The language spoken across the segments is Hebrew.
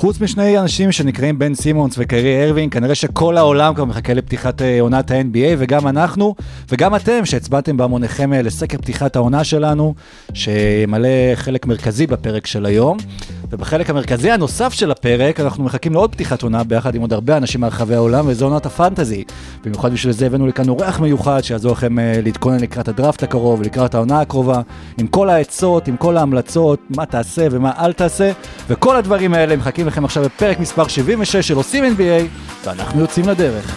חוץ משני אנשים שנקראים בן סימונס וקרי ארווין, כנראה שכל העולם כבר מחכה לפתיחת אה, עונת ה-NBA, וגם אנחנו, וגם אתם שהצבעתם בהמוניכם אה, לסקר פתיחת העונה שלנו, שימלא חלק מרכזי בפרק של היום. ובחלק המרכזי הנוסף של הפרק, אנחנו מחכים לעוד פתיחת עונה ביחד עם עוד הרבה אנשים מרחבי העולם, וזו עונת הפנטזי. במיוחד בשביל זה הבאנו לכאן אורח מיוחד, שיעזור לכם אה, להתכונן לקראת הדראפט הקרוב, לקראת העונה הקרובה, עם כל העצות, עם כל ההמלצות, מה תעשה ומה אל תעשה, וכל הדברים האלה מחכים לכם עכשיו בפרק מספר 76 של עושים NBA, ואנחנו יוצאים לדרך.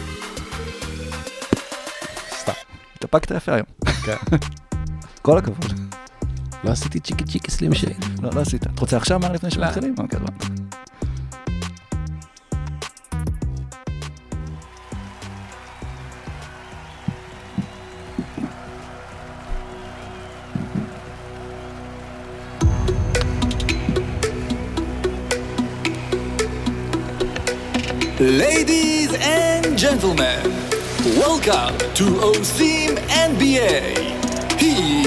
סתם. התאפקת יפה היום. כל הכבוד. לא עשיתי צ'יקי צ'יקי סלים שלי. לא, לא עשית. אתה רוצה עכשיו מה לפני שמתחילים? אוקיי, אז מה? Ladies and gentlemen, welcome to OSIM NBA. Here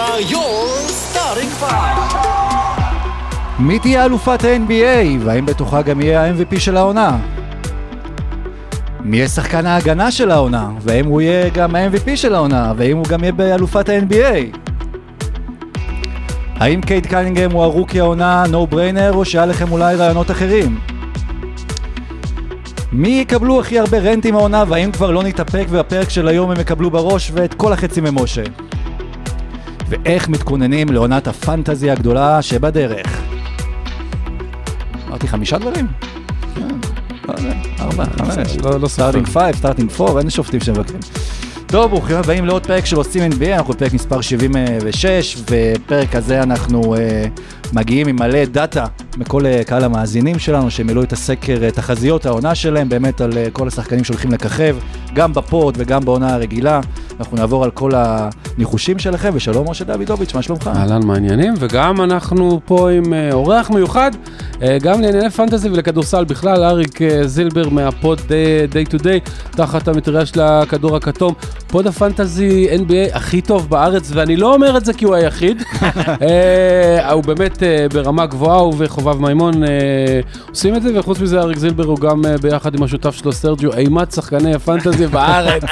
are your starting five. מי תהיה אלופת ה-NBA, והאם בתוכה גם יהיה ה-MVP של העונה? מי יהיה שחקן ההגנה של העונה, והאם הוא יהיה גם ה-MVP של העונה, והאם הוא גם יהיה באלופת ה-NBA? האם קייט קנינגהם הוא ה rookie העונה no brainer, או שהיה לכם אולי רעיונות אחרים? מי יקבל הכי הרבה rantים העונה, והאם כבר לא נתאפק ובפרק של היום הם יקבלו בראש ואת כל החצי ממשה? ואיך מתכוננים לעונת הפנטזי הגדולה שבדרך? אמרתי חמישה דברים? אה, לא יודע, ארבע, חמש. starting five, starting four, אין שופטים שמבקרים. טוב, ברוכים הבאים לעוד פרק של עושים NBA, אנחנו בפרק מספר 76, ובפרק הזה אנחנו אה, מגיעים עם מלא דאטה מכל אה, קהל המאזינים שלנו, שמילאו את הסקר, אה, תחזיות העונה שלהם, באמת על אה, כל השחקנים שהולכים לככב, גם בפוד וגם בעונה הרגילה. אנחנו נעבור על כל הניחושים שלכם, ושלום משה דוידוביץ', מה שלומך? אהלן מה העניינים, וגם אנחנו פה עם אה, אורח מיוחד, אה, גם לענייני פנטזי ולכדורסל בכלל, אריק אה, זילבר מהפוד Day to Day, תחת המטריה של הכדור הכתום. פוד הפנטזי NBA הכי טוב בארץ, ואני לא אומר את זה כי הוא היחיד. אה, הוא באמת אה, ברמה גבוהה, הוא וחובב מימון אה, עושים את זה, וחוץ מזה אריק זילבר הוא גם אה, ביחד עם השותף שלו סרג'יו, אימת שחקני הפנטזי בארץ.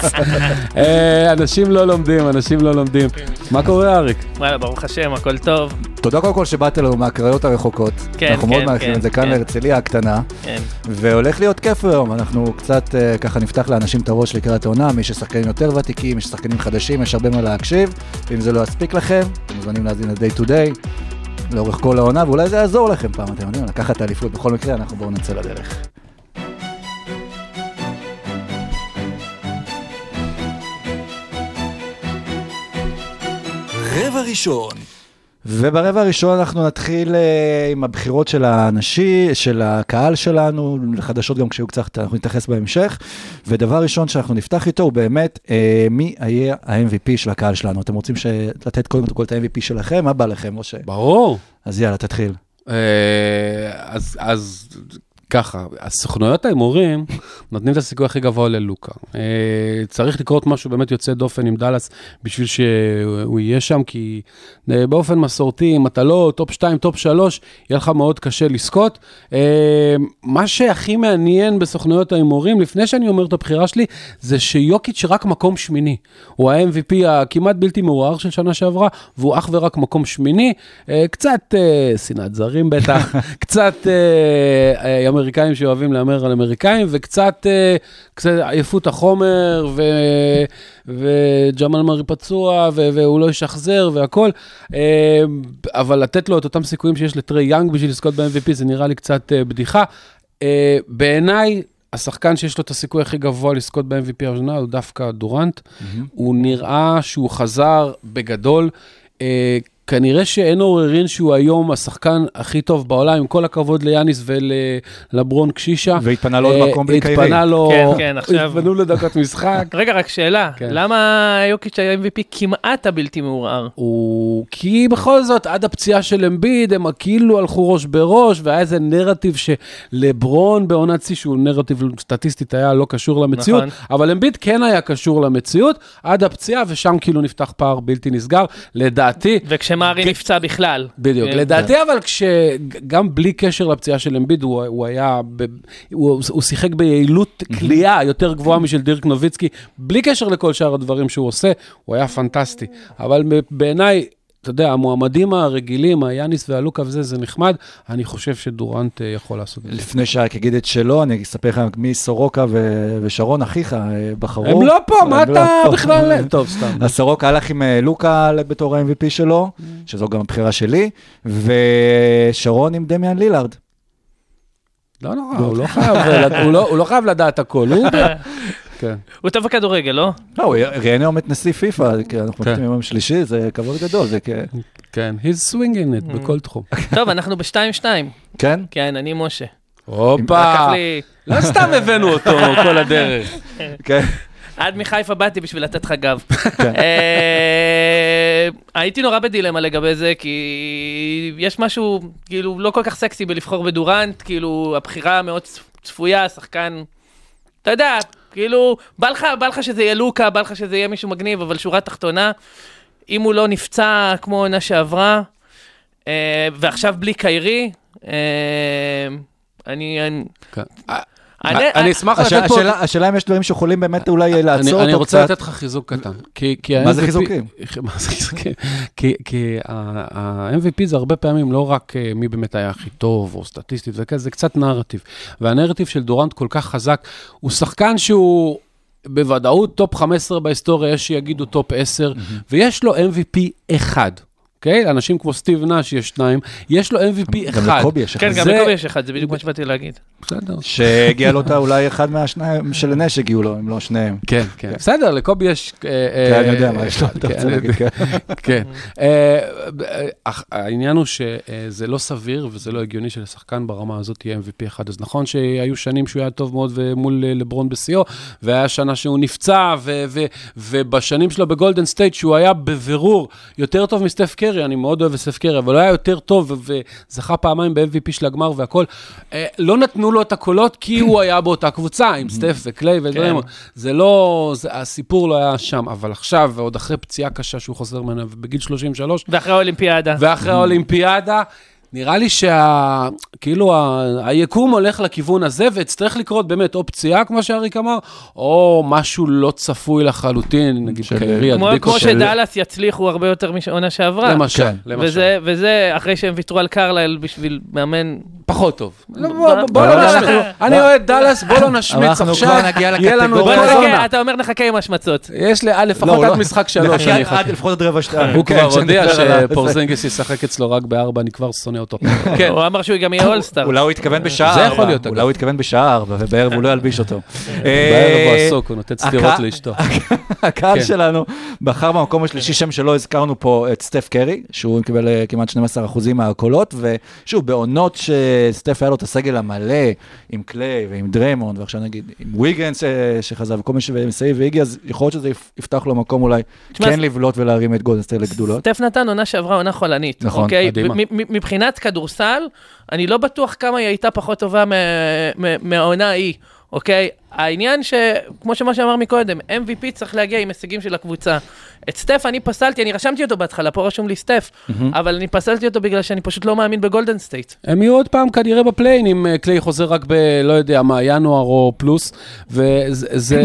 אה, אנשים לא לומדים, אנשים לא לומדים. מה קורה אריק? וואלה, ברוך השם, הכל טוב. תודה קודם כל שבאת לנו מהקריות הרחוקות. כן, אנחנו מאוד כן, מעריכים כן, את זה כאן כן. להרצליה הקטנה. כן. והולך להיות כיף היום, אנחנו קצת אה, ככה נפתח לאנשים את הראש לקראת העונה, מי ששחקנים יותר ותיקים, מי ששחקנים חדשים, יש הרבה מה להקשיב, ואם זה לא יספיק לכם, אתם מוזמנים להאזין ל-day to day לאורך כל העונה, ואולי זה יעזור לכם פעם, אתם יודעים, לקחת את האליפות בכל מקרה, אנחנו בואו נצא לדרך. רבע ראשון. וברבע הראשון אנחנו נתחיל אה, עם הבחירות של האנשים, של הקהל שלנו, לחדשות גם כשהיו קצת, אנחנו נתייחס בהמשך. ודבר ראשון שאנחנו נפתח איתו הוא באמת, אה, מי יהיה ה-MVP של הקהל שלנו? אתם רוצים ש- לתת קודם כל את ה-MVP שלכם? מה בא לכם, משה? ברור. אז יאללה, תתחיל. אה, אז, אז ככה, הסוכנויות ההימורים נותנים את הסיכוי הכי גבוה ללוקה. אה, צריך לקרות משהו באמת יוצא דופן עם דאלאס בשביל שהוא יהיה שם, כי אה, באופן מסורתי, אם אתה לא top 2, top 3, יהיה לך מאוד קשה לזכות. אה, מה שהכי מעניין בסוכנויות ההימורים, לפני שאני אומר את הבחירה שלי, זה שיוקיץ' רק מקום שמיני. הוא ה-MVP הכמעט בלתי מעורער של שנה שעברה, והוא אך ורק מקום שמיני. קצת שנאת זרים בטח, קצת אמריקאים שאוהבים להמר על אמריקאים, וקצת אה, קצת עייפות החומר, ו, וג'מאל מרי פצוע, ו, והוא לא ישחזר והכל. אה, אבל לתת לו את אותם סיכויים שיש לטרי יאנג בשביל לזכות ב-MVP, זה נראה לי קצת אה, בדיחה. בעיניי, השחקן שיש לו את הסיכוי הכי גבוה לזכות ב-MVP הראשונה הוא דווקא דורנט. הוא נראה שהוא חזר בגדול. אה, כנראה שאין עוררין שהוא היום השחקן הכי טוב בעולם, עם כל הכבוד ליאניס ולברון קשישה. והתפנה לו עוד אה, מקום בלי קיירי. התפנה לו, כן, כן, עכשיו- התפנו לו דקות משחק. רגע, רק שאלה, כן. למה יוקיץ' היה MVP כמעט הבלתי מעורער? הוא... כי בכל זאת, עד הפציעה של אמביד, הם כאילו הלכו ראש בראש, והיה איזה נרטיב שלברון בעונת שיא, שהוא נרטיב סטטיסטית היה לא קשור למציאות, נכון. אבל אמביד כן היה קשור למציאות, עד הפציעה, ושם כאילו נפתח פער בלתי נסגר. לדעתי, וכשמארי כן. נפצע בכלל. בדיוק. כן. לדעתי, אבל כשגם בלי קשר לפציעה של אמביד, הוא, הוא היה, הוא שיחק ביעילות כליאה יותר גבוהה משל דירק נוביצקי, בלי קשר לכל שאר הדברים שהוא עושה, הוא היה פנטסטי. אבל בעיניי, אתה יודע, המועמדים הרגילים, היאניס והלוקה וזה, זה נחמד, אני חושב שדורנט אה, יכול לעשות את זה. לפני שרק אגיד את שלו, אני אספר לך מי סורוקה ו- ושרון אחיך אה, בחרו. הם לא פה, מה לא אתה פה. בכלל... טוב, סתם. אז סורוקה הלך עם אה, לוקה בתור ה-MVP שלו, שזו גם הבחירה שלי, ושרון עם דמיאן לילארד. לא נורא, הוא לא חייב, אה, לא- הוא לא חייב לדעת הכל, הוא... כן. הוא טוב בכדורגל, לא? לא, הוא ראיין היום את נשיא פיפ"א, כי אנחנו כן. מקליטים יום שלישי, זה כבוד גדול, זה כ... כן, he's swinging it בכל תחום. טוב, אנחנו ב-2-2. כן? כן, אני משה. הופה. לא סתם הבאנו אותו כל הדרך. כן. עד מחיפה באתי בשביל לתת לך גב. כן. אה, הייתי נורא בדילמה לגבי זה, כי יש משהו, כאילו, לא כל כך סקסי בלבחור בדורנט, כאילו, הבחירה מאוד צפ- צפויה, שחקן, אתה יודע, כאילו, בא לך, בא לך שזה יהיה לוקה, בא לך שזה יהיה מישהו מגניב, אבל שורה תחתונה, אם הוא לא נפצע כמו עונה שעברה, אה, ועכשיו בלי קיירי, אה, אני... אני- כן. אני- אשמח לתת פה... השאלה- אם יש דברים שיכולים באמת אולי לעצור אותו אני רוצה קצת. לתת לך חיזוק קטן. מה זה חיזוקים? מה זה חיזוקים? כי- ה-MVP זה הרבה פעמים לא רק אה, מי באמת היה הכי טוב, או סטטיסטית וכזה, זה קצת נרטיב. והנרטיב של דורנט כל כך חזק, הוא שחקן שהוא... בוודאות top 15 בהיסטוריה, יש שיגידו top 10, ויש לו MVP אחד, אוקיי? אנשים כמו סטיב נאש יש שניים, יש לו MVP גם אחד. לקובי יש כן, אחד. גם זה- לקובי יש אחד, זה בדיוק מה שבאתי להגיד. בסדר. שהגיע לו אותה אולי אחד מהשניים של נש הגיעו לו, אם לא שניהם. כן, כן. בסדר, לקובי יש... אה, כן, אה, אני יודע מה יש לו, אתה כן, רוצה להגיד, כן. כן. אה, העניין הוא שזה לא סביר וזה לא הגיוני שלשחקן ברמה הזאת יהיה MVP אחד. אז נכון שהיו שנים שהוא היה טוב מאוד מול לברון בשיאו, והיה שנה שהוא נפצע, ו- ו- ובשנים שלו בגולדן סטייט, שהוא היה בבירור יותר טוב מסטף קרי, אני מאוד אוהב את סטף קרי, אבל הוא היה יותר טוב וזכה פעמיים ב-MVP של הגמר והכל. אה, לא נתנו לו את הקולות כי הוא היה באותה קבוצה עם סטף וקליי ודברים. כן. זה לא, זה, הסיפור לא היה שם, אבל עכשיו, ועוד אחרי פציעה קשה שהוא חוזר ממנה, ובגיל 33, ואחרי האולימפיאדה. ואחרי האולימפיאדה, נראה לי שה... כאילו, ה... היקום הולך לכיוון הזה, ויצטרך לקרות באמת או פציעה, כמו שאריק אמר, או משהו לא צפוי לחלוטין, נגיד של- קיירי כמו, ידביק כמו אותו. שדאלאס יצליחו הרבה יותר משעונה שעברה. למשל, כן. למשל. וזה, וזה אחרי שהם ויתרו על קרלייל בשביל מאמן. פחות טוב. לא, בוא- בוא ב- לא נשמיץ. אני אוהד דאלאס, בוא לא נשמיץ אנחנו עכשיו. כבר נגיע לקטגוריה בוא. אתה אומר נחכה עם השמצות. יש לי, לא, לפחות הוא עד לא- משחק שלוש, לפחות עד רבע שתיים. הוא כן, כבר הודיע שנדבר עליו. שפורזינגס ישחק אצלו רק בארבע, אני כבר שונא אותו. כן. הוא אמר שהוא גם יהיה אולסטאר. אולי הוא התכוון בשעה זה. יכול להיות, אגב. אולי הוא התכוון בשעה ארבע, ובערב הוא לא ילביש אותו. בערב הוא אה, עסוק, הוא נותן סטירות לאשתו. הקהל כן. שלנו בחר במקום השלישי, שם שלא הזכרנו פה, את סטף קרי, שהוא קיבל אה, כמעט 12% מהקולות, ושוב, בעונות שסטף היה לו את הסגל המלא, עם קליי ועם דריימונד, ועכשיו נגיד עם ויגנס אה, שחזר, וכל מי שמסביב והגיע, אז יכול להיות שזה יפ- יפתח לו מקום אולי כן לבלוט ולהרים את גולדן סטייט לגדולות. סטף נתן עונה שעברה עונה חולנית. נכון, אוקיי? מדהימה. מבחינת כדורסל, אני לא בטוח כמה היא הייתה פחות טובה מה- מה- מהעונה ההיא, אוקיי? העניין שכמו שמשה אמר מקודם, MVP צריך להגיע עם הישגים של הקבוצה. את סטף אני פסלתי, אני רשמתי אותו בהתחלה, פה רשום לי סטף, אבל אני פסלתי אותו בגלל שאני פשוט לא מאמין בגולדן סטייט. הם יהיו עוד פעם כנראה ב play-in, אם אה, קליי חוזר רק ב... לא יודע מה, ינואר או פלוס, וזו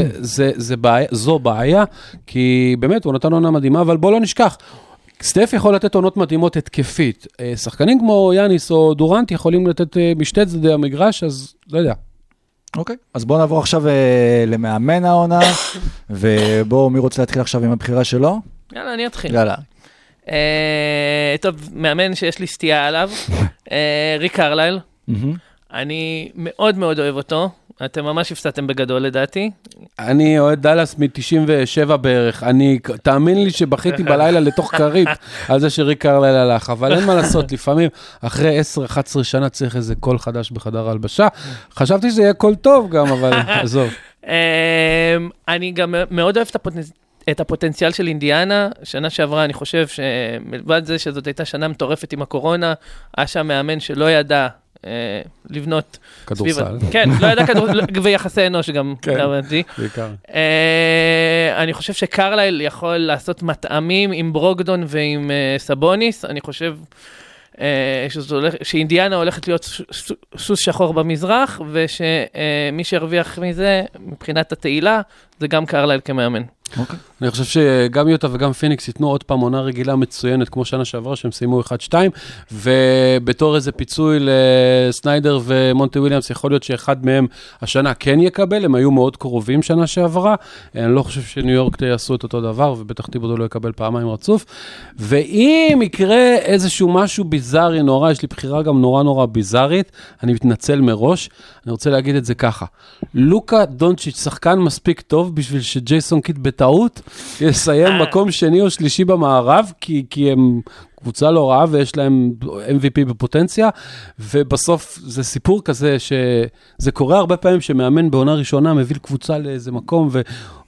בעיה, כי באמת, הוא נתן עונה מדהימה, אבל בוא לא נשכח. סטף יכול לתת עונות מדהימות התקפית. אה, שחקנים כמו יאניס או דורנט יכולים לתת אה, משתי צדדי המגרש, אז לא יודע. אוקיי, אז בואו נעבור עכשיו אה, למאמן העונה, ובואו, מי רוצה להתחיל עכשיו עם הבחירה שלו? יאללה, אני אתחיל. יאללה. אה, טוב, מאמן שיש לי סטייה עליו, אה, ריק קרלייל. מהמם. אני מאוד מאוד אוהב אותו. אתם ממש הפסדתם בגדול לדעתי. אני אוהד דאלאס מ-97 בערך. אני, תאמין לי שבכיתי בלילה לתוך כרית על זה שריק קרלל הלך, אבל אין מה לעשות, לפעמים אחרי 10-11 שנה צריך איזה קול חדש בחדר ההלבשה. חשבתי שזה יהיה קול טוב גם, אבל עזוב. אמ, אני גם מאוד אוהב את הפוטנציאל. את הפוטנציאל של אינדיאנה, שנה שעברה אני חושב שמלבד זה שזאת הייתה שנה מטורפת עם הקורונה, היה שם מאמן שלא ידע לבנות... סביב- כדורסל. כן, לא ידע כדורסל, ויחסי אנוש גם, כן. להבנתי. בעיקר. אה, אני חושב שקרלייל יכול לעשות מטעמים עם ברוגדון ועם אה, סבוניס, אני חושב אה, שזה הולך, שאינדיאנה הולכת להיות סוס שחור במזרח, ושמי שירוויח מזה, מבחינת התהילה, זה גם קרלייל כמאמן. אוקיי. אני חושב שגם יוטה וגם פיניקס ייתנו עוד פעם עונה רגילה מצוינת, כמו שנה שעברה, שהם סיימו 1-2, ובתור איזה פיצוי לסניידר ומונטי וויליאמס, יכול להיות שאחד מהם השנה כן יקבל, הם היו מאוד קרובים שנה שעברה. אני לא חושב שניו יורק יעשו את אותו דבר, ובטח טיבודו לא יקבל פעמיים רצוף. ואם יקרה איזשהו משהו ביזארי נורא, יש לי בחירה גם נורא נורא ביזארית, אני מתנצל מראש, אני רוצה להגיד את זה ככה. לוקה דונצ'יץ', שחקן מספיק טוב בשביל שג'ייסון קיט בטעות יסיים מקום שני או שלישי במערב, כי, כי הם קבוצה לא רעה ויש להם MVP בפוטנציה, ובסוף זה סיפור כזה שזה קורה הרבה פעמים שמאמן בעונה ראשונה מביא קבוצה לאיזה מקום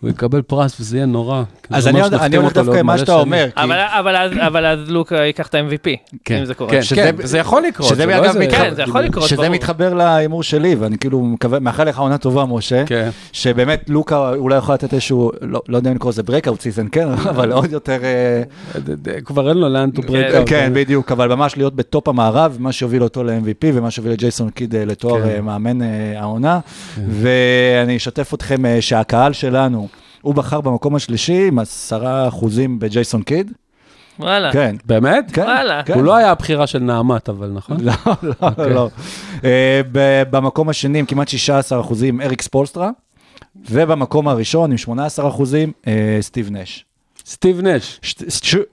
והוא יקבל פרס וזה יהיה נורא. אז זה אני הולך אותו דווקא עם מה שאתה. אומר. אבל, אבל, אז, לוקה ייקח את ה-MVP, כן, אם זה קורה. כן, כן, וזה יכול לקרות. שזה זה לא כן, זה יכול לקרות, שזה. מתחבר להימור שלי, ואני כאילו מאחל לך עונה טובה, משה, כן. שבאמת לוקה אולי יכול לתת איזשהו, לא לא יודע אם לקרוא לזה breakout season, כן, אבל עוד יותר, אה, כבר אין לו לאן to break כן, out. כן, בדיוק, אבל ממש להיות בטופ המערב, מה שהוביל אותו ל-MVP ומה שהוביל את ג'ייסון קיד אה, לתואר. אה, מאמן העונה, ואני אשתף אתכם שהקהל שלנו, הוא בחר במקום השלישי עם עשרה אחוזים בג'ייסון קיד, וואלה. כן. באמת? כן, וואלה. כן. הוא לא היה הבחירה של נעמת, אבל נכון? לא, לא, לא. אה, ב- במקום השני עם כמעט 16 אחוזים אריק ספולסטרה, ובמקום הראשון עם 18 אחוזים אה, סטיב נש. סטיב נש.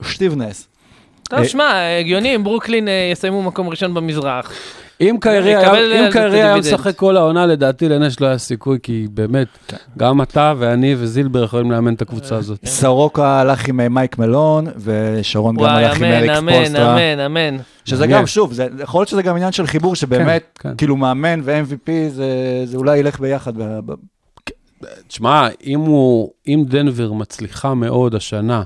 סטיב נש. טוב, אה, שמע, הגיוני אם ברוקלין יסיימו מקום ראשון במזרח. אם קיירי היה-. משחק כל העונה, לדעתי לנש לא היה סיכוי, כי באמת, גם אתה ואני וזילבר יכולים לאמן את הקבוצה הזאת. סורוקה הלך עם אה, מייק מלון, ושרון גם וואי, הלך עם אמן, אריק אמן, ספולסטרה. אמן, אמן. שזה. גם, שוב, יכול להיות שזה גם עניין של חיבור, שבאמת, כן, כן. כאילו מאמן ו-MVP, זה זה אולי ילך ביחד. תשמע, אם דנבר מצליחה מאוד השנה,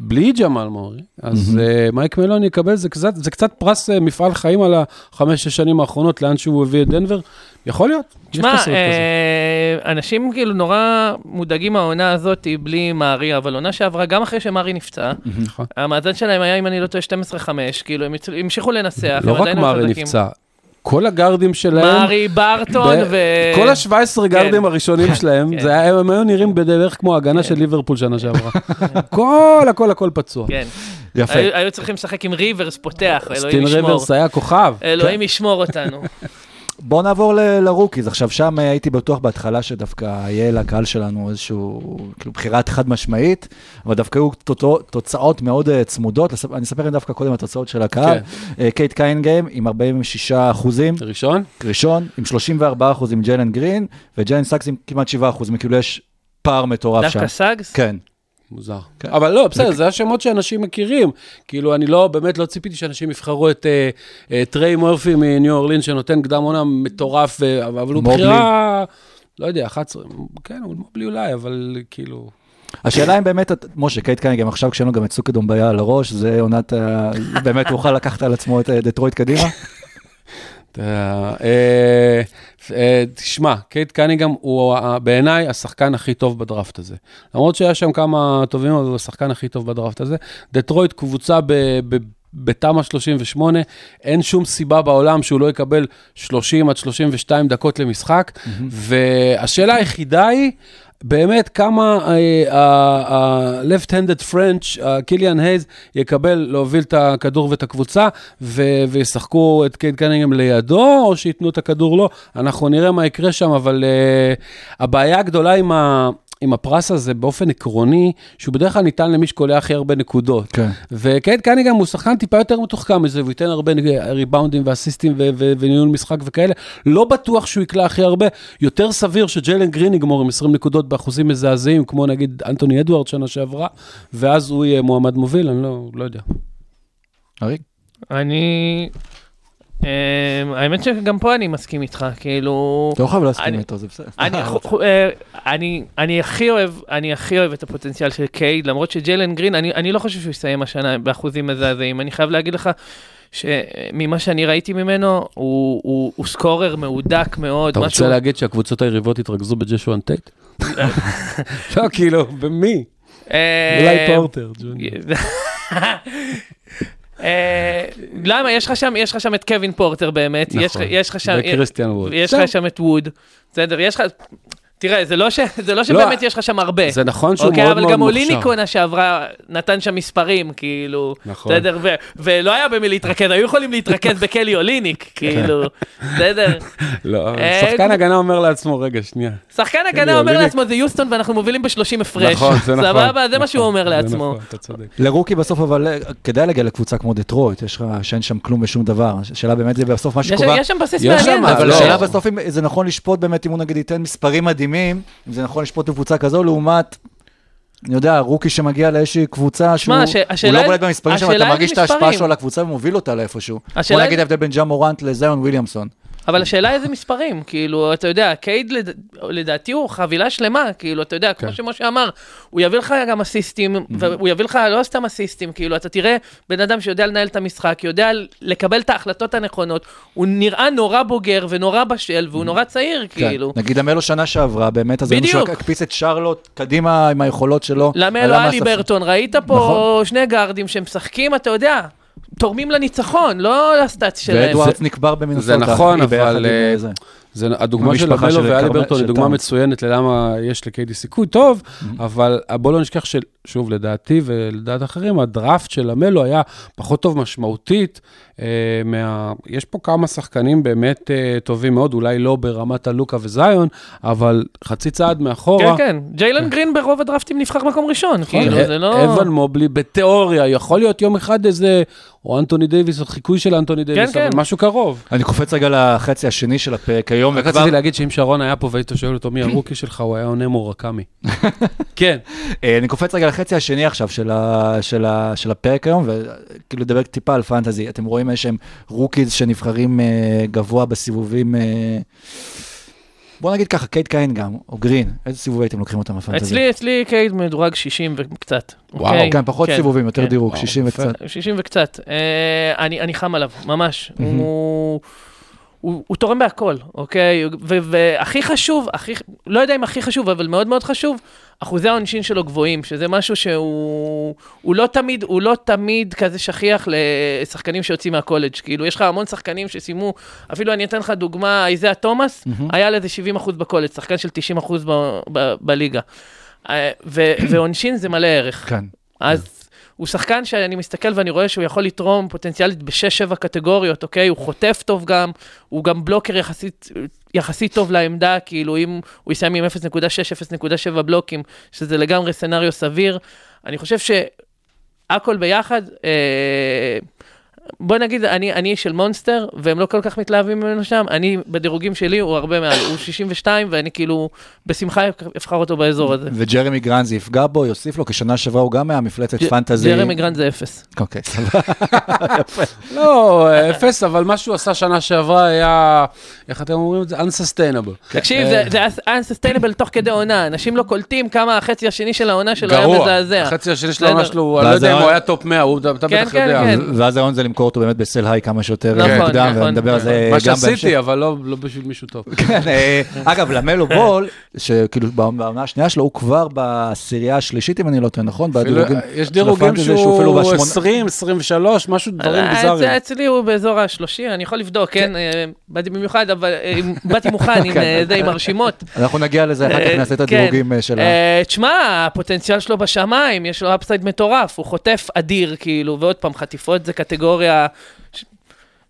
בלי ג'מאל מורי, אז אה, מייק מלון יקבל, זה קצת, זה קצת פרס אה, מפעל חיים על החמש-שש שנים האחרונות, לאן שהוא הביא את דנבר. יכול להיות, יש תשמע, תסריט כזה. אה, אנשים כאילו נורא מודאגים מהעונה הזאת בלי מארי, אבל עונה שעברה, גם אחרי שמארי נפצע, נכון. המאזן שלהם היה, אם אני לא טועה, 12-5, כאילו הם המשיכו לנצח, לא רק מארי. נפצע, כל הגארדים שלהם, מארי, ברטון ו... כל ה-17 גארדים כן. הראשונים שלהם, כן. הם היו נראים בערך כמו ההגנה של ליברפול שנה שעברה. כל, הכל, הכל פצוע. כן. יפה. היו צריכים לשחק עם ריברס פותח, אלוהים סטין ישמור. ריברס היה כוכב. אלוהים ישמור אותנו. בואו נעבור ל- לרוקיז. עכשיו, שם אה, הייתי בטוח בהתחלה שדווקא יהיה לקהל שלנו איזשהו, כאילו, בחירה חד משמעית, אבל דווקא היו תוצאות- מאוד אה, צמודות. אני אספר לכם דווקא קודם התוצאות של הקהל. אה, קייד קנינגהאם עם 46 אחוזים, ראשון? ראשון, עם 34 אחוזים ג'יילן גרין, וג'לן סאקס עם כמעט 7 אחוזים, כאילו יש פער מטורף שם. דווקא סאגס? כן. מוזר. כן. אבל לא, בסדר, זה השמות שאנשים מכירים. כאילו, אני לא, באמת לא ציפיתי שאנשים יבחרו את אה, אה, טריי מורפי מניו אורלינס, שנתן קדם עונה מטורף, אה, אבל הוא. בחירה, לא יודע, 11, כן, אוון מובלי אולי, אבל כאילו... השאלה אם באמת, משה, קייד קנינגהאם, עכשיו כשאין לו גם את סקוּ דאמבויה על הראש, זה עונת, באמת הוא יוכל לקחת על עצמו את אה, דטרויט קדימה? אתה יודע, אה, אה, תשמע, קייד קנינגהאם הוא בעיניי השחקן הכי טוב בדראפט הזה. למרות שהיה שם כמה טובים, אבל הוא השחקן הכי טוב בדראפט הזה. דטרויט קבוצה בתמ"א 38, אין שום סיבה בעולם שהוא לא יקבל 30 עד 32 דקות למשחק, והשאלה היחידה היא, באמת כמה אה, ה-left-handed French, אה, קיליאן הייז, יקבל להוביל את הכדור ואת הקבוצה, וישחקו את קייד קנינגהם לידו, או שייתנו את הכדור לו. אנחנו נראה מה יקרה שם, אבל uh, הבעיה הגדולה עם ה... עם הפרס הזה באופן עקרוני, שהוא בדרך כלל ניתן למי שקולע הכי הרבה נקודות. כן. וקייד קניגם הוא שחקן טיפה יותר מתוחכם מזה, והוא ייתן הרבה ריבאונדים ואסיסטים ו- ו- וניהול משחק וכאלה. לא בטוח שהוא יקלע הכי הרבה. יותר סביר שג'יילן גרין יגמור עם 20 נקודות באחוזים מזעזעים, כמו נגיד אנטוני אדוארד שנה שעברה, ואז הוא יהיה מועמד מוביל, אני לא, לא יודע. אריק? אני... אה, האמת שגם פה אני מסכים איתך, כאילו... אתה לא חייב להסכים איתו, זה בסדר. אני, אה, אני, הכי אוהב, אני הכי אוהב את הפוטנציאל של קייד, למרות שג'יילן גרין, אני, לא חושב שהוא יסיים השנה באחוזים מזעזעים. אני חייב להגיד לך שממה שאני ראיתי ממנו, הוא, הוא, הוא סקורר מהודק מאוד. אתה רוצה להגיד שהקבוצות היריבות התרכזו בג'יישון טייט? לא, כאילו, במי? אה, אולי פורטר, ג'וני. אה, למה? יש לך שם, יש לך שם את קווין פורטר באמת, נכון. יש לך שם, וקריסטיאן ווד. יש. לך שם את ווד, בסדר, יש לך, תראה, זה לא ש- זה לא לא, שבאמת יש לך שם הרבה. זה נכון שהוא אוקיי, מאוד אבל מאוד גם מוכשר. אוליניק עונה שעברה נתן שם מספרים, כאילו, נכון. בסדר, ו- ולא היה במי להתרכז, היו יכולים להתרכז בקלי אוליניק, כאילו, בסדר. לא, אה, שחקן הגנה אומר לעצמו, רגע, שנייה. שחקן הגנה אומר אוליניק. לעצמו, זה יוסטון ואנחנו מובילים ב-30 הפרש. נכון, זה נכון. סבבה? זה מה שהוא אומר לעצמו. נכון, אתה צודק. לרוקי בסוף, אבל אה, כדאי להגיע לקבוצה כמו דטרויט, יש לך, שאין שם כלום ושום דבר. השאלה באמת זה בסוף מה יש- שקובע. יש שם בסיס מעניין. אבל לא. השאלה בסוף אם זה נכון לשפוט באמת, אם הוא נגיד ייתן מספרים מדהימים, אם זה נכון לשפוט בקבוצה כזו, לעומת, אני יודע, רוקי שמגיע לאיזושהי קבוצה שהוא הש- הוא השאלה לא בולט במספרים שם, אתה מרגיש את ההשפעה. שלו על הקבוצה ומוביל אותה לאיפשהו. השאלה בוא נגיד ההבדל בין ג'ה מורנט לזיון וויליאמסון. אבל השאלה איזה מספרים, כאילו, אתה יודע, קייד לד... לדעתי הוא חבילה שלמה, כאילו, אתה יודע, כמו כן. שמשה אמר, הוא יביא לך גם אסיסטים, והוא יביא לך לא סתם אסיסטים, כאילו, אתה תראה בן אדם שיודע לנהל את המשחק, יודע לקבל את ההחלטות הנכונות, הוא נראה נורא בוגר ונורא בשל, והוא נורא צעיר, כאילו. כן. נגיד המלו שנה שעברה, באמת, אז בדיוק. שהוא הקפיץ את שרלוט קדימה עם היכולות שלו. למלו עלה אלי. ברטון, ראית פה נכון. שני גארדים שמשחקים, אתה יודע, תורמים לניצחון, לא לסטאצ שלהם. ואדוארדס נקבר במינוסוטה. זה נכון, אבל, עם, אה, זה. הדוגמה של המשפחה המלו של ואלי קרמ- ברטון היא דוגמה. מצוינת ללמה יש לקיידי סיכוי טוב, אבל בוא לא נשכח ששוב, לדעתי ולדעת אחרים, הדראפט של המלו היה פחות טוב משמעותית. אה, מה... יש פה כמה שחקנים באמת אה, טובים מאוד, אולי לא ברמת הלוקה וזאיון, אבל חצי צעד מאחורה. כן, כן, ג'יילן גרין ברוב הדראפטים נבחר מקום ראשון, כאילו, נכון, זה לא... אבן מובלי, בתיאוריה, יכול להיות יום אחד איזה, או אנטוני דייוויס, או חיקוי של אנטוני דייוויס, כן. אבל משהו קרוב. אני קופץ רגע לחצי השני של הפרק היום, רק וכבר... רציתי להגיד שאם שרון היה פה והיית שואל אותו מי הרוקי שלך, הוא היה עונה מורקמי. כן. אה, אני קופץ רגע לחצי השני עכשיו של, ה, של, ה, של הפרק היום, וכאילו לדבר טיפה על פנטזי. אתם רואים איזשהם רוקיז שנבחרים אה, גבוה בסיבובים, אה, בוא נגיד ככה, קייד קנינגהאם, או גרין, איזה סיבוב הייתם לוקחים אותם בפנטזי? אצלי, אצלי קייד מדורג 60 וקצת. וואו, אוקיי? כן, פחות סיבובים, יותר כן. דירוג, וואו, 60 יפה. וקצת. 60 וקצת. אה, אני, אני חם עליו, ממש. הוא, הוא, הוא תורם בהכל, אוקיי? והכי חשוב, הכי, לא יודע אם הכי חשוב, אבל מאוד מאוד חשוב, אחוזי העונשין שלו גבוהים, שזה משהו שהוא הוא לא תמיד, הוא לא תמיד כזה שכיח לשחקנים שיוצאים מהקולג'. כאילו, יש לך המון שחקנים שסיימו, אפילו אני אתן לך דוגמה, איזאה תומאס, היה לזה 70 אחוז בקולג', שחקן של 90 אחוז ב- ב- בליגה. אה, ו- ועונשין זה מלא ערך. כן. אז הוא שחקן שאני מסתכל ואני רואה שהוא יכול לתרום פוטנציאלית בשש-שבע קטגוריות, אוקיי? הוא חוטף טוב גם, הוא גם בלוקר יחסית, יחסית טוב לעמדה, כאילו אם הוא יסיים עם 0.6, 0.7 בלוקים, שזה לגמרי סצנריו סביר. אני חושב שהכל ביחד, אה, בוא נגיד, אני, האנליסטים של מונסטר, והם לא כל כך מתלהבים ממנו שם, אני, בדירוגים שלי, הוא הרבה מעל, הוא 62, ואני כאילו, בשמחה אבחר אותו באזור הזה. וג'רמי גרנט זה יפגע בו, יוסיף לו, כי שנה שעברה הוא גם היה מפלצת פנטזי. ג'רמי גרנד זה אפס. אוקיי, סבבה. לא, אפס, אבל מה שהוא עשה שנה שעברה היה, איך אתם אומרים את זה? Unsustainable. תקשיב, זה- unsustainable תוך כדי עונה, אנשים לא קולטים כמה החצי השני של העונה שלו היה גרוע. מזעזע. החצי השני של. העונה שלו, אני לא יודע אם הוא היה top 100, הוא- אתה כן, בטח כן, יודע. כן. ואז הרעיון זה למכור אותו באמת ב sell high כמה שיותר נכון, מוקדם, נכון. ונדבר על זה מה גם בהמשך. שעשיתי, אבל לא לא בשביל מישהו טוב. כן, אה, אגב, לאמלו בול, שכאילו בעונה השנייה שלו, הוא כבר בעשירייה השלישית, אם אני לא טועה, נכון? יש דירוגים שהוא אפילו בשמונה- 20, 23, משהו, דברים אה, ביזאריים. אצ- אצלי הוא באזור השלושים, אני יכול לבדוק, כן? אה, באתי במיוחד, אבל אה, באתי מוכן עם כן. אה, הרשימות. אנחנו נגיע לזה, אחר כך אה, נעשה את כן. הדירוגים אה, של ה... אה, תשמע, הפוטנציאל שלו בשמיים, יש לו upside מטורף, הוא חוטף אדיר, כאילו, ועוד פעם, חטיפות זה קטגוריה ש-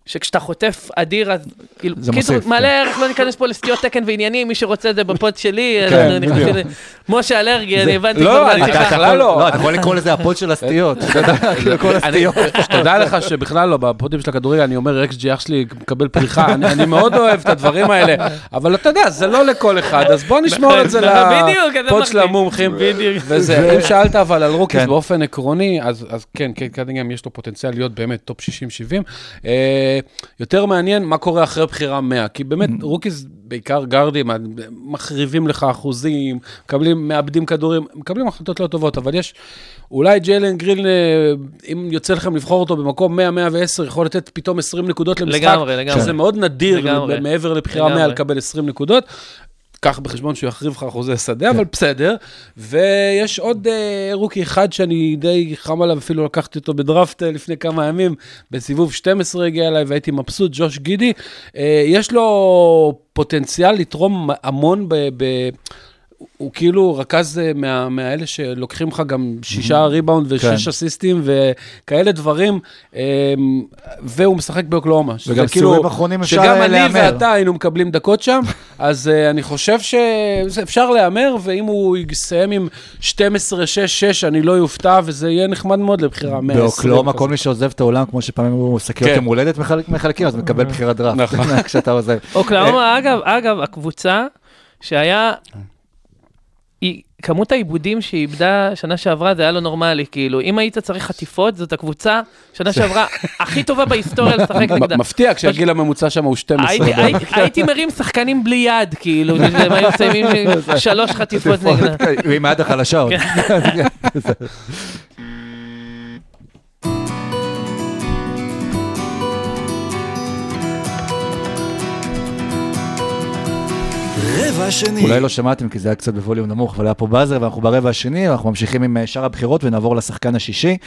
שכשאתה חוטף אדיר, אז כאילו, קיצור, מוסיף, מלא כן. ערך, לא ניכנס פה לסטיות תקן ועניינים, מי שרוצה זה בפוד שלי, כן, אנחנו נכנסים ל- משה אלרגי, אני הבנתי לא, אני-. אתה בכלל לא. לא, אתה יכול לקרוא לזה הפוד של הסטיות. יודע, כאילו לך שבכלל לא, בפודים של הכדורגל, אני אומר, xG אח שלי מקבל פריחה, אני אני מאוד אוהב את הדברים האלה, אבל אתה יודע, זה לא לכל אחד, אז בוא נשמור את זה אז לפוד של. המומחים. אם שאלת אבל על רוקיס כן. באופן עקרוני, אז אז כן, כן, קנינגהאם יש לו פוטנציאל להיות באמת top 60-70. יותר מעניין מה קורה אחרי בחירה 100, כי באמת רוקיס, בעיקר גארדים, מחריבים לך אחוזים, מקבלים, מאבדים כדורים, מקבלים החלטות לא טובות, אבל יש, אולי ג'יילן גרין, אה, אם יוצא לכם לבחור אותו במקום 100-110, יכול לתת פתאום 20 נקודות למשחק, לגמרי, לגמרי. שזה מאוד נדיר, לגמרי. מעבר לבחירה 100 לגמרי. לקבל 20 נקודות. קח בחשבון שהוא יחריב לך אחוזי שדה, אבל בסדר. ויש עוד אה, רוקי אחד שאני די חם עליו, אפילו לקחתי אותו בדראפט אה, לפני כמה ימים, בסיבוב 12 הגיע אליי והייתי מבסוט, ג'וש גידי. אה, יש לו פוטנציאל לתרום המון ב... ב הוא כאילו רכז אה, מה, מהאלה שלוקחים לך גם שישה ריבאונד ושש כן. אסיסטים וכאלה דברים, אה, והוא משחק באוקלאומה. וגם כאילו- סיבובים אחרונים אפשר שגם אה, אני להמר. ואתה היינו מקבלים דקות שם, אז uh, אני חושב שאפשר להמר, ואם הוא יסיים עם 12-6-6, אני לא יופתע, וזה יהיה נחמד מאוד לבחירה 120. באוקלאומה. כל מי שעוזב את העולם, כמו שפעמים הוא שקיות כן. יום הולדת מחלק- מחלקים, אז מקבל בחירת דראפט. נכון. כשאתה עוזב. אוקלאומה, אגב, אגב, הקבוצה שהיה, כמות העיבודים שהיא איבדה שנה שעברה, זה היה לא נורמלי, כאילו, אם היית צריך חטיפות, זאת הקבוצה, שנה שעברה, הכי טובה בהיסטוריה לשחק נגדה. מפתיע, כשהגיל הממוצע שם הוא 12. הייתי- מרים שחקנים בלי יד, כאילו, הם היו מסיימים שלוש חטיפות נגדה. עם היד החלשה עוד. רבע שני. אולי לא שמעתם כי זה היה קצת בווליום נמוך, אבל היה פה באזר ואנחנו ברבע השני, אנחנו ממשיכים עם אה, שאר הבחירות ונעבור לשחקן השישי.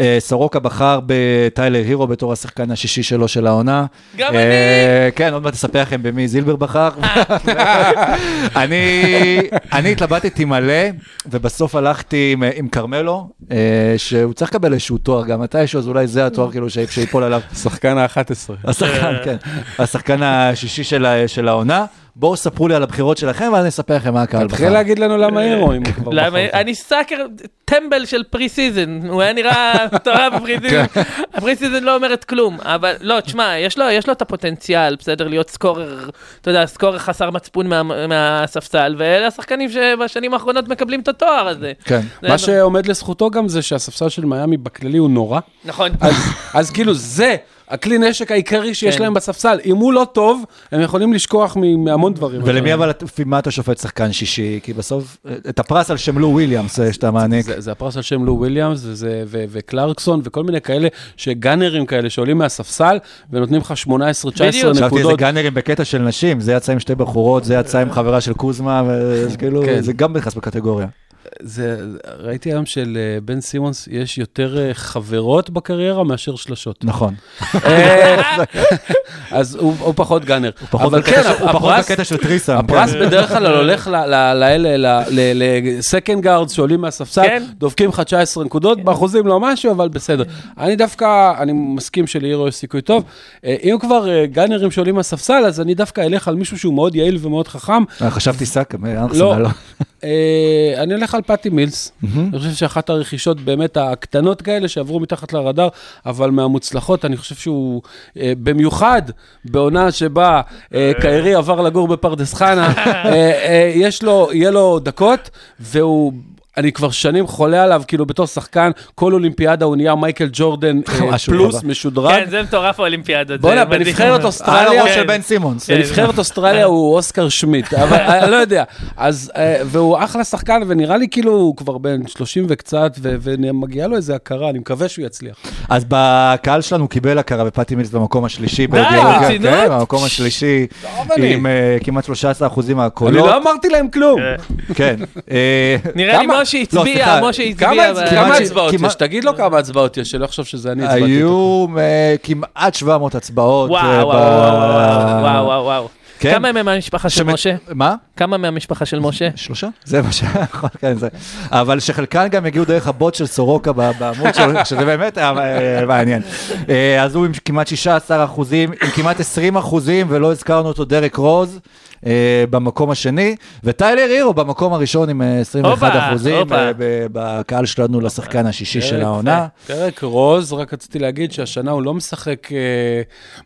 אה, סורוקה בחר בטיילר הירו בתור השחקן השישי שלו של העונה. גם אה, כן, עוד מעט אספר לכם במי זילבר בחר. אני אני התלבטתי מלא, ובסוף הלכתי עם, כרמלו, שהוא צריך לקבל איזשהו תואר גם מתישהו, אז אולי זה התואר כאילו שיפול עליו. שחקן ה-11. השחקן, כן, השחקן השישי של העונה. בואו ספרו לי על הבחירות שלכם, ואז אני אספר לכם מה הקהל בחר. תתחיל להגיד לנו למה הירו, אם הוא כבר למה- בחר. אני סאקר, טמבל של preseason, הוא היה נראה מטורף ב preseason, ה preseason לא אומרת כלום, אבל לא, תשמע, יש לו, יש לו את הפוטנציאל, בסדר, להיות סקורר, אתה יודע, סקורר חסר מצפון מה- מהספסל, ואלה השחקנים שבשנים האחרונות מקבלים את התואר הזה. כן. מה שעומד לזכותו גם זה שהספסל של מיאמי בכללי הוא נורא. נכון. אז, אז כאילו זה הכלי נשק העיקרי שיש כן. להם בספסל. אם הוא לא טוב, הם יכולים לשכוח מהמון דברים. ולמי אבל, לפי מה אתה שופט שחקן שישי? כי בסוף, את הפרס על שם לו וויליאמס אה, שאתה מעניק. זה, זה הפרס על שם לו וויליאמס וזה, ו, וקלרקסון וכל מיני כאלה, שגאנרים כאלה שעולים מהספסל ונותנים לך 18-19 בדיוק. חשבתי איזה נקודות. גאנרים בקטע של נשים, זה יצא עם שתי בחורות, זה יצא עם חברה של קוזמה, וזה כאילו, כן. זה גם נכנס בקטגוריה. זה, ראיתי היום שלבן סימונס יש יותר אה, חברות בקריירה מאשר שלשות. נכון. אה, אז הוא, הוא פחות gunner. הוא פחות אבל בקטע כן, של- בקטע של threesome. הפרס כן. בדרך כלל הולך ל- ל- לאלה, ל second guards שעולים מהספסל, כן. דופקים לך 19 נקודות, באחוזים לא משהו, אבל בסדר. אני דווקא, אני מסכים שלהירו יש סיכוי טוב. אה, אם כבר אה, גאנרים שעולים מהספסל, אז אני דווקא אלך על מישהו שהוא מאוד יעיל ומאוד חכם. אה, חשבתי סאקה, לא. אה, אני הולך על פאטי מילס. אני חושב שאחת הרכישות באמת הקטנות כאלה שעברו מתחת לרדאר, אבל מהמוצלחות, אני חושב שהוא, אה, במיוחד בעונה שבה אה, קיירי עבר לגור בפרדס חנה, אה, אה, יש לו, יהיה לו דקות, והוא... אני כבר שנים חולה עליו, כאילו בתור שחקן, כל אולימפיאדה הוא נהיה מייקל ג'ורדן אה, פלוס. משודרג. כן, זה מטורף האולימפיאדות. בואנה, זה מדהים. בנבחרת על אוסטרליה... הראש של. בן סימונס. כן. בנבחרת אוסטרליה הוא אוסקר שמיט, אבל אני לא יודע. אז, אה, והוא אחלה שחקן, ונראה לי כאילו הוא כבר בן 30 וקצת, ו- ומגיעה לו איזה הכרה, אני מקווה שהוא יצליח. אז בקהל שלנו קיבל הכרה בפאטי מילס במקום השלישי. די, בדירוג, כן, רצינות? כן, במקום השלישי, אני. עם אה, כמעט 13 אחוזים אני מהקולות. לא אמרתי להם כלום. כן. אה, נראה לי כמה? משה לא, הצביע, משה כמה הצביע. כמה הצבעות יש? תגיד לו כמה הצבעות יש, שלא יחשוב שזה אני הצבעתי. היו אה, כמעט 700 הצבעות. וואו, אה, וואו, וואו, וואו, וואו. כן. כמה הם מהמשפחה של שמת- משה? מה? כמה מהמשפחה של משה? שלושה? זה מה שיכול, כן, זה. אבל שחלקן גם הגיעו דרך הבוט של סורוקה ב- בעמוד שלו, שזה באמת היה אה, מעניין. אז הוא עם כמעט 16 אחוזים, עם כמעט 20 אחוזים, ולא הזכרנו אותו, דרק רוז. אה, במקום השני, וטיילר הירו במקום הראשון עם אה, 21 הופה, אחוזים הופה. אה, ב- בקהל שלנו לשחקן השישי של העונה. פרק רוז, רק רציתי להגיד שהשנה הוא לא משחק אה,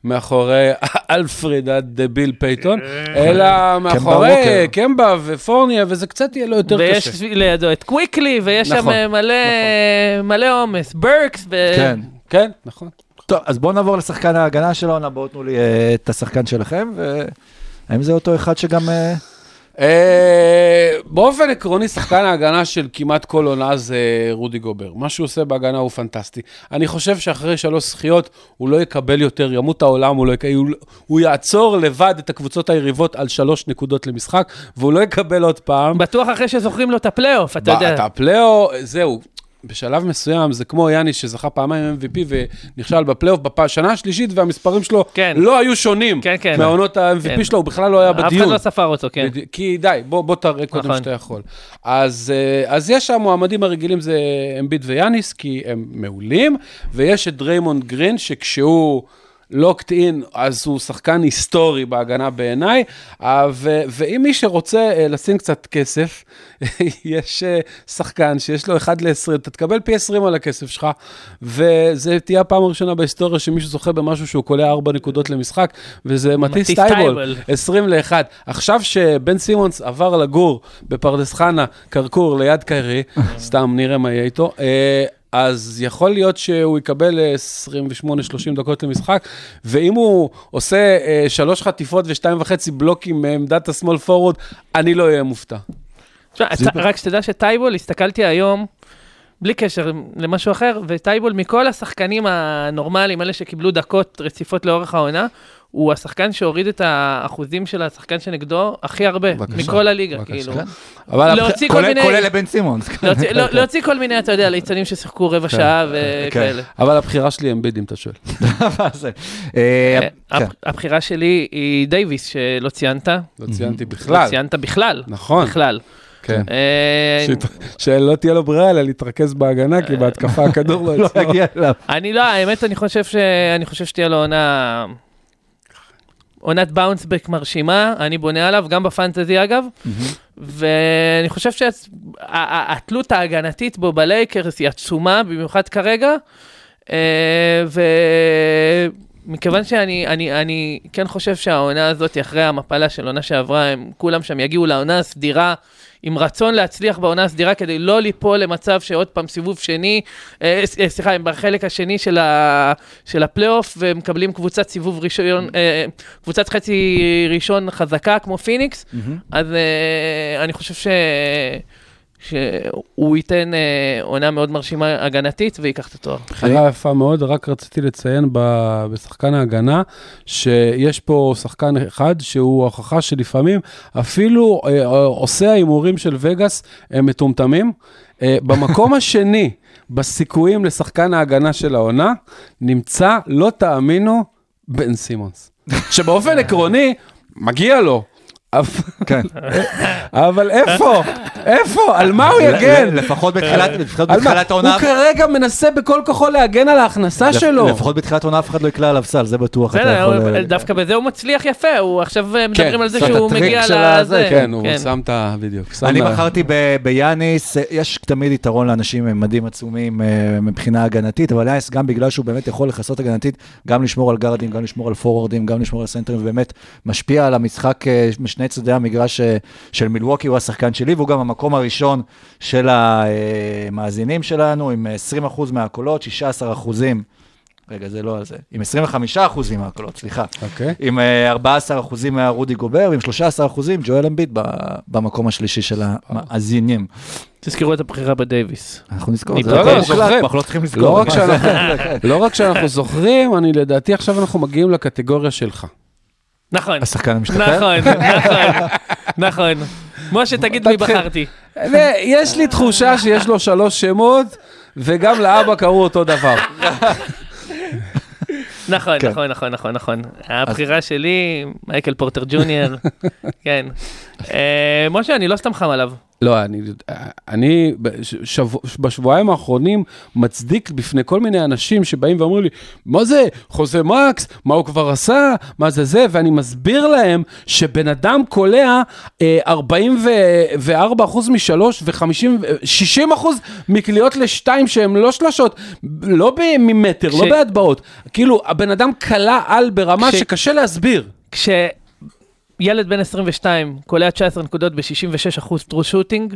מאחורי אלפריד עד ביל פייתון, אלא מאחורי ווקר. קמבה ופורניה, וזה קצת יהיה לו יותר ויש קשה. לידו את קוויקלי, ויש שם נכון, אה, מלא מלא עומס. ברקס, ו- כן. כן, נכון. טוב, אז בואו נעבור לשחקן ההגנה של העונה, בואו תנו לי אה, את השחקן שלכם, והאם זה אותו אחד שגם... אה, אה, באופן עקרוני, שחקן ההגנה של כמעט כל עונה זה רודי גובר. מה שהוא עושה בהגנה הוא פנטסטי. אני חושב שאחרי שלוש זכיות הוא לא יקבל יותר, ימות העולם, הוא, לא יק... הוא, הוא יעצור לבד את הקבוצות היריבות על שלוש נקודות למשחק, והוא לא יקבל עוד פעם. בטוח אחרי שזוכרים לו את הפלייאוף, אתה יודע. את הפלייאו, זהו. בשלב מסוים זה כמו יאניס שזכה פעמיים MVP ונכשל בפלייאוף בשנה השלישית והמספרים שלו כן. לא היו שונים כן, כן. מהעונות ה-MVP כן. שלו, הוא בכלל לא היה אף בדיון. אחד לא ספר אותו, כן. בדי- כי די, בוא, בוא תראה קודם נכון. שאתה יכול. אז, אה, אז יש המועמדים הרגילים זה אמביד ויאניס, כי הם מעולים, ויש את דריימונד גרין, שכשהוא locked in, אז הוא שחקן היסטורי בהגנה בעיניי, אה, ו- ואם מי שרוצה אה, לשים קצת כסף, יש אה, שחקן שיש לו 1 ל-20, אתה תקבל פי 20 על הכסף שלך, וזה תהיה הפעם הראשונה בהיסטוריה שמישהו זוכה במשהו שהוא קולע 4 נקודות למשחק, וזה מטיס טייבול. טייבול. 20 ל-1. עכשיו שבן סימונס עבר לגור בפרדס חנה, כרכור, ליד קיירי, סתם נראה מה יהיה איתו, אז יכול להיות שהוא יקבל אה, 28-30 דקות למשחק, ואם הוא עושה אה, שלוש חטיפות ושתיים וחצי בלוקים מעמדת השמאל פורוורד, אני לא אהיה מופתע. רק שתדע שטייבול, הסתכלתי היום, בלי קשר למשהו אחר, וטייבול מכל השחקנים הנורמליים, אלה שקיבלו דקות רציפות לאורך העונה, הוא השחקן שהוריד את האחוזים של השחקן שנגדו הכי הרבה, בבקשה, מכל הליגה, בבקשה. כאילו. כן. אבל להוציא כל כולל מיני... כולל לבן סימונס. להוציא- לא- להוציא כל מיני, אתה יודע, ליצנים ששיחקו רבע שעה וכאלה. אבל הבחירה שלי אמביד, אם אתה שואל. אה, אה, כן. הבח- הבחירה שלי היא דייוויס, שלא ציינת. לא ציינתי לא בכלל. ציינת בכלל. נכון. בכלל. כן. אה, שלא תהיה לו ברירה אלא להתרכז בהגנה, כי בהתקפה הכדור לא לא. יגיע אליו. אני לא, האמת, אני חושב ש... אני חושב שתהיה לו עונה... עונת באונסבק מרשימה, אני בונה עליו, גם בפנטזי אגב, ואני חושב שהתלות ההגנתית בו בלייקרס היא עצומה, במיוחד כרגע, אה, ומכיוון שאני אני, אני כן חושב שהעונה הזאת, אחרי המפלה של עונה שעברה, הם כולם שם יגיעו לעונה הסדירה. עם רצון להצליח בעונה הסדירה כדי לא ליפול למצב שעוד פעם סיבוב שני, אה, אה, סליחה, הם בחלק השני של, ה, של הפלייאוף ומקבלים קבוצת סיבוב ראשון, אה, קבוצת חצי ראשון חזקה כמו פיניקס, אז אה, אני חושב ש... שהוא ייתן אה, עונה מאוד מרשימה הגנתית וייקח את התואר. בחירה יפה מאוד, רק רציתי לציין ב- בשחקן ההגנה, שיש פה שחקן אחד שהוא הוכחה שלפעמים אפילו אה, עושי ההימורים של וגאס הם מטומטמים. אה, במקום השני, בסיכויים לשחקן ההגנה של העונה, נמצא, לא תאמינו, בן סימונס. שבאופן עקרוני, מגיע לו. אבל- כן. אבל איפה? איפה? על מה הוא יגן? לפחות בתחילת מה? בתחילת העונה. הוא כרגע מנסה בכל כוחו להגן על ההכנסה שלו. לפחות בתחילת העונה אף אחד לא יקלע עליו סל, זה בטוח. אה, דווקא בזה הוא מצליח יפה, הוא עכשיו אה, מדברים על זה שהוא מגיע לזה. הזה, כן, הוא שם את ה... בדיוק. אני בחרתי ב- ביאניס, אה, יש תמיד יתרון לאנשים עם מדים עצומים אה, מבחינה הגנתית, אבל יאניס גם בגלל שהוא באמת יכול לכסות הגנתית, גם לשמור על גארדים, גם לשמור על פורוורדים, גם לשמור על סנטרים, ובאמת משפיע על המשחק אה, משני צדדי המגרש אה, של מילווקי, הוא השחקן שלי, והוא גם המקום הראשון של המאזינים שלנו, עם 20% מהקולות, 16%. רגע, זה לא זה, עם 25 אחוזים מהקולות, סליחה. אוקיי. עם אה, 14 אחוזים מהרודי גובר, ועם 13 אחוזים ג'ואל אמביט במקום השלישי של המאזינים. תזכרו את הבחירה בדייוויס. אנחנו נזכור, אני זה לא, הכל לא, זוכרים. אנחנו לא צריכים לזכור. לא? לא רק שאנחנו זוכרים, אני לדעתי עכשיו אנחנו מגיעים לקטגוריה שלך. נכון, השחקן המשתפר? נכון, נכון, נכון. משה, תגיד מי. בחרתי. ויש לי תחושה שיש לו שלוש שמות, וגם לאבא קראו אותו דבר. נכון, כן. נכון, נכון, נכון, נכון. הבחירה שלי, מייקל פורטר ג'וניור, כן. אה, משה, אני לא סתם חם עליו. לא, אני, אני בש- שבוע, בשבועיים האחרונים מצדיק בפני כל מיני אנשים שבאים ואומרים לי, מה זה, חוזה מקס, מה הוא כבר עשה, מה זה זה, ואני מסביר להם שבן אדם קולע אה, 44% משלוש ו-60% מקליעות לשתיים שהם לא שלשות, לא ממטר, כש- לא בהטבעות. כאילו, הבן אדם קלע על ברמה כש- שקשה להסביר. כשילד בן 22 קולע 19 נקודות ב-66% טרו שוטינג,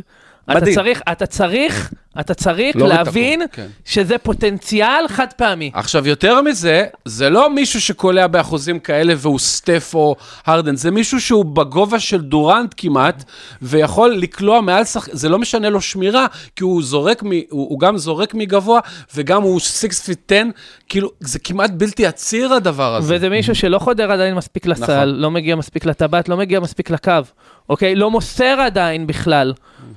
אתה מדהים. צריך, אתה צריך, אתה צריך לא להבין בתפור, כן. שזה פוטנציאל חד פעמי. עכשיו, יותר מזה, זה לא מישהו שקולע באחוזים כאלה והוא סטף או הרדן, זה מישהו שהוא בגובה של דורנט כמעט, ויכול לקלוע מעל שח... זה לא משנה לו שמירה, כי הוא זורק, מ... הוא, הוא גם זורק מגבוה, וגם הוא 6 feet 10, כאילו, זה כמעט בלתי עציר הדבר הזה. וזה מישהו שלא חודר עדיין מספיק לסל, נכון. לא מגיע מספיק לטבעת, לא מגיע מספיק לקו, אוקיי? לא מוסר עדיין בכלל.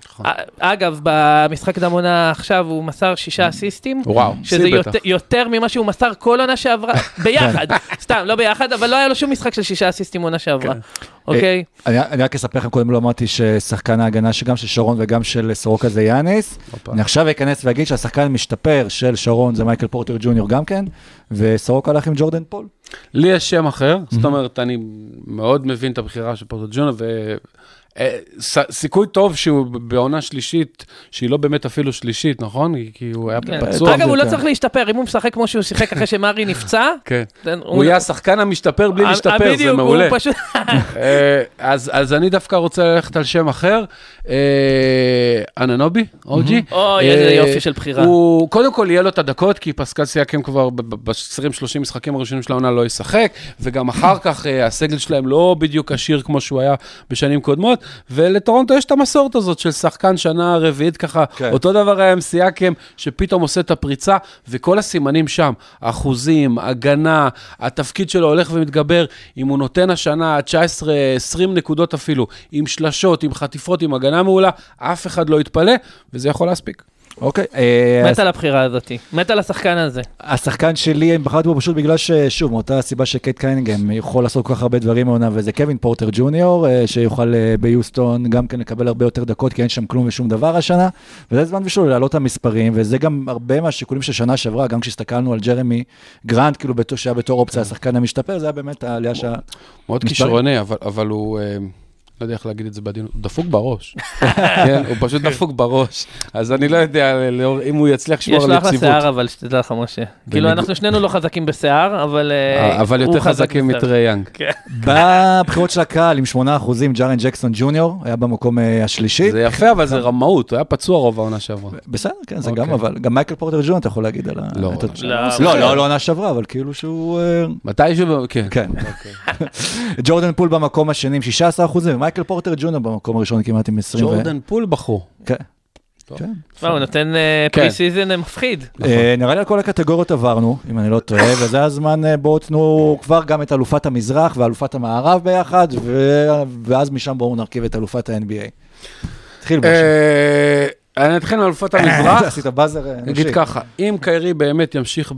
נכון. אגב, במשחק קדם עונה עכשיו הוא מסר שישה אסיסטים. וואו, שזה יותר, ממה שהוא מסר כל עונה שעברה, ביחד, סתם, לא ביחד, אבל לא היה לו שום משחק של שישה אסיסטים עונה שעברה, אוקיי? אני, אני רק אספר לכם, קודם לא אמרתי ששחקן ההגנה שגם של שרון וגם של סורוקה זה יאניס. אני עכשיו אכנס ואגיד שהשחקן המשתפר של שרון זה מייקל פורטר ג'וניור גם כן, וסורוקה הלך עם ג'ורדן פול. לי יש שם אחר, זאת אומרת, אני מאוד מבין את הבחירה של פורטו ג'ונו, וסיכוי טוב שהוא בעונה שלישית, שהיא לא באמת אפילו שלישית, נכון? כי הוא היה כן. פצוע. אגב, הוא לא כן. צריך להשתפר, אם הוא משחק כמו שהוא שיחק אחרי שמרי נפצע, כן. הוא יהיה השחקן המשתפר בלי אה, להשתפר, זה בדיוק, מעולה. הוא פשוט... אה, אז אז אני דווקא רוצה ללכת על שם אחר, אה, אננובי, אוג'י. אוי, איזה אה, יופי של בחירה. הוא, קודם כל יהיה לו את הדקות, כי פסקל סייקם כבר ב-20-30 משחקים הראשונים של העונה לא ישחק, וגם אחר כך אה, הסגל שלהם לא בדיוק עשיר כמו שהוא היה בשנים קודמות, ולטורונטו יש את המסורת הזאת של שחקן שנה רביעית ככה, כן. אותו דבר היה עם סייקם, שפתאום עושה את הפריצה, וכל הסימנים שם, אחוזים, הגנה, התפקיד שלו הולך ומתגבר, אם הוא נותן השנה 19-20 נקודות אפילו, עם שלשות, עם חטיפות, עם הגנה מעולה, אף אחד לא יתפלא, וזה יכול להספיק. אוקיי, אה, מת אז על הבחירה הזאת, מת על השחקן הזה. השחקן שלי, בחרתי בו פשוט בגלל ששוב, מאותה סיבה שקייט קיינינגהם יכול לעשות כל כך הרבה דברים מעונה, וזה קווין פורטר ג'וניור, אה, שיוכל אה, ביוסטון גם כן לקבל הרבה יותר דקות, כי אין שם כלום ושום דבר השנה, וזה הזמן בשבילו להעלות את המספרים, וזה גם הרבה מהשיקולים של שנה שעברה, גם כשהסתכלנו על ג'רמי גרנט, כאילו בתור- שהיה בתור אופציה השחקן המשתפר, זה היה באמת העלייה שה... מאוד. כישרוני, אבל, אבל הוא, לא יודע איך להגיד את זה בעדינות, הוא דפוק בראש. כן, הוא פשוט דפוק בראש. אז אני לא יודע לאור- אם הוא יצליח לשמור יש על לו אחלה יציבות. שיער, אבל שתדע לך, משה. כאילו, אנחנו שנינו לא חזקים בשיער, אבל... אה, אה, אבל יותר חזק חזקים. מטרי יאנג. בבחירות של הקהל עם 8% ג'ארן ג'קסון ג'וניור, היה במקום אה, השלישי. זה יפה, אבל זה רמאות, הוא היה פצוע רוב העונה שעברה. בסדר, כן, זה אוקיי. גם, אבל גם מייקל פורטר ג'וניור אתה יכול להגיד על ה... לא, ה- לא, לא, לא, לא עונה שעברה, אבל כאילו שהוא... מתישהו, כן. כן. ג'ורדן פול במקום השני עם 16 ומייקל פורטר ג'וניור במקום הראשון כמעט עם 20. ו- ג'ורדן פול בחור. כן. כן. תשמע, הוא נותן כן. pre-season מפחיד. אה, נראה לי על כל הקטגוריות עברנו, אם אני לא טועה, וזה הזמן, אה, בואו תנו כבר גם את אלופת המזרח ואלופת המערב ביחד, ואז משם בואו נרכיב את אלופת ה-NBA. תתחיל משהו. אה, אני אתחיל מאלופת המזרח. עשית buzzer אה, נגיד. ככה, אם קיירי באמת ימשיך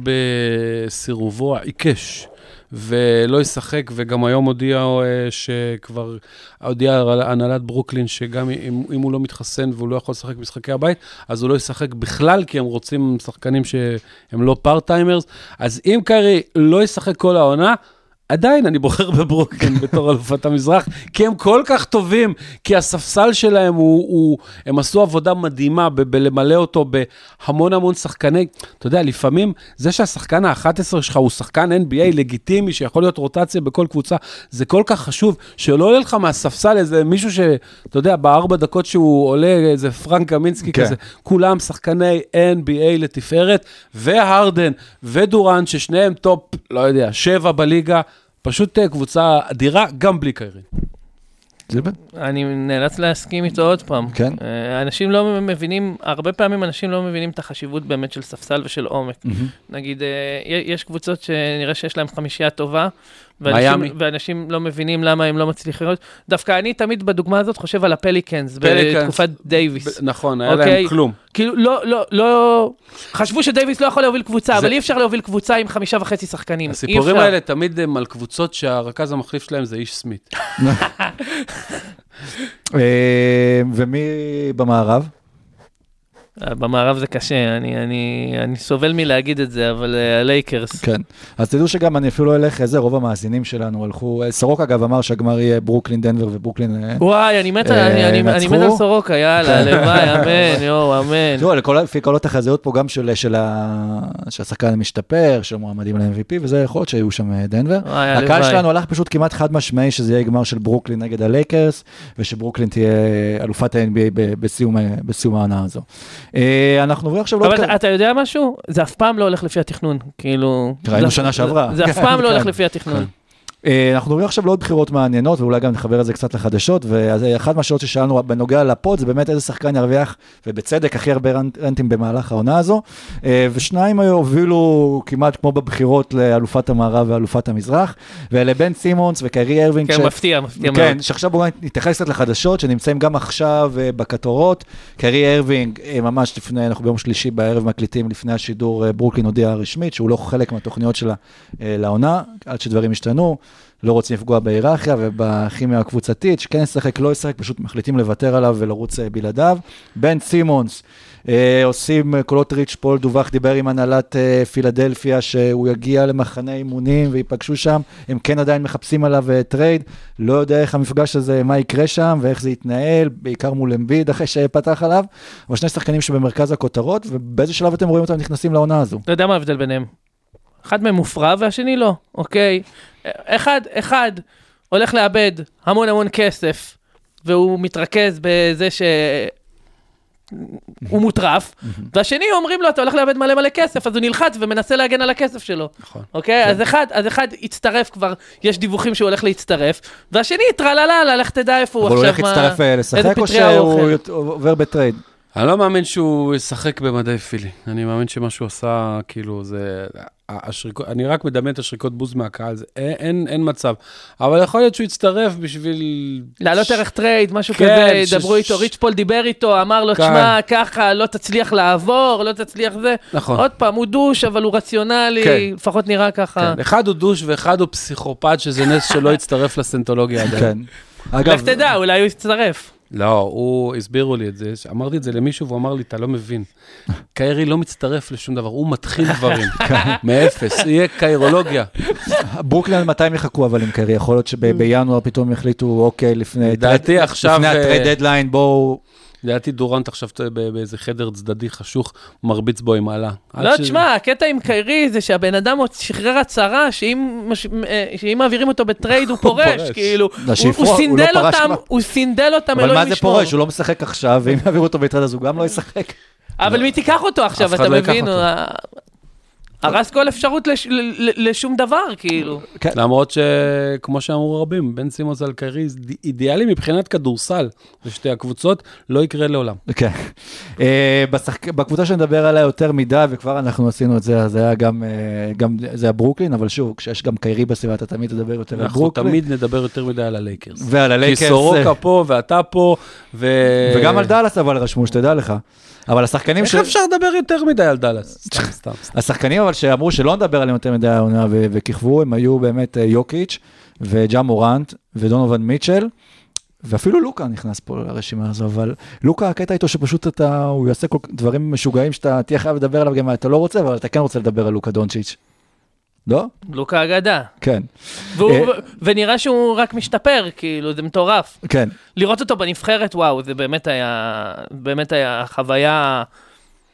בסירובו העיקש ולא ישחק, וגם היום הודיע אה, שכבר הודיע הנהלת ברוקלין שגם אם, אם הוא לא מתחסן והוא לא יכול לשחק במשחקי הבית, אז הוא לא ישחק בכלל, כי הם רוצים שחקנים שהם לא part-timers. אז אם קיירי לא ישחק כל העונה, עדיין אני בוחר בברוקלין בתור אלופת המזרח, כי הם כל כך טובים, כי הספסל שלהם הוא, הוא הם עשו עבודה מדהימה ב- בלמלא אותו בהמון המון שחקני, אתה יודע, לפעמים זה שהשחקן ה-11 שלך הוא שחקן NBA לגיטימי, שיכול להיות רוטציה בכל קבוצה, זה כל כך חשוב, שלא עולה לך מהספסל איזה מישהו שאתה יודע, בארבע דקות שהוא עולה, איזה פרנק קמינסקי כן. כזה, כולם שחקני NBA לתפארת, והרדן ודוראנט, ששניהם טופ, לא יודע, שבע בליגה, פשוט אה, קבוצה אדירה, גם בלי קיירי. אני נאלץ להסכים איתו עוד פעם. כן. אה, אנשים לא מבינים, הרבה פעמים אנשים לא מבינים את החשיבות באמת של ספסל ושל עומק. מהמם. נגיד, אה, יש קבוצות שנראה שיש להן חמישייה טובה, ואנשים, מיאמי. ואנשים לא מבינים למה הם לא מצליחים. דווקא אני תמיד בדוגמה הזאת חושב על הפליקנס, פליקנס. בתקופת דייוויס. ב- נכון, היה אוקיי. להם כלום. כאילו, לא, לא, לא... חשבו שדייוויס לא יכול להוביל קבוצה, זה- אבל אי אפשר להוביל קבוצה עם חמישה וחצי שחקנים. הסיפורים אפשר. האלה תמיד הם על קבוצות שהרכז המחליף שלהם זה איש סמית. אה, ומי במערב? אה, במערב זה קשה, אני, אני, אני סובל מלהגיד את זה, אבל אה, הלייקרס. כן. אז תדעו שגם אני אפילו לא אלך, איזה רוב המאזינים שלנו הלכו, אה, סורוק אגב אמר שהגמר יהיה ברוקלין, דנבר וברוקלין. אה, וואי, אני מת, אה, אני, אני, אני מת על? סורוקה, יאללה, הלוואי, אמן, יואו, אמן. תראו, לכל- לפי כל התחזיות פה גם של, של ה- שהשחקן משתפר, של מועמדים ל-MVP, וזה יכול להיות שהיו שם אה, דנבר. וואי, הקהל. שלנו הלך פשוט כמעט חד משמעי שזה יהיה גמר של ברוקלין נגד הלייקרס, ושברוקלין תהיה אלופת ה-NBA בסיום, בסיום העונה הזו. אה, אנחנו עוברים עכשיו אבל אתה- יודע משהו? זה אף פעם לא הולך לפי התכנון, כאילו... ראינו שנה שעברה. זה אף כן, פעם לא הולך כן. לפי התכנון. אה, אנחנו מדברים עכשיו לעוד בחירות מעניינות, ואולי גם נחבר את זה קצת לחדשות, ואחת מהשאלות ששאלנו בנוגע לפוד, זה באמת איזה שחקן ירוויח, ובצדק, הכי הרבה רנט- רנטים במהלך העונה הזו, אה, ושניים הובילו כמעט כמו בבחירות לאלופת המערב ואלופת המזרח, ואלה בן סימונס וקיירי ארווינג, כן, מפתיע, מפתיע מאוד. כן, שעכשיו בואו נתייחס קצת לחדשות, שנמצאים גם עכשיו אה, בכותרות. קיירי ארווינג, אה, ממש לפני, אנחנו ביום שלישי בערב מקליטים לפני השידור, אה, ברוקלין הודיעה רשמית שהוא לא חלק מהתוכניות שלה אה, לעונה, עד שדברים השתנו. לא רוצים לפגוע בהיררכיה ובכימיה הקבוצתית, שכן ישחק, לא ישחק, פשוט מחליטים לוותר עליו ולרוץ אה, בלעדיו. בן סימונס, אה, עושים אה, קולות ריץ' פול דווח, דיבר עם הנהלת אה, פילדלפיה, שהוא יגיע למחנה אימונים וייפגשו שם, הם כן עדיין מחפשים עליו אה, trade, לא יודע איך המפגש הזה, מה יקרה שם ואיך זה יתנהל, בעיקר מול אמביד אחרי שפתח עליו, אבל שני שחקנים שבמרכז הכותרות, ובאיזה שלב אתם רואים אותם נכנסים לעונה הזו? אתה יודע מה ההבדל ביניהם? אחד מהם מופרע והשני לא, אוקיי? אחד, אחד הולך לאבד המון המון כסף, והוא מתרכז בזה ש... הוא מוטרף, והשני אומרים לו, אתה הולך לאבד מלא מלא כסף, אז הוא נלחץ ומנסה להגן על הכסף שלו. נכון. אוקיי? אז אחד, אז אחד הצטרף כבר, יש דיווחים שהוא הולך להצטרף, והשני טרללה, לך תדע איפה הוא אבל הוא עכשיו, הולך מה- להצטרף אה, איזה לשחק, או פטריה הוא שהוא אוכל. עובר ב trade? אני לא מאמין שהוא ישחק במדי פילי. אני מאמין שמה שהוא עשה, כאילו, זה... השריקות, אני רק מדמיין את השריקות בוז מהקהל, זה, אין, אין, אין מצב. אבל יכול להיות שהוא יצטרף בשביל... להעלות ערך טרייד, משהו כן, כזה, ש- דברו ש- איתו, ריץ' פול דיבר איתו, אמר לו, כן. תשמע, ככה, לא תצליח לעבור, לא תצליח זה. נכון. עוד פעם, הוא douche, אבל הוא רציונלי, כן. לפחות נראה ככה. כן, אחד הוא douche ואחד הוא פסיכופת, שזה נס שלא הצטרף לסיינטולוגיה עדיין. כן. לך אגב, תדע, אולי הוא יצטרף. לא, הוא, הסבירו לי את זה, אמרתי את זה למישהו והוא אמר לי, אתה לא מבין. קיירי לא מצטרף לשום דבר, הוא מתחיל דברים, מאפס, יהיה קיירולוגיה. ברוקלין מתי הם יחכו אבל עם קרי? יכול להיות שבינואר פתאום יחליטו, אוקיי, לפני לדעתי עכשיו, לפני אה, הטרייד דדליין, בואו... לדעתי דורנט עכשיו באיזה חדר צדדי חשוך, מרביץ בו עם עלה. לא, תשמע, הקטע עם קיירי זה שהבן אדם עוד שחרר הצהרה שאם מש- אה, שאם מעבירים אותו בטרייד הוא פורש. כאילו. הוא- לא סינדל אותם. הוא סינדל אותם, אבל אלוהים מה זה ישמור. פורש? הוא לא משחק עכשיו, ואם יעבירו אותו בטרייד אז הוא גם לא ישחק. אבל מי תיקח אותו עכשיו, אתה לא מבין? הרס כל אפשרות לש- ל- ל- לשום דבר, כאילו. למרות שכמו שאמרו רבים, בן סימונס על זה אידיאלי מבחינת כדורסל, זה שתי הקבוצות, לא יקרה לעולם. כן. אה, בשחק- בקבוצה שנדבר עליה יותר מדי, וכבר אנחנו עשינו את זה, זה היה גם, אה, גם זה היה ברוקלין, אבל שוב, כשיש גם קיירי בסביבה, אתה תמיד תדבר יותר על אנחנו ברוקלין. תמיד נדבר יותר מדי על הלייקרס. ועל הלייקרס. כי סורוקה אה, פה ואתה פה, ו... וגם על דאלאס אבל רשמו, שתדע לך. אבל השחקנים איך אפשר לדבר יותר מדי על דאלאס? סתם, סתם. סתם. השחקנים אבל שאמרו שלא נדבר עליהם יותר מדי העונה וכיכבו, הם היו באמת אה, יוקיץ' וג'ה מורנט ודונובל מיטשל. ואפילו לוקה נכנס פה לרשימה הזו, אבל לוקה, הקטע איתו שפשוט אתה, הוא יעשה כל דברים משוגעים שאתה תהיה חייב לדבר עליו גם אתה לא רוצה, אבל אתה כן רוצה לדבר על לוקה דונצ'יץ'. לא? לוקה אגדה. כן, והוא- אה. ונראה שהוא רק משתפר, כאילו, זה מטורף. כן. לראות אותו בנבחרת, וואו, זה באמת היה, באמת היה חוויה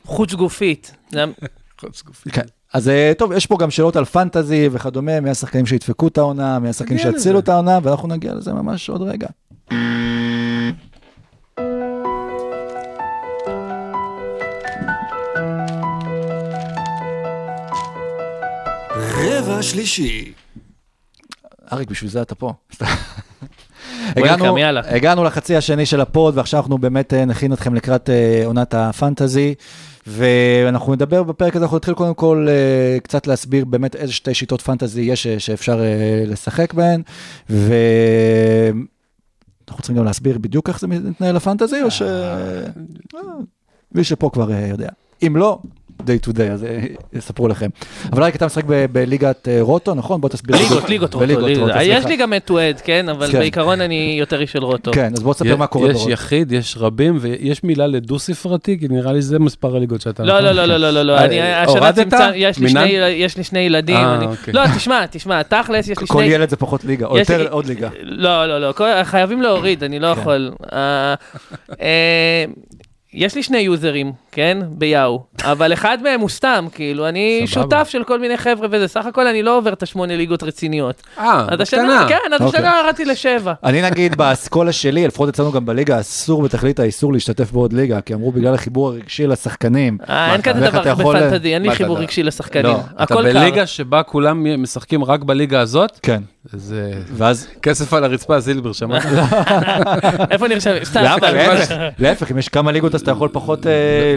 חוץ גופית. זה היה- כן. אז אה, טוב, יש פה גם שאלות על פנטזי וכדומה, מי השחקנים שידפקו את העונה, מי השחקנים שיצילו. את העונה, ואנחנו נגיע לזה ממש עוד רגע. רבע שלישי. אריק, בשביל זה אתה פה. הגענו. הגענו לחצי השני של הפוד, ועכשיו אנחנו באמת אה, נכין אתכם לקראת אה, עונת הפנטזי. ואנחנו נדבר בפרק הזה, אנחנו נתחיל קודם כל אה, קצת להסביר באמת איזה שתי שיטות פנטזי יש שאפשר לשחק בהן, ואנחנו צריכים גם להסביר בדיוק איך זה מתנהל הפנטזי, או ש... מי שפה כבר יודע. אם לא, day to day, אז אה, יספרו לכם. אבל רק אתה משחק ב- בליגת אה, רוטו, נכון? בוא תסביר. ליגות, ליגות רוטו. רוטו, יש. לי גם את טואד, כן? אבל כן. בעיקרון אני יותר איש של רוטו. כן, אז בוא תספר מה קורה יש ברוטו. יחיד, יש רבים, ויש מילה לדו-ספרתי, כי נראה לי זה מספר הליגות שאתה... לא? לא, לא, לא, לא, לא, לא, אה, הורדת? יש לי? שני- יש ילדים. אה, אוקיי. לא, תשמע, תשמע, תכלס, יש לי כל שני... ילד זה פחות ליגה, או יש יותר עוד ליגה. לא, לא, לא, כל- חייבים להוריד, אני לא כן. יכול. אה, אה, יש לי שני יוזרים, כן? ביאו, אבל אחד מהם הוא סתם, כאילו, אני סבבה. שותף של כל מיני חבר'ה וזה, סך הכל אני לא עובר את השמונה ליגות רציניות. אה, אז השנה, בקטנה. כן, אז אוקיי. השנה ירדתי לשבע. אני נגיד באסכולה שלי, לפחות אצלנו גם בליגה, אסור בתכלית האיסור להשתתף בעוד ליגה, כי אמרו בגלל החיבור הרגשי לשחקנים. אה, אין כזה דבר בפנטזי, אין לי חיבור רגשי לשחקנים. לא, אתה. בליגה שבה כולם משחקים רק בליגה הזאת, כן, זה ואז... כסף על הרצפה, זילבר, שמעת? איפה נרשם? סתם. להפך, להפך, אם יש כמה ליגות אז אתה יכול פחות...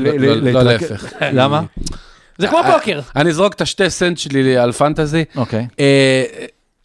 אה, לא, לא. להפך. למה? זה כמו פוקר. אני אזרוק את השתי סנט שלי על פנטזי. אוקיי.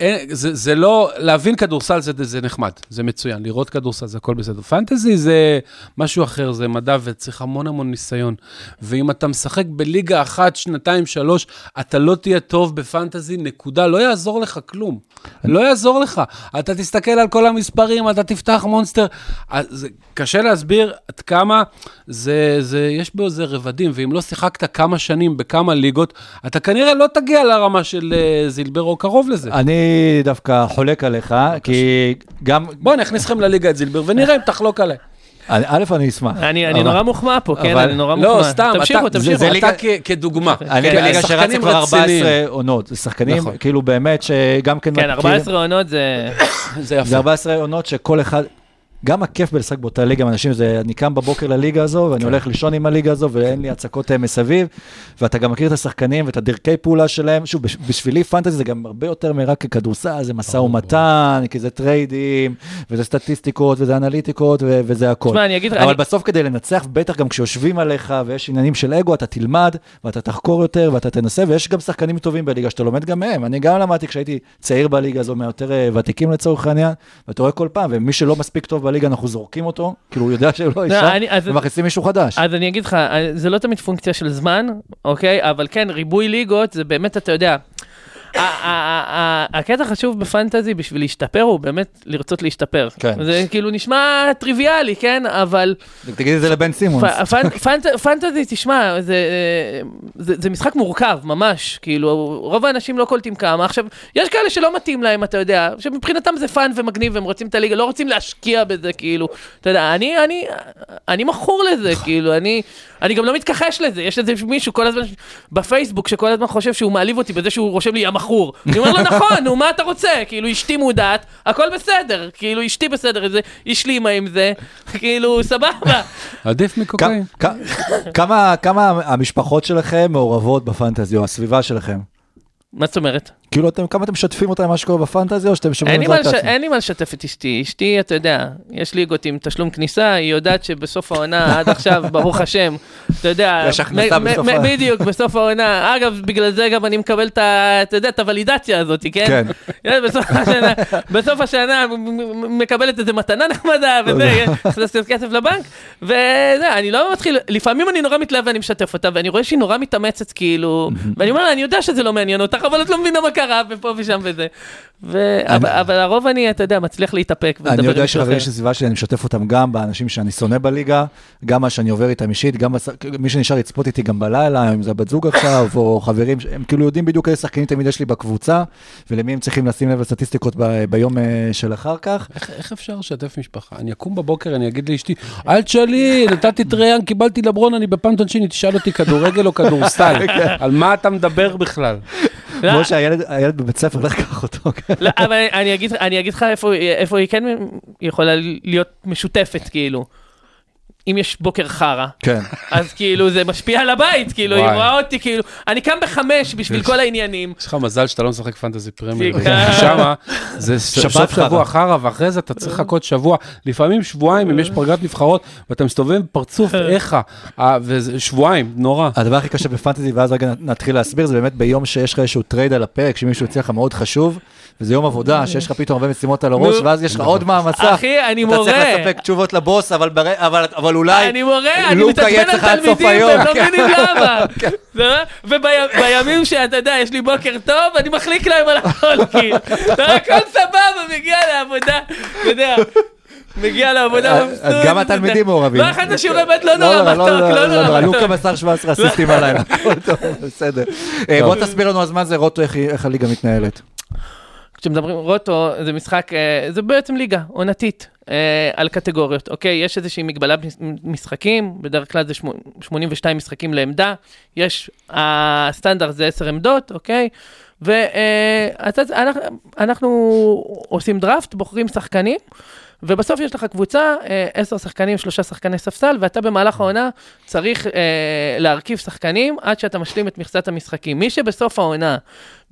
אה, אין- זה, זה לא, להבין כדורסל זה, זה נחמד, זה מצוין, לראות כדורסל זה הכל בסדר. פנטזי זה משהו אחר, זה מדע וצריך המון המון ניסיון. ואם אתה משחק בליגה אחת, שנתיים, שלוש, אתה לא תהיה טוב בפנטזי, נקודה, לא יעזור לך כלום. לא יעזור לך. אתה תסתכל על כל המספרים, אתה תפתח מונסטר. אז זה קשה להסביר עד כמה זה, זה, יש בו איזה רבדים, ואם לא שיחקת כמה שנים בכמה ליגות, אתה כנראה לא תגיע לרמה של אה, זילבר או קרוב לזה. אני דווקא חולק עליך, כי גם... בוא נכניס לכם לליגה את זילבר ונראה אם תחלוק עליי. אני- א', אני אשמח. אני אני נורא מוחמא פה, כן, אבל- אני נורא מוחמא. לא, סתם, תמשיכו, תמשיכו. זה ליגה- כדוגמה. אני כן, בליגה שרצתי כבר רציניים. 14 עונות. זה שחקנים, נכון. כאילו באמת, שגם כן... כן, מכירים- 14 עונות זה... זה זה יפה. 14 עונות שכל אחד... גם הכיף בלשחק באותה ליגה עם אנשים, זה אני קם בבוקר לליגה הזו, כן. ואני הולך לישון עם הליגה הזו, ואין לי הצקות אה, מסביב, ואתה גם מכיר את השחקנים ואת הדרכי פעולה שלהם. שוב, בש- בשבילי פנטזי זה גם הרבה יותר מרק כדורסל, זה משא ומתן, כי זה טריידים, וזה סטטיסטיקות, וזה אנליטיקות, ו- וזה הכל. תשמע, אני אגיד לך, אבל אני- בסוף כדי לנצח, בטח גם כשיושבים עליך ויש עניינים של אגו, אתה תלמד ואתה תחקור יותר ואתה תנסה, ויש גם שחקנים טובים בליגה שאתה לומד גם מהם. אני גם למדתי כשהייתי צעיר בליגה הזו, מהיותר אה, ותיקים לצורך העניין, ואתה רואה כל פעם, ומי שלא מספיק טוב בליגה, אנחנו זורקים אותו, כאילו הוא יודע שהוא לא אני- אז- ומכניסים מישהו חדש. אז אני אגיד לך, זה לא תמיד פונקציה של זמן, אוקיי? אבל כן, ריבוי ליגות זה באמת, אתה יודע, הקטע חשוב בפנטזי בשביל להשתפר הוא באמת לרצות להשתפר. כן. זה כאילו נשמע טריוויאלי, כן? אבל תגיד את זה לבן סימונס. פנטזי, תשמע, זה, משחק מורכב, ממש. כאילו, רוב האנשים לא קולטים כמה. עכשיו, יש כאלה שלא מתאים להם, אתה יודע, שמבחינתם זה fun ומגניב, והם רוצים את הליגה, לא רוצים להשקיע בזה, כאילו. אתה יודע, אני, מכור לזה, כאילו, אני, אני גם לא מתכחש לזה. יש איזה מישהו כל הזמן בפייסבוק, שכל הזמן חושב שהוא מעליב אותי בזה שהוא רושם לי, מכור. אני אומר לו, נכון, נו, מה אתה רוצה? כאילו, אשתי מודעת, הכל בסדר. כאילו, אשתי בסדר, זה, השלימה עם זה, כאילו, סבבה. עדיף מקוקאין. כמה כמה המשפחות שלכם מעורבות בפנטזי, או הסביבה שלכם? מה זאת אומרת? כאילו, אתם, כמה אתם משתפים אותם עם מה שקורה בפנטזי, או שאתם שומעים את זה לש... לעצמכם? אין לי מה לשתף את אשתי. אשתי, אתה יודע, יש ליגות עם תשלום כניסה, היא יודעת שבסוף העונה, עד עכשיו, ברוך השם, אתה יודע... יש הכנסה בסוף מ- ה- בדיוק, בסוף העונה. אגב, בגלל זה גם אני מקבל את ה... אתה יודע, את הוולידציה הזאת, כן? כן. כן, בסוף השנה, בסוף השנה מקבלת איזה מתנה נחמדה, וזה, נכנס קצת כסף לבנק, וזה, אני לא מתחיל, לפעמים אני נורא מתלהב ואני משתף אותה, ואני רואה שהיא נורא מתאמצת, כאילו, ואני אומר לה, אני יודע שזה לא מעניין אותך, אבל את לא מבינה מה קרה, ופה ושם וזה. ו- אבל- אבל הרוב אני, אתה יודע, מצליח להתאפק ולדבר אני יודע שחברים. של סביבה שלי, אני משתף אותם גם באנשים שאני שונא בליגה, גם מה שאני עובר איתם אישית, גם בס- מי שנשאר לצפות איתי גם בלילה, אם זה הבת זוג עכשיו, או חברים, הם כאילו יודעים בדיוק איזה שחקנים תמיד יש לי בקבוצה, ולמי הם צריכים לשים לב לסטטיסטיקות ב- ביום אה, של אחר כך. איך, איך אפשר לשתף משפחה? אני אקום בבוקר, אני אגיד לאשתי, אל תשאלי, נתתי טריאן, קיבלתי לברון, אני בפנטון שני, תשאל אותי כדורגל או כדורסל. על מה אתה מדבר בכלל? לא, כמו שהילד הילד בבית ספר, לך קח אותו. לא, אבל אני אגיד, לך איפה היא כן יכולה להיות משותפת, כאילו. אם יש בוקר חרא, כן. אז כאילו זה משפיע על הבית, כאילו, היא. רואה אותי, כאילו, אני קם בחמש בשביל כל העניינים. יש לך מזל שאתה לא משחק פנטזי פרמייר, שמה זה שבת סוף. שבוע חרא, ואחרי זה אתה צריך לחכות שבוע, לפעמים שבועיים, אם יש פגרת נבחרות, ואתה מסתובב עם פרצוף איכה, אה, שבועיים, נורא. הדבר הכי קשה בפנטזי, ואז רגע נתחיל להסביר, זה באמת ביום שיש לך איזשהו טרייד על הפרק, שמישהו הציע לך מאוד חשוב, וזה יום עבודה, שיש לך פתאום הרבה משימות על הראש. ואז יש לך עוד מעמסה. אחי, אני אתה צריך מורה. לספק תשובות לבוס, אבל בר- אבל- אבל אולי... אני מורה, אני לוקה מתעצבן על תלמידים. והם לא כן. מבינים למה. ובימים שאתה יודע, יש לי בוקר טוב, אני מחליק להם על הכל, כאילו. והכל סבבה, מגיע לעבודה, אתה יודע. מגיע לעבודה אז מבסוט. גם התלמידים מעורבים. לא אכלת שיעורי בית, לא נורא, מתוק, לא נורא. לוקה מתוק. מסר 17 אסיסטים הכל טוב, בסדר. אה, בוא תסביר לנו אז מה זה רוטו, איך הליגה מתנהלת. כשמדברים רוטו זה משחק אה, זה בעצם ליגה עונתית אה, על קטגוריות אוקיי יש איזושהי מגבלה משחקים בדרך כלל זה שמו- 82 משחקים לעמדה יש הסטנדרט זה 10 עמדות אוקיי. ואנחנו עושים דראפט בוחרים שחקנים. ובסוף יש לך קבוצה, אה, עשר שחקנים, שלושה שחקני ספסל, ואתה במהלך העונה צריך אה, להרכיב שחקנים עד שאתה משלים את מכסת המשחקים. מי שבסוף העונה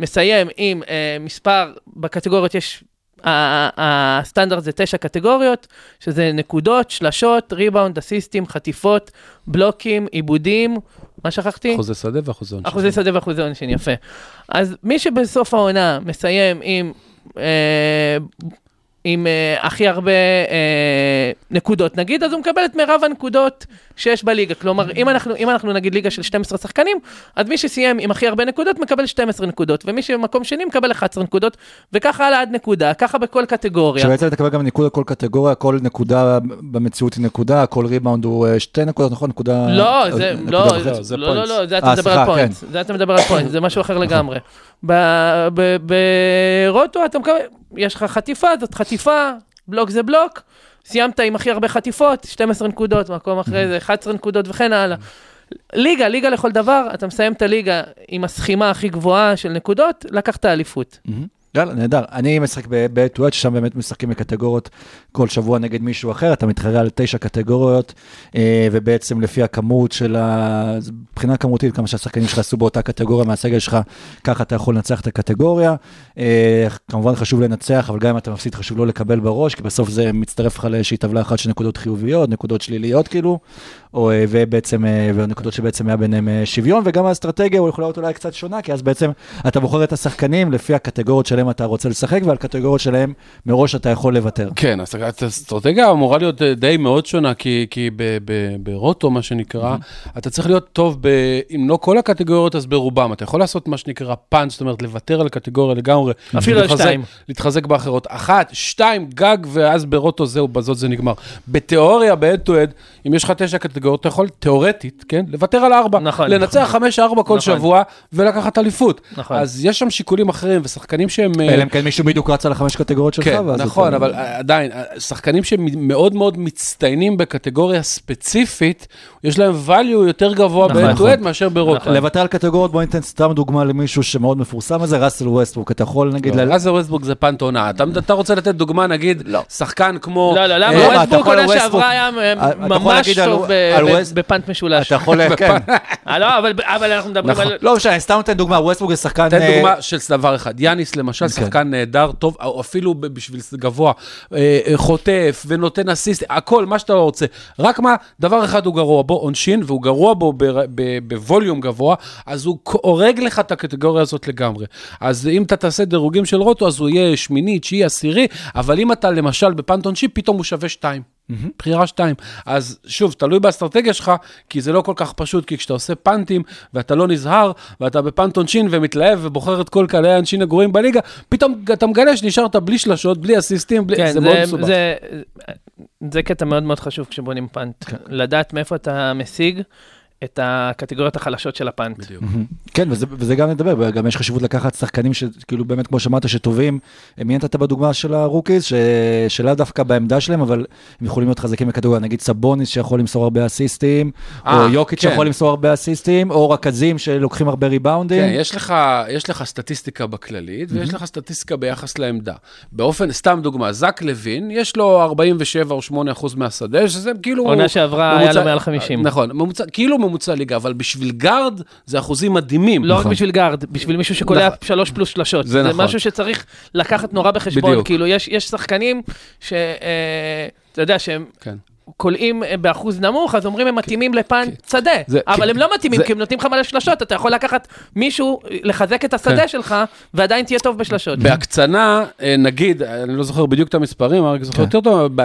מסיים עם אה, מספר, בקטגוריות יש, הסטנדרט זה תשע קטגוריות, שזה נקודות, שלשות, ריבאונד, אסיסטים, חטיפות, בלוקים, עיבודים, מה שכחתי? אחוזי שדה ואחוזי עונשין. אחוזי שדה ואחוזי עונשין, יפה. אז מי שבסוף העונה מסיים עם, אה, עם אה, הכי הרבה אה, נקודות, נגיד, אז הוא מקבל את מירב הנקודות שיש בליגה. כלומר, אם אנחנו, אם אנחנו נגיד ליגה של 12 שחקנים, אז מי שסיים עם הכי הרבה נקודות מקבל 12 נקודות, ומי שבמקום שני מקבל 11 נקודות, וככה הלאה עד נקודה, ככה בכל קטגוריה. שבעצם אתה מקבל גם ניקוד על כל קטגוריה, כל נקודה במציאות היא נקודה, כל ריבאונד הוא אה, שתי נקודות, נכון? נקודה... לא, אה, זה, נקודה לא, וחצי. זה, זה לא, לא. לא, זה אתה אה, מדבר סליחה, על points, זה אתה מדבר על points, זה משהו אחר לגמרי. ב- ב- ב roto אתה מקבל, יש לך חטיפה, זאת חטיפה, בלוק זה בלוק, סיימת עם הכי הרבה חטיפות, 12 נקודות, מקום אחרי זה 11 נקודות וכן הלאה. ליגה, ליגה לכל דבר, אתה מסיים את הליגה עם הסכימה הכי גבוהה של נקודות, לקחת אליפות. יאללה, נהדר. אני משחק בטואט, ששם באמת משחקים בקטגוריות כל שבוע נגד מישהו אחר, אתה מתחרה על תשע קטגוריות, אה, ובעצם לפי הכמות של ה... מבחינה כמותית, כמה שהשחקנים שלך עשו באותה קטגוריה מהסגל שלך, ככה אתה יכול לנצח את הקטגוריה. אה, כמובן חשוב לנצח, אבל גם אם אתה מפסיד חשוב לא לקבל בראש, כי בסוף זה מצטרף לך לאיזושהי טבלה אחת של נקודות חיוביות, נקודות שליליות כאילו, או, אה, ובעצם, והנקודות שבעצם היה ביניהם שוויון, וגם האסטרטגיה יכולה להיות אולי קצת שונה, כי אז בעצם אתה בוחר את השחקנים לפי הקטגוריות שלהם אתה רוצה לשחק, ועל קטגוריות שלהם מראש אתה יכול לוותר. כן, אז האסטרטגיה אמורה להיות אה, די מאוד שונה, כי, כי ב, ב, ברוטו, מה שנקרא, אתה צריך להיות טוב, ב, אם לא כל הקטגוריות, אז ברובם. אתה יכול לעשות מה שנקרא פאנץ', זאת אומרת, לוותר על קטגוריה לגמרי. אפילו על להתחזק- שתיים. להתחזק באחרות. אחת, שתיים, גג, ואז ברוטו זהו, בזאת זה נגמר. בתיאוריה, ב-head to head, אם יש לך תשע קטגוריות, אתה יכול, תיאורטית, כן, לוותר על ארבע. נכון, לנצח חמש, ארבע כל נכון. שבוע, ולקחת אליפות. נכון. אז יש שם שיקולים אחרים, ושחקנים שהם... אה, אלא אם כן מישהו בדיוק רץ על החמש קטגוריות שלך, כן, ואז נכון, אתה- אבל עדיין, שחקנים שמאוד מאוד מצטיינים בקטגוריה ספציפית, יש להם value יותר גבוה נכון. ב-head to head מאשר. נכון. לוותר על קטגוריות, בוא ניתן סתם דוגמה למישהו שמאוד מפורסם הזה, ראסל ווסטבוק, אתה יכול נגיד... ל- ראזר ווסטבורג זה פנט עונה. אתה- אתה רוצה לתת דוגמה, נגיד, שחקן כמו... לא, לא, אה, למה ווסטבוק יכול עונה שעברה היה אתה יכול ממש טוב ב punt משולש. אתה יכול, כן. אה, לא, אבל- אבל אנחנו מדברים נכון. על... לא משנה, סתם נותן דוגמה, ווסטבוק זה שחקן... תן אה, דוגמה של דבר אחד, יאניס למשל, שחקן נהדר, טוב, או אפילו בשביל גבוה, אה, אה, חוטף ונותן אסיסט, הכל, מה שאתה רוצה. רק מה, דבר אחד הוא גרוע בו, עונשין, והוא גרוע בו ב volume גבוה, אז הוא הורג לך את הקטגוריה הזאת לגמרי. אז אם אתה תעשה דירוגים של רוטו, אז הוא יהיה שמיני, תשיעי, עשירי, אבל אם אתה למשל בפנט עונשי, פתאום הוא שווה שתיים. בחירה שתיים. אז שוב, תלוי באסטרטגיה שלך, כי זה לא כל כך פשוט, כי כשאתה עושה פאנטים, ואתה לא נזהר, ואתה בפאנט עונשין ומתלהב ובוחר את כל קהלי העונשין הגרועים בליגה, פתאום אתה מגלה שנשארת בלי שלשות, בלי אסיסטים, בלי... כן, זה מאוד מסובך. זה, זה קטע מאוד מאוד חשוב כשבונים פאנט. לדעת מאיפה אתה משיג את הקטגוריות החלשות של ה punt. בדיוק. כן, וזה, וזה גם נדבר, גם יש חשיבות לקחת שחקנים שכאילו באמת, כמו שאמרת, שטובים. מי נתת בדוגמה של הרוקיז, ש... שלאו דווקא בעמדה שלהם, אבל הם יכולים להיות חזקים בקטגוריה, נגיד סבוניס שיכול למסור הרבה אסיסטים, אה, או יוקיץ' כן. שיכול למסור הרבה אסיסטים, או רכזים שלוקחים הרבה ריבאונדים. כן, יש לך, יש לך סטטיסטיקה בכללית, ויש לך סטטיסטיקה ביחס לעמדה. באופן, סתם דוגמה, זק לוין, יש לו 47 או 8 אחוז מהשדה, שזה כאילו... עונה שעברה היה לו מעל 50. נכון, ממוצע, כאילו ממוצע ליגה, אבל בשביל גארד זה אחוזים מדהימים. לא רק נכון. בשביל גארד, בשביל מישהו שקולע נכון. שלוש פלוס שלשות. זה זה נכון. משהו שצריך לקחת נורא בחשבון. בדיוק. כאילו, יש יש שחקנים ש... אה, אתה יודע, שהם כן. קולעים אה, באחוז נמוך, אז אומרים הם מתאימים לפאנט שדה. זה- אבל כן. הם לא מתאימים, זה- כי הם נותנים לך מלא שלשות. אתה יכול לקחת מישהו, לחזק את השדה כן. שלך, ועדיין תהיה טוב בשלשות. בהקצנה, אה, נגיד, אני לא זוכר בדיוק את המספרים, אני רק זוכר כן. יותר טוב,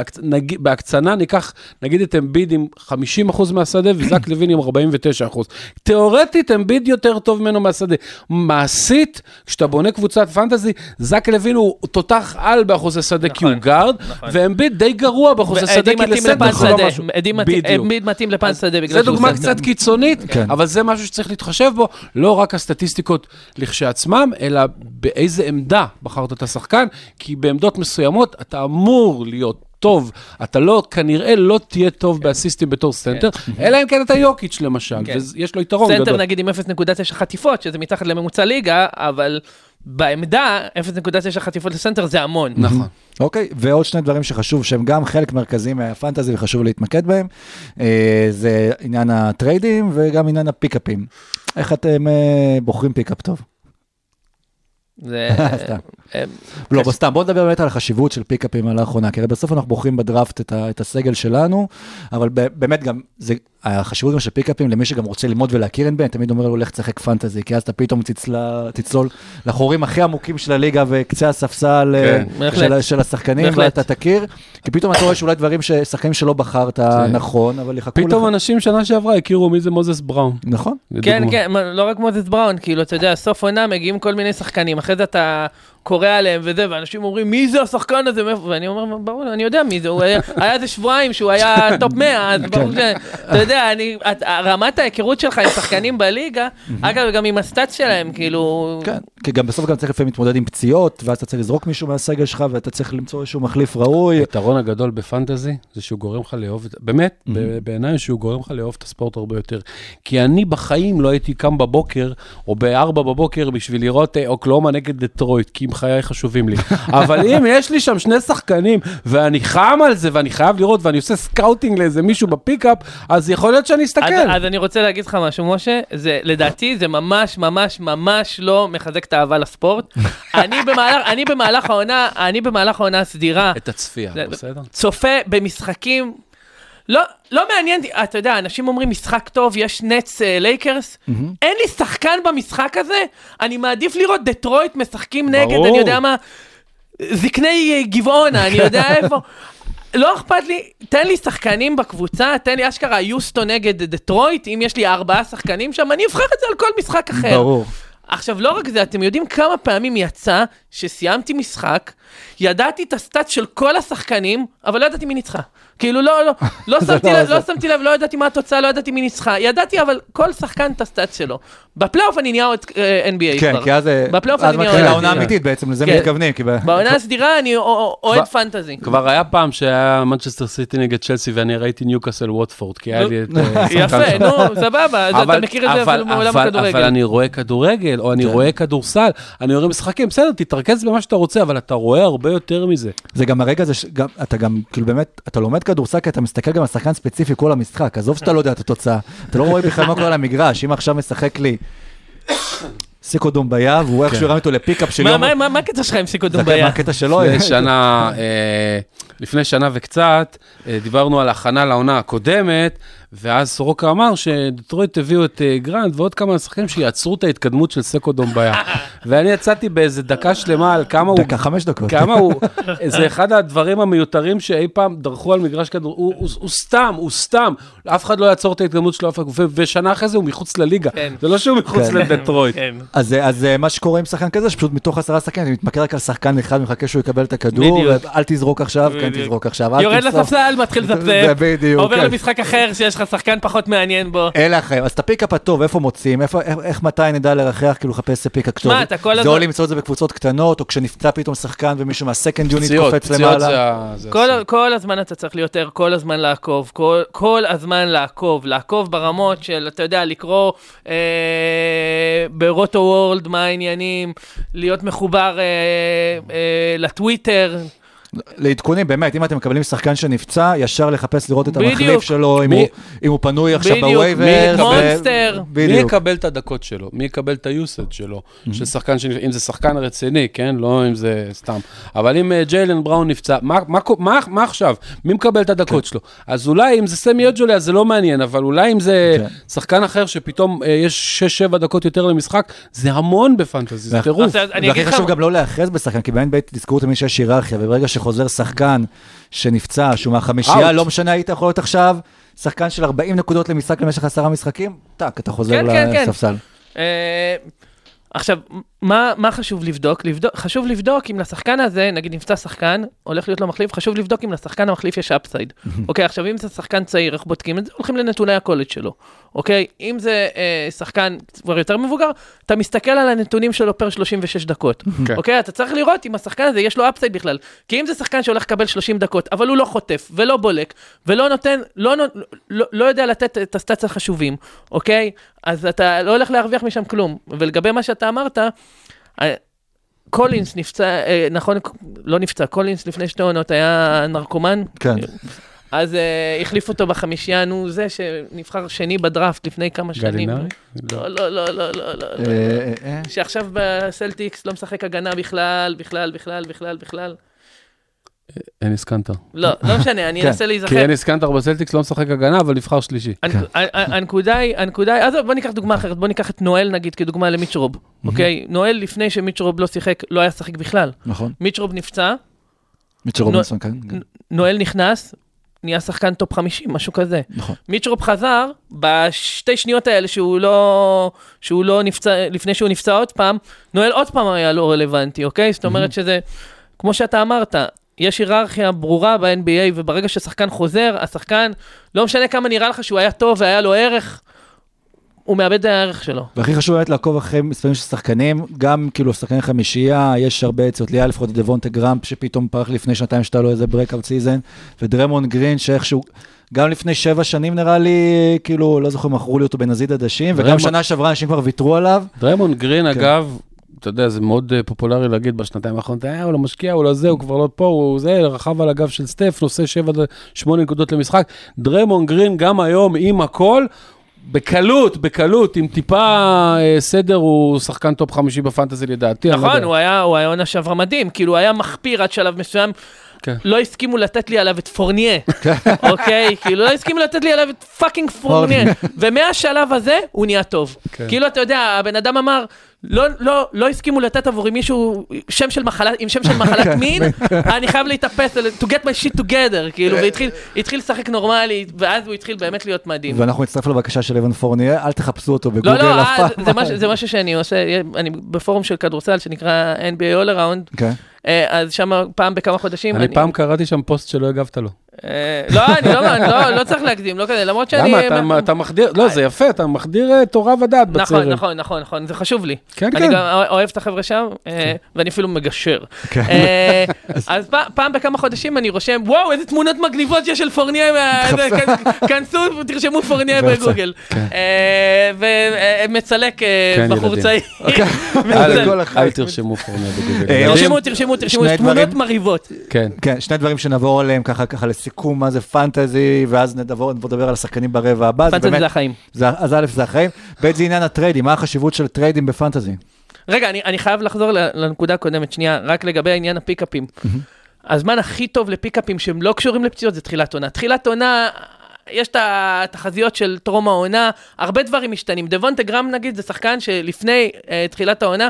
בהקצנה ניקח, נגיד את אמביד עם 50% מהשדה וזק לוין עם 49%. תיאורטית, אמביד יותר טוב ממנו מהשדה. מעשית, כשאתה בונה קבוצת פנטזי, זק לוין הוא תותח על באחוזי שדה כי הוא נכון, גארד, נכון. ואמביד די גרוע באחוזי שדה כי לסנטר לא שדה. משהו. עדי מתאים- ל punt שדה בגלל זו שהוא דוגמה סנטר. קצת קיצונית, כן. אבל זה משהו שצריך להתחשב בו, לא רק הסטטיסטיקות לכשעצמם, אלא באיזה עמדה בחרת את השחקן, כי בעמדות מסוימות אתה אמור להיות טוב, אתה לא, כנראה לא תהיה טוב באסיסטים בתור סנטר, אלא אם כן אתה יוקיץ' למשל, כן. ויש לו יתרון סנטר גדול. נגיד עם 0.9 חטיפות, שזה מתחת לממוצע ליגה, אבל בעמדה 0.9 חטיפות לסנטר זה המון. נכון. אוקיי, ועוד שני דברים שחשוב, שהם גם חלק מרכזי מהפנטזי וחשוב להתמקד בהם, אה, זה עניין הטריידים וגם עניין ה pickupים. איך אתם אה, בוחרים pickup טוב? זה... אה, לא, סתם, בוא נדבר באמת על החשיבות של פיקאפים על האחרונה, כי הרי בסוף אנחנו בוחרים בדראפט את, הסגל שלנו, אבל ב- באמת גם, זה, החשיבות גם של פיקאפים למי שגם רוצה ללמוד ולהכיר NBA, אני תמיד אומר לו, לך תשחק פנטזי, כי אז אתה פתאום תצלה, תצלול לחורים הכי עמוקים של הליגה וקצה הספסל כן, אה, בהחלט. של, של השחקנים, בהחלט. ואתה תכיר, כי פתאום אתה רואה שאולי דברים, שחקנים שלא בחרת נכון, אבל יחכו לך. פתאום אנשים שנה שעברה הכירו מי זה מוזס בראון. נכון. כן. כן, לא רק מוזס בראון, כאילו, אתה יודע, סוף עונה מגיעים כל מיני שחקנים, אחרי זה אתה קורא עליהם וזה, ואנשים אומרים, מי זה השחקן הזה? מאיפה?" ואני אומר, ברור, אני יודע מי זה, הוא היה היה איזה שבועיים שהוא היה top 100, אז ברור ש... אתה יודע, אני, את- רמת ההיכרות שלך עם שחקנים בליגה, אגב, גם עם ה stats שלהם, כאילו... כן, כי גם בסוף גם צריך לפעמים להתמודד עם פציעות, ואז אתה צריך לזרוק מישהו מהסגל שלך, ואתה צריך למצוא איזשהו מחליף ראוי. היתרון הגדול בפנטזי זה שהוא גורם לך לאהוב, את- באמת, בעיניי שהוא גורם לך לאהוב את הספורט הרבה יותר. כי אני בחיים לא הייתי קם בבוקר, או בארבע בבוקר בשביל לראות אה, אוקלהומה נגד דטרויט, כי אם חיי חשובים לי. אבל אם יש לי שם שני שחקנים, ואני חם על זה, ואני חייב לראות, ואני עושה scouting לאיזה מישהו ב pickup, אז יכול להיות שאני אסתכל. אז, אז אני רוצה להגיד לך משהו, משה, זה, לדעתי זה ממש ממש ממש לא מחזק את האהבה לספורט. אני, במהלך, אני במהלך העונה, אני במהלך העונה הסדירה, את הצפייה, בסדר? צופה במשחקים, לא, לא מעניין, אתה יודע, אנשים אומרים משחק טוב, יש נטס אה, לייקרס, אין לי שחקן במשחק הזה, אני מעדיף לראות דטרויט משחקים נגד, ברור. אני יודע מה, זקני אה, גבעונה, אני יודע איפה. לא אכפת לי, תן לי שחקנים בקבוצה, תן לי אשכרה יוסטון נגד דטרויט, אם יש לי ארבעה שחקנים שם, אני אבחר את זה על כל משחק אחר. ברור. עכשיו, לא רק זה, אתם יודעים כמה פעמים יצא שסיימתי משחק, ידעתי את ה stats של כל השחקנים, אבל לא ידעתי מי ניצחה. כאילו, לא, לא, לא שמתי לא לב. לא שמתי לב, לא ידעתי מה התוצאה, לא ידעתי מי ניצחה. ידעתי, אבל כל שחקן את ה stats שלו. בפלייאוף אני נהיה עוד אה, NBA כן, כבר. כי אז אה, בפלייאוף אז אני נהיה מתחילה עוד העונה NBA. האמיתית בעצם, לזה כן. מתכוונים. כי ב- בעונה הסדירה אני אוהד fantasy. כבר היה פעם שהיה מנצ'סטר סיטי נגד צ'לסי ואני ראיתי ניוקאסל ווטפורד, כי היה לי את... אה, יפה. נו, סבבה, אז אתה מכיר את זה אפילו מעולם אבל- אבל הכדורגל. אני רואה כדורגל, או אני כן. רואה כדורסל, אני רואה משחקים, בסדר, תתרכז במה שאתה רוצה, אבל אתה רואה הרבה יותר מזה. זה גם הרגע הזה, שגם- אתה גם, כאילו באמת, אתה לומד כדורסל כי אתה מסתכל גם על שחקן ספציפי כל המשחק, עזוב שאתה לא יודע את התוצאה, אתה לא רואה בכלל מה קורה על המגרש, אם עכשיו משחק לי סקו דומבויה, והוא איכשהו הרם אותו ל pickup של מה- יום, מה- הקטע שלך עם סקו זה מה דומבויה? הקטע שלו, לפני שנה, אה, לפני שנה וקצת, אה, דיברנו על הכנה לעונה הקודמת, ואז סורוקה אמר שדטרויט הביאו את אה, גרנט ועוד כמה שחקנים שיעצרו את ההתקדמות של סקו דומבויה. ואני יצאתי באיזה דקה שלמה על כמה הוא... דקה, חמש דקות. כמה הוא, זה אחד הדברים המיותרים שאי פעם דרכו על מגרש כדור, הוא, הוא, הוא סתם, הוא סתם, אף אחד לא יעצור את ההתקדמות שלו, אף אחד- ו- ושנה אחרי זה הוא מחוץ לליגה, כן. זה לא שהוא מחוץ כן. לדטרויט. כן. אז, אז אה, מה שקורה עם שחקן כזה, שפשוט מתוך עשרה שחקנים, אתה מתמקד רק על שחקן אחד, מחכה שהוא יקבל את הכדור, בדיוק. אל תזרוק עכשיו, כן בדיוק. תזרוק עכשיו, יורד. לספסל, מתחיל בדיוק, עובר כן. למשחק אחר שיש לך לך שחקן פחות מעניין בו. אלה החיים. אז את ה pickup הטוב, איפה מוצאים? איפה, איך, איך מתי נדע לרחח, כאילו לחפש pickup טוב? שמע, אתה כל זה הזמן- או למצוא את זה בקבוצות קטנות, או כשנפצע פתאום שחקן ומישהו מה second unit פציעות, קופץ פציעות למעלה. זה ה... זה כל. כל הזמן אתה צריך להיות ער, כל הזמן לעקוב, כל, כל הזמן לעקוב, לעקוב ברמות של, אתה יודע, לקרוא אה, ב Rotoworld מה העניינים, להיות מחובר אה, אה, לטוויטר, לעדכונים, באמת, אם אתם מקבלים שחקן שנפצע, ישר לחפש לראות את בדיוק. המחליף שלו, אם מי- הוא, אם הוא פנוי עכשיו בדיוק. ב waiver. מי monster. מי בדיוק. יקבל את הדקות שלו? מי יקבל את היוסד שלו? של שחקן, שנ- אם זה שחקן רציני, כן? לא אם זה סתם. אבל אם אה, ג'יילן בראון נפצע, מה- מה מה מה עכשיו? מי מקבל את כן. הדקות שלו? אז אולי אם זה סמי אוג'לה, אז זה לא מעניין, אבל אולי אם זה כן. שחקן אחר שפתאום אה, יש 6-7 דקות יותר למשחק, זה המון ב fantasy, זה טירוף. והכי אגיד לך, חשוב גם לא להיאחז בשחקן, כי ב-NBA תזכרו תמיד שיש היררכיה, וברגע שחוזר שחקן שנפצע, שהוא מהחמישייה. לא משנה, היית יכול להיות עכשיו שחקן של 40 נקודות למשחק למשך עשרה משחקים, טאק, אתה חוזר כן, כן, כן. לספסל. אה, עכשיו, מה, מה חשוב לבדוק? לבדוק? חשוב לבדוק אם לשחקן הזה, נגיד נפצע שחקן, הולך להיות לו מחליף, חשוב לבדוק אם לשחקן המחליף יש upside. אוקיי, עכשיו אם זה שחקן צעיר, איך בודקים את זה? הולכים לנתוני הקולג' שלו. אוקיי, אם זה אה, שחקן כבר יותר מבוגר, אתה מסתכל על הנתונים שלו per 36 דקות. כן. אוקיי, אתה צריך לראות אם השחקן הזה יש לו upside בכלל. כי אם זה שחקן שהולך לקבל 30 דקות, אבל הוא לא חוטף ולא בולק, ולא נותן, לא, נות- לא, לא יודע לתת את ה stats החשובים, אוקיי? אז אתה לא הולך להרוויח משם כלום. ולגבי מה שאתה אמרת, אה, קולינס נפצע, אה, נכון, לא נפצע, קולינס לפני שתי עונות היה נרקומן. כן. אז אה, החליף אותו בחמישייה, נו, זה שנבחר שני בדראפט לפני כמה שנים. גלינרי? לא, לא, לא, לא, לא, לא. אה, אה, אה. שעכשיו בסלטיקס לא משחק הגנה בכלל, בכלל, בכלל, בכלל, בכלל. אניס קנטר. לא, לא משנה, אני כן, אנסה כי להיזכר. אניס קנטר בסלטיקס לא משחק הגנה, אבל נבחר שלישי. הנקודה היא, הנקודה היא, עזוב, בוא ניקח דוגמה אחרת, בוא ניקח את נואל נגיד כדוגמה למיטש רוב, אוקיי? נואל לפני שמיטש רוב לא שיחק, לא היה שחקן בכלל. נכון. מיטש רוב נפצע, כן. כן. נואל נכנס, נהיה שחקן top 50, משהו כזה. נכון. מיטש רוב חזר, בשתי שניות האלה שהוא לא, שהוא לא נפצע, לפני שהוא נפצע עוד פעם, נואל עוד פעם היה לא רלוונטי, אוקיי? זאת אומרת שזה, כמו שאתה אמרת, יש היררכיה ברורה ב-NBA, וברגע ששחקן חוזר, השחקן, לא משנה כמה נראה לך שהוא היה טוב והיה לו ערך, הוא מאבד את הערך שלו. והכי חשוב באמת לעקוב אחרי מספרים של שחקנים, גם כאילו שחקני חמישייה, יש הרבה אצלות, לי היה לפחות את דבונטה גראהם, שפתאום פרח לפני שנתיים שהייתה לו איזה breakout season, ודריימונד גרין, שאיכשהו, גם לפני שבע שנים נראה לי, כאילו, לא זוכר, מכרו לי אותו בנזיד עדשים, וגם דריימונד- שנה שעברה אנשים כבר ויתרו עליו. דריימונד גרין, כן. אגב, אתה יודע, זה מאוד אה, פופולרי להגיד בשנתיים האחרונות, אה, הוא לא משקיע, הוא לא זה, הוא כבר לא פה, הוא זה, רכב על הגב של סטף, עושה 7-8 נקודות למשחק. דריימונד גרין, גם היום, עם הכל, בקלות, בקלות, עם טיפה אה, סדר, הוא שחקן top חמישי ב fantasy לדעתי. לא נכון. הוא היה, הוא היה עונה שעברה מדהים, כאילו הוא היה מחפיר עד שלב מסוים. כן. לא הסכימו לתת לי עליו את פורנייה, אוקיי? כאילו לא הסכימו לתת לי עליו את פאקינג פורניה. ומהשלב הזה הוא נהיה טוב. כן. כאילו, אתה יודע, הבן אדם אמר, לא, לא, לא הסכימו לתת עבורי מישהו שם של מחלה, עם שם של מחלת מין, אני חייב להתאפס, to get my shit together, כאילו, והתחיל התחיל לשחק נורמלי, ואז הוא התחיל באמת להיות מדהים. ואנחנו נצטרף לבקשה של אבן פורניה, אל תחפשו אותו לא, בגוגל לא, אף אה, פעם. זה משהו- זה משהו שאני עושה, אני בפורום של כדורסל שנקרא NBA All Around, כן. אה, אז שם פעם בכמה חודשים, אני פעם קראתי שם פוסט שלא הגבת לו. אה, לא, אני לא, אני לא, לא צריך להקדים, לא כזה, למרות שאני... למה? אתה- אתה מחדיר, לא, זה יפה, אתה מחדיר אה, תורה ודעת נכון, בצעירים. נכון, נכון, נכון, זה חשוב לי. כן, אני כן. גם אוהב את החבר'ה שם, אה, ואני אפילו מגשר. כן. אה, אז פעם בכמה חודשים אני רושם, וואו, איזה תמונות מגניבות יש של פורניה, כנסו ותרשמו פורניה. בגוגל. אה, ומצלק אה, כן, בחור. צעיר. אל- לכל אל. תרשמו פורניה בגוגל. אה, ילדים? תרשמו, תרשמו, תרשמו, תמונות. מרהיבות. כן. כן, שני דברים שנעבור עליהם ככה, ככה לסיכום, מה זה פנטזי, ואז נדבר, נדבר על השחקנים ברבע הבא. פנטזי באמת- זה החיים. זה- אז א', זה החיים, ב', זה עניין הטריידים, מה החשיבות של טריידים בפנטזי? רגע, אני, אני חייב לחזור לנקודה הקודמת, שנייה, רק לגבי העניין הפיקאפים. הזמן הכי טוב לפיקאפים שהם לא קשורים לפציעות זה תחילת עונה. תחילת עונה, יש את התחזיות של טרום העונה, הרבה דברים משתנים. דבונטה גרם נגיד זה שחקן שלפני אה, תחילת העונה,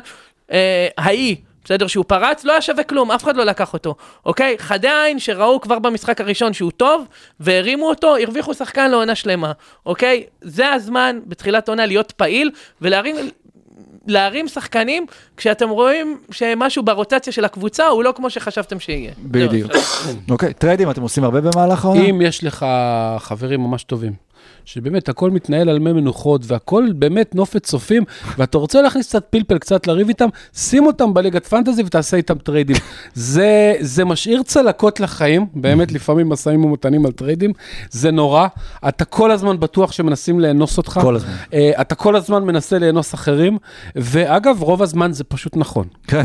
אה, היי, בסדר, שהוא פרץ, לא היה שווה כלום, אף אחד לא לקח אותו, אוקיי? חדי עין שראו כבר במשחק הראשון שהוא טוב, והרימו אותו, הרוויחו שחקן לעונה שלמה, אוקיי? זה הזמן בתחילת עונה להיות פעיל ולהרים... להרים שחקנים כשאתם רואים שמשהו ברוטציה של הקבוצה הוא לא כמו שחשבתם שיהיה. בדיוק. אוקיי, טריידים אתם עושים הרבה במהלך העונה? אם יש לך חברים ממש טובים, שבאמת הכל מתנהל על מי מנוחות, והכל באמת נופת צופים, ואתה רוצה להכניס קצת פלפל, קצת לריב איתם, שים אותם בליגת פנטזי ותעשה איתם טריידים. זה, זה משאיר צלקות לחיים, באמת לפעמים משאים ומתנים על טריידים, זה נורא. אתה כל הזמן בטוח שמנסים לאנוס אותך. כל הזמן. אה, אתה כל הזמן מנסה לאנוס אחרים, ואגב, רוב הזמן זה פשוט נכון.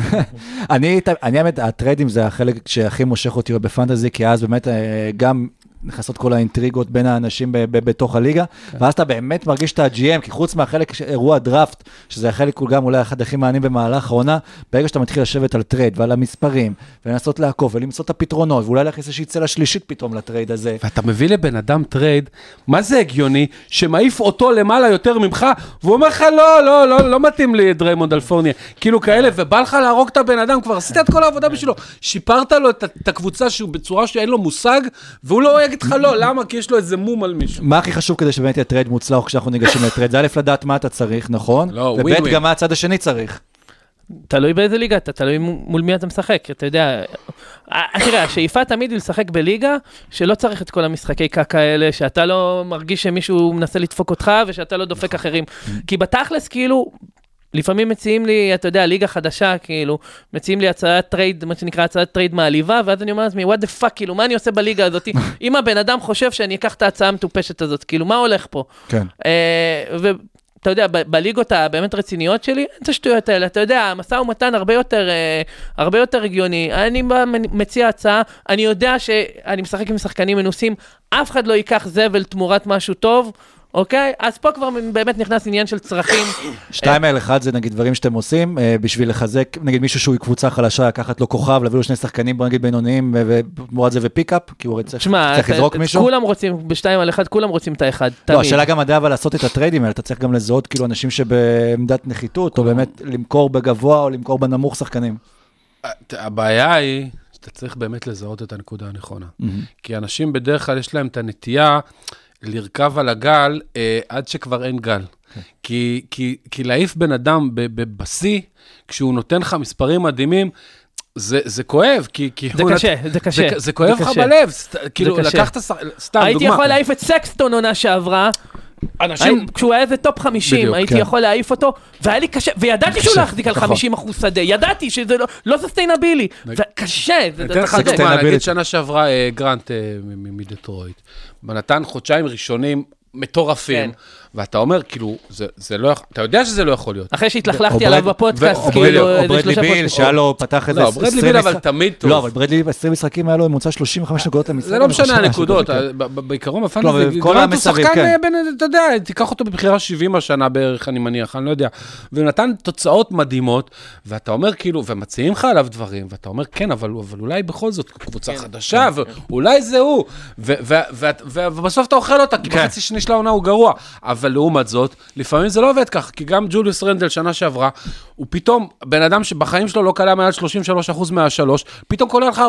אני, אני האמת, הטריידים זה החלק שהכי מושך אותי בפנטזי, כי אז באמת אה, גם נכנסות כל האינטריגות בין האנשים ב- ב- בתוך הליגה, ואז אתה באמת מרגיש את ה-GM, כי חוץ מהחלק, אירוע דראפט, שזה החלק גם אולי אחד הכי מעניינים במהלך העונה, ברגע שאתה מתחיל לשבת על טרייד ועל המספרים, ולנסות לעקוב ולמצוא את הפתרונות, ואולי להכניס איזושהי צלע שלישית פתאום לטרייד הזה. ואתה מביא לבן אדם טרייד, מה זה הגיוני, שמעיף אותו למעלה יותר ממך, והוא אומר לך, לא, לא, לא, לא מתאים לי דריימונד גרין. כאילו כאלה, ובא לך להרוג את הבן אדם, כבר עשית את כל העבודה בשבילו. שיפרת לו את, את הקבוצה שהוא בצורה שאין לו מושג, והוא לא יגיד לך לא, למה? כי יש לו איזה מום על מישהו. מה הכי חשוב כדי שבאמת יהיה טרייד מוצלח כשאנחנו ניגשים לטרייד? זה א', לדעת מה אתה צריך, נכון? לא, וב', ווין ווין. גם מה הצד השני צריך. תלוי באיזה ליגה אתה, תלוי מול מי אתה משחק, אתה יודע. אה, תראה, השאיפה תמיד היא לשחק בליגה שלא צריך את כל המשחקי קקה האלה, שאתה לא מרגיש שמישהו מנסה לדפוק אותך ושאתה לא דופק אחרים. כי בתכלס, כאילו, לפעמים מציעים לי, אתה יודע, ליגה חדשה, כאילו, מציעים לי הצעת טרייד, מה שנקרא הצעת טרייד מעליבה, ואז אני אומר לעצמי, what the fuck, כאילו, מה אני עושה בליגה הזאת? אם הבן אדם חושב שאני אקח את ההצעה המטופשת הזאת, כאילו, מה הולך פה? כן. אה, ואתה יודע, ב- בליגות הבאמת רציניות שלי, אין את השטויות האלה. אתה יודע, המשא ומתן הרבה יותר, אה, הרבה יותר הגיוני. אני מציע הצעה, אני יודע שאני משחק עם שחקנים מנוסים, אף אחד לא ייקח זבל תמורת משהו טוב. אוקיי? אז פה כבר באמת נכנס עניין של צרכים. שתיים על אחד זה נגיד דברים שאתם עושים אה, בשביל לחזק, נגיד מישהו שהוא קבוצה חלשה, לקחת לו כוכב, להביא לו שני שחקנים, בוא נגיד בינוניים, ותמורת זה ופיקאפ, כי הוא צריך אתה- לזרוק מישהו. כולם רוצים, בשתיים על אחד, כולם רוצים את האחד. לא, תמיד. השאלה גם אבל לעשות את הטריידים האלה, אתה צריך גם לזהות כאילו אנשים שבעמדת נחיתות, או באמת למכור בגבוה או למכור בנמוך שחקנים. הבעיה היא שאתה צריך באמת לזהות את הנקודה הנכונה. כי אנשים בדרך כלל יש להם את הנטייה לרכב על הגל אה, עד שכבר אין גל. כי, כי, כי להעיף בן אדם בשיא, כשהוא נותן לך מספרים מדהימים, זה, זה כואב, כי... כי זה הוא קשה, נת- זה קשה. זה, זה כואב זה לך קשה. בלב, סתם, כאילו, קשה. לקחת, סתם, הייתי דוגמה. יכול להעיף את סקסטון עונה שעברה, אנשים... כשהוא היה איזה טופ 50, בדיוק, הייתי כן. יכול להעיף אותו, והיה לי קשה, וידעתי שהוא לא יחזיק על נכון. 50 אחוז שדה, ידעתי שזה לא- לא sustainable, וקשה, זה אני אתן לך אתה צודק. דוגמה, נגיד. שנה שעברה אה, גרנט אה, מ- מ- מדטרויט, נתן חודשיים ראשונים מטורפים, כן. ואתה אומר, כאילו, זה- זה לא, יכול- אתה יודע שזה לא יכול להיות. אחרי שהתלכלכתי או עליו בפודקאסט, או כאילו, ברדלי- או איזה ברדלי שלושה ביל, פודקאסט. שהיה לו, פתח איזה לא, ברדלי 20 ביל אבל תמיד טוב. לא, אבל ברדלי ב-20 משחקים היה לו ממוצע 35 נקודות למשחק. זה לא משנה הנקודות, כזה. ה- ב- ב- בעיקרון כל גרנט הוא שחקן, כן. אה, בין- אתה יודע, תיקח אותו בבחירה 70 השנה בערך, אני מניח, אני לא יודע. והוא נתן תוצאות מדהימות, ואתה אומר כאילו, ומציעים לך עליו דברים, ואתה אומר, כן, אבל אולי בכל זאת קבוצה כן, חדשה, ואולי זה הוא. ו- ו- ו- ו- ובסוף אתה אוכל אותה, כי כן. בחצי שני של העונה הוא גרוע. אבל לעומת זאת, לפעמים זה לא עובד כך, כי גם ג'וליוס רנדל שנה שעברה, הוא פתאום, בן אדם שבחיים שלו לא קלע מעל 33% מהשלוש, פתאום קולע לך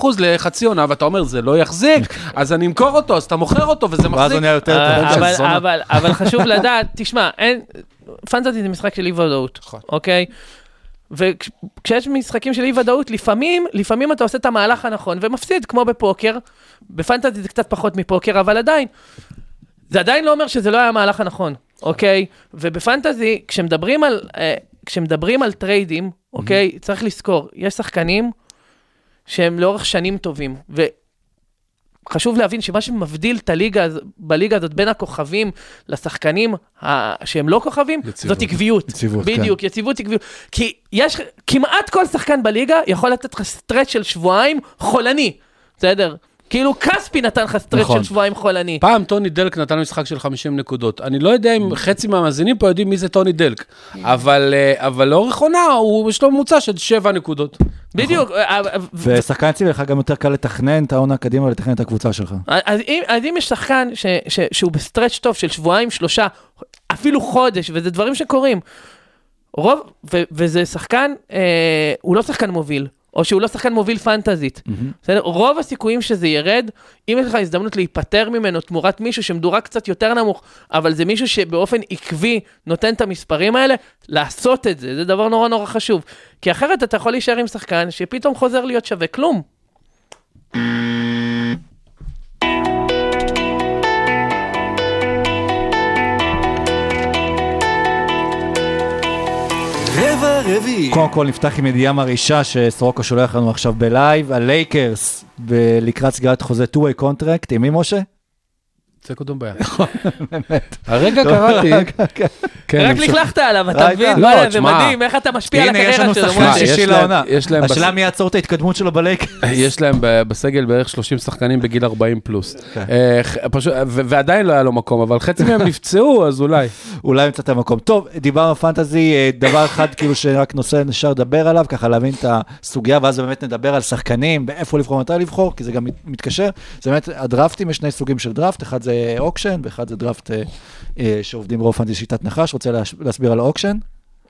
42% לחצי עונה, ואתה אומר, זה לא יחזיק, אז אני אמכור אותו, אז אתה מוכר אותו, וזה ואז מחזיק. הוא נהיה יותר אה, טוב. אבל- זונה. אבל- אבל חשוב לדעת, תשמע, אין, פנטזי זה משחק של אי ודאות, נכון. אוקיי? וכשיש משחקים של אי ודאות, לפעמים, לפעמים אתה עושה את המהלך הנכון ומפסיד, כמו בפוקר. בפנטזי זה קצת פחות מפוקר, אבל עדיין. זה עדיין לא אומר שזה לא היה המהלך הנכון, אוקיי? ובפנטזי, כשמדברים על, אה, כשמדברים על טריידים, אוקיי, צריך לזכור, יש שחקנים שהם לאורך שנים טובים, וחשוב להבין שמה שמבדיל את הליגה, בליגה הזאת בין הכוכבים לשחקנים ה- שהם לא כוכבים, יציבות. זאת עקביות. יציבות, כן. בדיוק, יציבות, עקביות. כי יש, כמעט כל שחקן בליגה יכול לתת לך stretch של שבועיים חולני, בסדר? כאילו כספי נתן לך stretch נכון. של שבועיים חולני. פעם טוני דלק נתן משחק של 50 נקודות. אני לא יודע אם חצי מהמאזינים פה יודעים מי זה טוני דלק, אבל אה, אבל לאורך עונה, יש לו ממוצע של 7 נקודות. בדיוק, אה, אה, ו- ושחקן אצילי לך גם יותר קל לתכנן את העונה קדימה ולתכנן את הקבוצה שלך. אז אם, אז אם יש שחקן ש, ש, שהוא בסטרץ' טוב של שבועיים, שלושה, אפילו חודש, וזה דברים שקורים, רוב, ו, וזה שחקן, אה, הוא לא שחקן מוביל, או שהוא לא שחקן מוביל פנטזית. בסדר? רוב הסיכויים שזה ירד, אם יש לך הזדמנות להיפטר ממנו תמורת מישהו שמדורג קצת יותר נמוך, אבל זה מישהו שבאופן עקבי נותן את המספרים האלה, לעשות את זה, זה דבר נורא נורא חשוב. כי אחרת אתה יכול להישאר עם שחקן שפתאום חוזר להיות שווה כלום. רביעי. קודם כל נפתח עם ידיעה מרעישה שסורוקו שולח לנו עכשיו ב live, הלייקרס לקראת סגירת חוזה 2way contract, עם מי משה? צק אותו ביד. הרגע קראתי, כן, רק הם לכלכת עליו, אתה ראית? מבין? לא, וואלה, זה. מדהים, איך אתה משפיע על הנה, יש הקריירה לנו שלו. שחקן שישי להם- לעונה. יש להם השאלה מי יעצור את ההתקדמות שלו בלייקרס. יש להם בסגל בערך 30 שחקנים בגיל 40 פלוס. כן. אה, ועדיין לא היה לו מקום, אבל חצי מהם נפצעו, אז אולי. אולי ימצא את המקום. טוב, דיברנו על פנטזי, אה, דבר אחד כאילו שרק נושא נשאר לדבר עליו, ככה להבין את הסוגיה, ואז באמת נדבר על שחקנים, באיפה לבחור, מתי לבחור, כי זה גם מת- מתקשר. זה באמת, הדראפטים, יש שני סוגים של דראפט, אחד זה auction, ואחד זה דראפט אה, אה, שעובדים ברוב פנטזי שיטת נחש. רוצה להסביר על ה auction?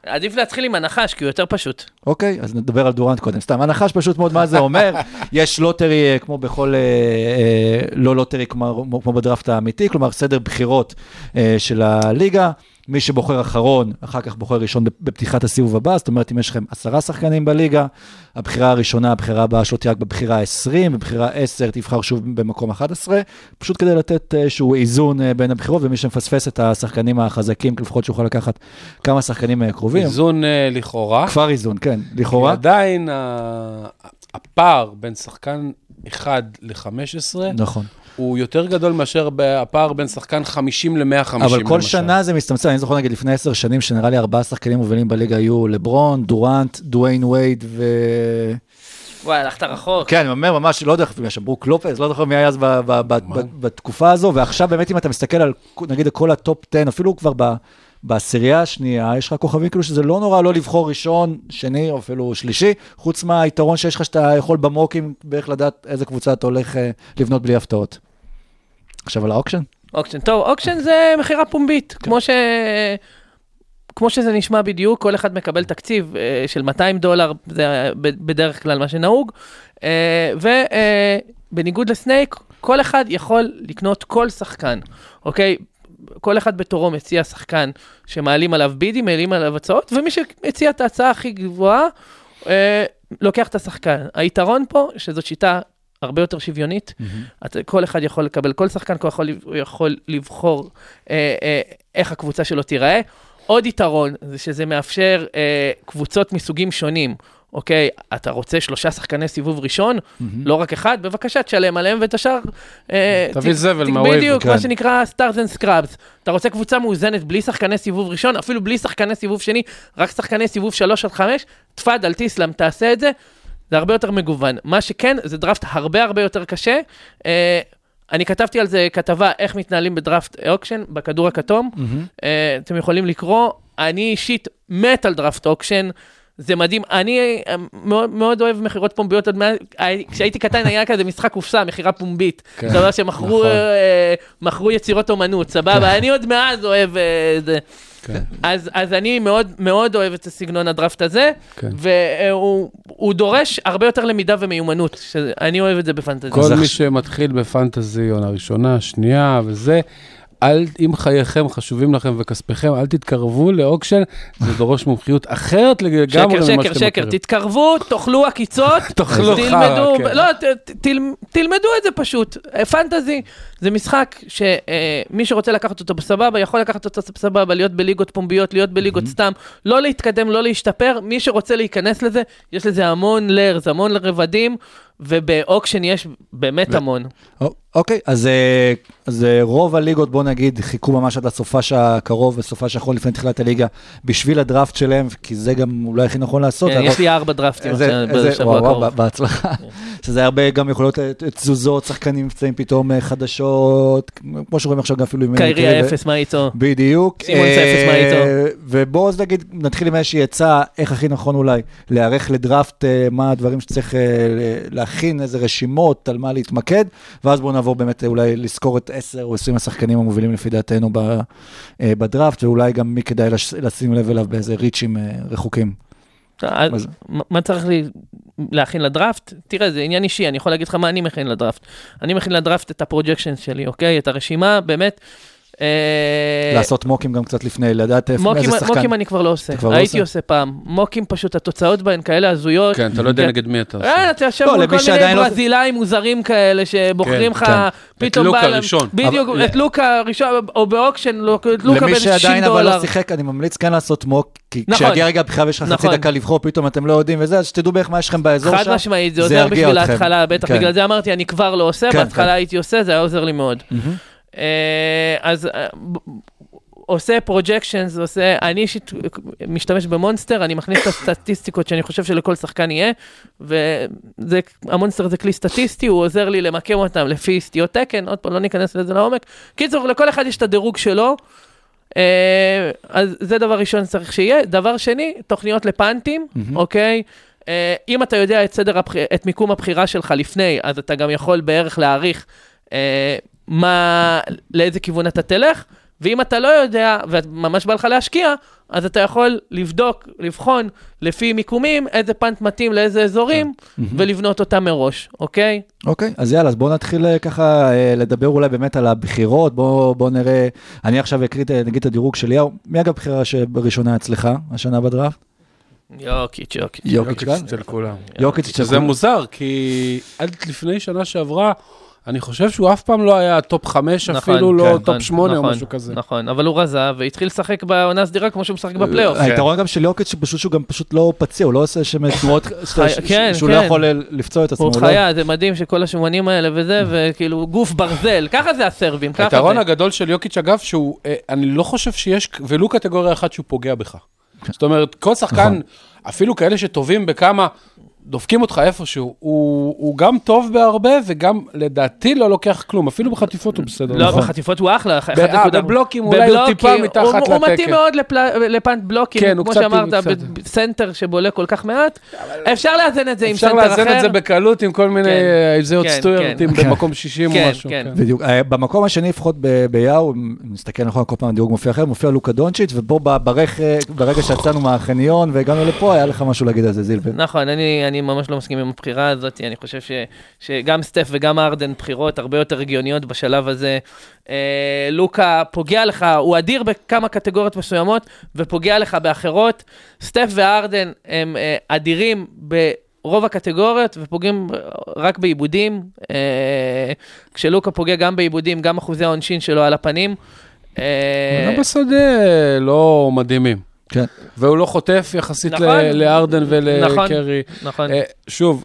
עדיף להתחיל עם הנחש, כי הוא יותר פשוט. אוקיי, אז נדבר על דורנט קודם. סתם, הנחש פשוט מאוד מה זה אומר. יש lottery אה, כמו בכל, אה, אה, לא lottery כמו, כמו בדראפט האמיתי, כלומר סדר בחירות אה, של הליגה. מי שבוחר אחרון, אחר כך בוחר ראשון בפתיחת הסיבוב הבא, זאת אומרת, אם יש לכם עשרה שחקנים בליגה, הבחירה הראשונה, הבחירה הבאה שלו תהיה רק בבחירה ה-20, בבחירה 10 תבחר שוב במקום 11, פשוט כדי לתת אה, איזשהו איזון אה, בין הבחירות, ומי שמפספס את השחקנים החזקים, לפחות שיוכל לקחת כמה שחקנים אה, קרובים. איזון לכאורה. כפר איזון, כן, לכאורה. עדיין הפער בין שחקן 1 ל-15 נכון. הוא יותר גדול מאשר הפער בין שחקן 50 ל-150 אבל כל שנה זה מצטמצם, אני זוכר נגיד לפני עשר שנים, שנראה לי ארבעה שחקנים מובילים בליגה היו לברון, דורנט, דוויין וייד ו... וואי, הלכת רחוק. כן, אני אומר ממש, לא יודע אם יש שם ברוק לופז, לא זוכר מי היה אז בתקופה הזו, ועכשיו באמת אם אתה מסתכל על נגיד כל הטופ 10, אפילו כבר ב... בעשירייה השנייה, יש לך כוכבים כאילו שזה לא נורא לא לבחור ראשון, שני או אפילו שלישי, חוץ מהיתרון שיש לך שאתה יכול ב mockים בערך לדעת איזה קבוצה אתה הולך אה, לבנות בלי הפתעות. עכשיו על ה auction? auction, טוב, auction זה מכירה פומבית, כמו ש... כמו שזה נשמע בדיוק, כל אחד מקבל תקציב אה, של 200 דולר, זה בדרך כלל מה שנהוג, ובניגוד ל snake, כל אחד יכול לקנות כל שחקן, אוקיי? כל אחד בתורו מציע שחקן שמעלים עליו בידים, מעלים עליו הצעות, ומי שמציע את ההצעה הכי גבוהה, אה, לוקח את השחקן. היתרון פה, שזאת שיטה הרבה יותר שוויונית, את, כל אחד יכול לקבל, כל שחקן כל יכול, יכול לבחור אה, אה, איך הקבוצה שלו תיראה. עוד יתרון זה שזה מאפשר אה, קבוצות מסוגים שונים. אוקיי, אתה רוצה שלושה שחקני סיבוב ראשון, לא רק אחד, בבקשה תשלם עליהם ואת השאר... אה, תביא זבל מהווייבר, בדיוק, כן. מה שנקרא stars and scrubs. אתה רוצה קבוצה מאוזנת בלי שחקני סיבוב ראשון, אפילו בלי שחקני סיבוב שני, רק שחקני סיבוב שלוש עד חמש, תפאדל, תיסלם, תעשה את זה. זה הרבה יותר מגוון. מה שכן, זה דראפט הרבה הרבה יותר קשה. אה, אני כתבתי על זה כתבה, איך מתנהלים בדראפט auction, בכדור הכתום. אה, אתם יכולים לקרוא. אני אישית מת על דראפט auction. זה מדהים, אני אה, מאוד, מאוד אוהב מכירות פומביות, עוד מעט, אה, כשהייתי קטן היה כזה משחק קופסה, מכירה פומבית. כן. זאת אומרת שמכרו נכון. אה, יצירות אומנות, סבבה, אני עוד מאז אוהב אה, זה. כן. אז, אז אני מאוד מאוד אוהב את הסגנון הדראפט הזה, כן. והוא הוא דורש הרבה יותר למידה ומיומנות, שאני אוהב את זה בפנטזיה. כל מי שמתחיל בפנטזי עונה ראשונה, שנייה וזה, אל, אם חייכם חשובים לכם וכספיכם, אל תתקרבו לאוקשן, זה דורש מומחיות אחרת לגמרי שקר, ממה שקר, שאתם שקר, מכירים. תתקרבו, תאכלו עקיצות, תאכלו חרא, כן. לא, ת, ת, תל, תלמדו את זה פשוט. אה, פנטזי זה משחק שמי שרוצה לקחת אותו בסבבה, יכול לקחת אותו בסבבה, להיות בליגות פומביות, להיות בליגות סתם, לא להתקדם, לא להשתפר, מי שרוצה להיכנס לזה, יש לזה המון לרז, המון רבדים, ובאוקשן יש באמת המון. א- אוקיי, אז, אה, אז אה, רוב הליגות, בוא נגיד, חיכו ממש עד הסופש הקרוב וסופש האחרון לפני תחילת הליגה, בשביל הדראפט שלהם, כי זה גם אולי הכי נכון לעשות. כן, יש לי ארבע איזה- בשבוע הקרוב. בהצלחה. שזה הרבה גם יכול להיות אה, תזוזות, שחקנים מבצעים פתאום חדשות, כמו שרואים עכשיו גם אפילו עם... קיירי ו- האפס, מה איתו? בדיוק. סימון אה, אפס, מה איתו? ובואו אז נגיד, נתחיל עם איזושהי עצה, איך הכי נכון אולי להיערך לדראפט, מה הדברים שצריך להכין, איזה רשימות, על מה להתמקד, ואז בואו נעבור באמת אולי לזכור את 10 או 20 השחקנים המובילים לפי דעתנו אה, בדראפט, ואולי גם מי כדאי לש- לשים לב אליו באיזה ריצ'ים אה, רחוקים. אז מה צריך לי להכין לדראפט? תראה, זה עניין אישי, אני יכול להגיד לך מה אני מכין לדראפט. אני מכין לדראפט את ה projection שלי, אוקיי? את הרשימה, באמת, לעשות מוקים גם קצת לפני, לדעת איפה, איזה שחקן. מוקים אני כבר לא עושה, לא הייתי עושה? עושה פעם. מוקים פשוט, התוצאות בהן כאלה הזויות. כן, אתה לא יודע כן. נגד מי אתה עושה. אה, אתה יושב לא, מול למי כל מיני לא- ברזילאים מוזרים כאלה שבוחרים לך, כן. פתאום את לוקה בא להם- ראשון. בדיוק, את לוקה ראשון, או ב auction, את לוקה למי בין 60 שעדיין אבל דולר. לא שיחק, אני ממליץ כן לעשות mock, כי נכון. כשיגיע רגע הבחירה ויש לך חצי נכון. דקה לבחור, פתאום אתם לא יודעים וזה, אז שתדעו בערך מה יש לכם באזור שם. חד משמעית, זה עוזר בשביל. ההתחלה, בטח כן. בגלל זה אמרתי, אני כבר לא עושה, כן, בהתחלה כן. הייתי עושה, זה היה עוזר לי מאוד. אה, אז אה, עושה projections, עושה, אני אישית משתמש במונסטר, אני מכניס את הסטטיסטיקות שאני חושב שלכל שחקן יהיה, והמונסטר זה כלי סטטיסטי, הוא עוזר לי למקם אותם לפי סטיות תקן, עוד פעם, לא ניכנס לזה לעומק. קיצור, לכל אחד יש את הדירוג שלו. אה, אז זה דבר ראשון שצריך שיהיה. דבר שני, תוכניות לפאנטים. אוקיי? אם אתה יודע את סדר, הבח... את מיקום הבחירה שלך לפני, אז אתה גם יכול בערך להעריך מה, לאיזה כיוון אתה תלך, ואם אתה לא יודע, וממש בא לך להשקיע, אז אתה יכול לבדוק, לבחון לפי מיקומים, איזה פאנט מתאים לאיזה אזורים, ולבנות אותם מראש, אוקיי? אוקיי, אז יאללה, אז בואו נתחיל אה, ככה אה, לדבר אולי באמת על הבחירות, בואו בוא נראה, אני עכשיו אקריא נגיד את הדירוג של יאהו, מי אגב בחירה שבראשונה אצלך השנה בדראפט? יוקיץ', יוקיץ'. יוקיץ' כאן? אצל כולם. יוקיץ' אצל שזה כולם. מוזר, כי עד לפני שנה שעברה, אני חושב שהוא אף פעם לא היה top חמש, נכון, אפילו לא כן, top שמונה או נכון, משהו כזה. נכון, אבל הוא רזה והתחיל לשחק בעונה סדירה כמו שהוא משחק בפלייאוף. היתרון גם של יוקיץ' שפשוט שהוא גם פשוט לא פציע, הוא לא עושה שם תנועות, כן, שהוא לא כן. יכול לפצוע את עצמו. הוא לא- חיה, זה מדהים שכל השומנים האלה וזה, וכאילו גוף ברזל, ככה זה הסרבים, ככה היתרון זה. הגדול של יוקיץ', אגב, שהוא, אה, אני לא חושב שיש ולו קטגוריה אחת שהוא פוגע בך. זאת אומרת, כל שחקן, נכון. אפילו כאלה שטובים בכמה, דופקים אותך איפשהו, הוא, הוא גם טוב בהרבה, וגם לדעתי לא לוקח כלום, אפילו בחטיפות הוא בסדר. לא, נכון. בחטיפות הוא אחלה. אחד ב- נקודה- אה, בבלוקים אולי הוא בבלוקים, טיפה מתחת הוא- הוא לתקן. מתאים מאוד לפל- ל punt בלוקים, כן, הוא כמו שאמרת. בסנטר שבולם כל כך מעט. אפשר לאזן את זה עם אפשר סנטר אחר. לאזן את זה בקלות עם כל מיני כן, איזיות כן, סטוארטים כן. במקום 60 או כן, משהו. כן. בדיוק. אה, במקום השני, לפחות ב- ביאהו, אם נסתכל נכון, כל פעם הדירוג מופיע אחר, מופיע לוקה דונצ'יץ', ובו ברגע שיצאנו מהחניון והגענו לפה, היה לך משהו להגיד על זה, זילבר. נכון, אני, אני ממש לא מסכים עם הבחירה הזאת, אני חושב ש, שגם סטף וגם הארדן בחירות הרבה יותר הגיוניות בשלב הזה. אה, לוקה פוגע לך, הוא אדיר בכמה קטגוריות מסוימות ופוגע לך באחרות. סטף וארדן הם אה, אדירים ברוב הקטגוריות ופוגעים רק בעיבודים. אה, כשלוקה פוגע גם בעיבודים, גם אחוזי העונשין שלו על הפנים. אה, וגם בשדה לא מדהימים. כן. והוא לא חוטף יחסית נכון. לארדן ולקרי. נכון, אה, שוב,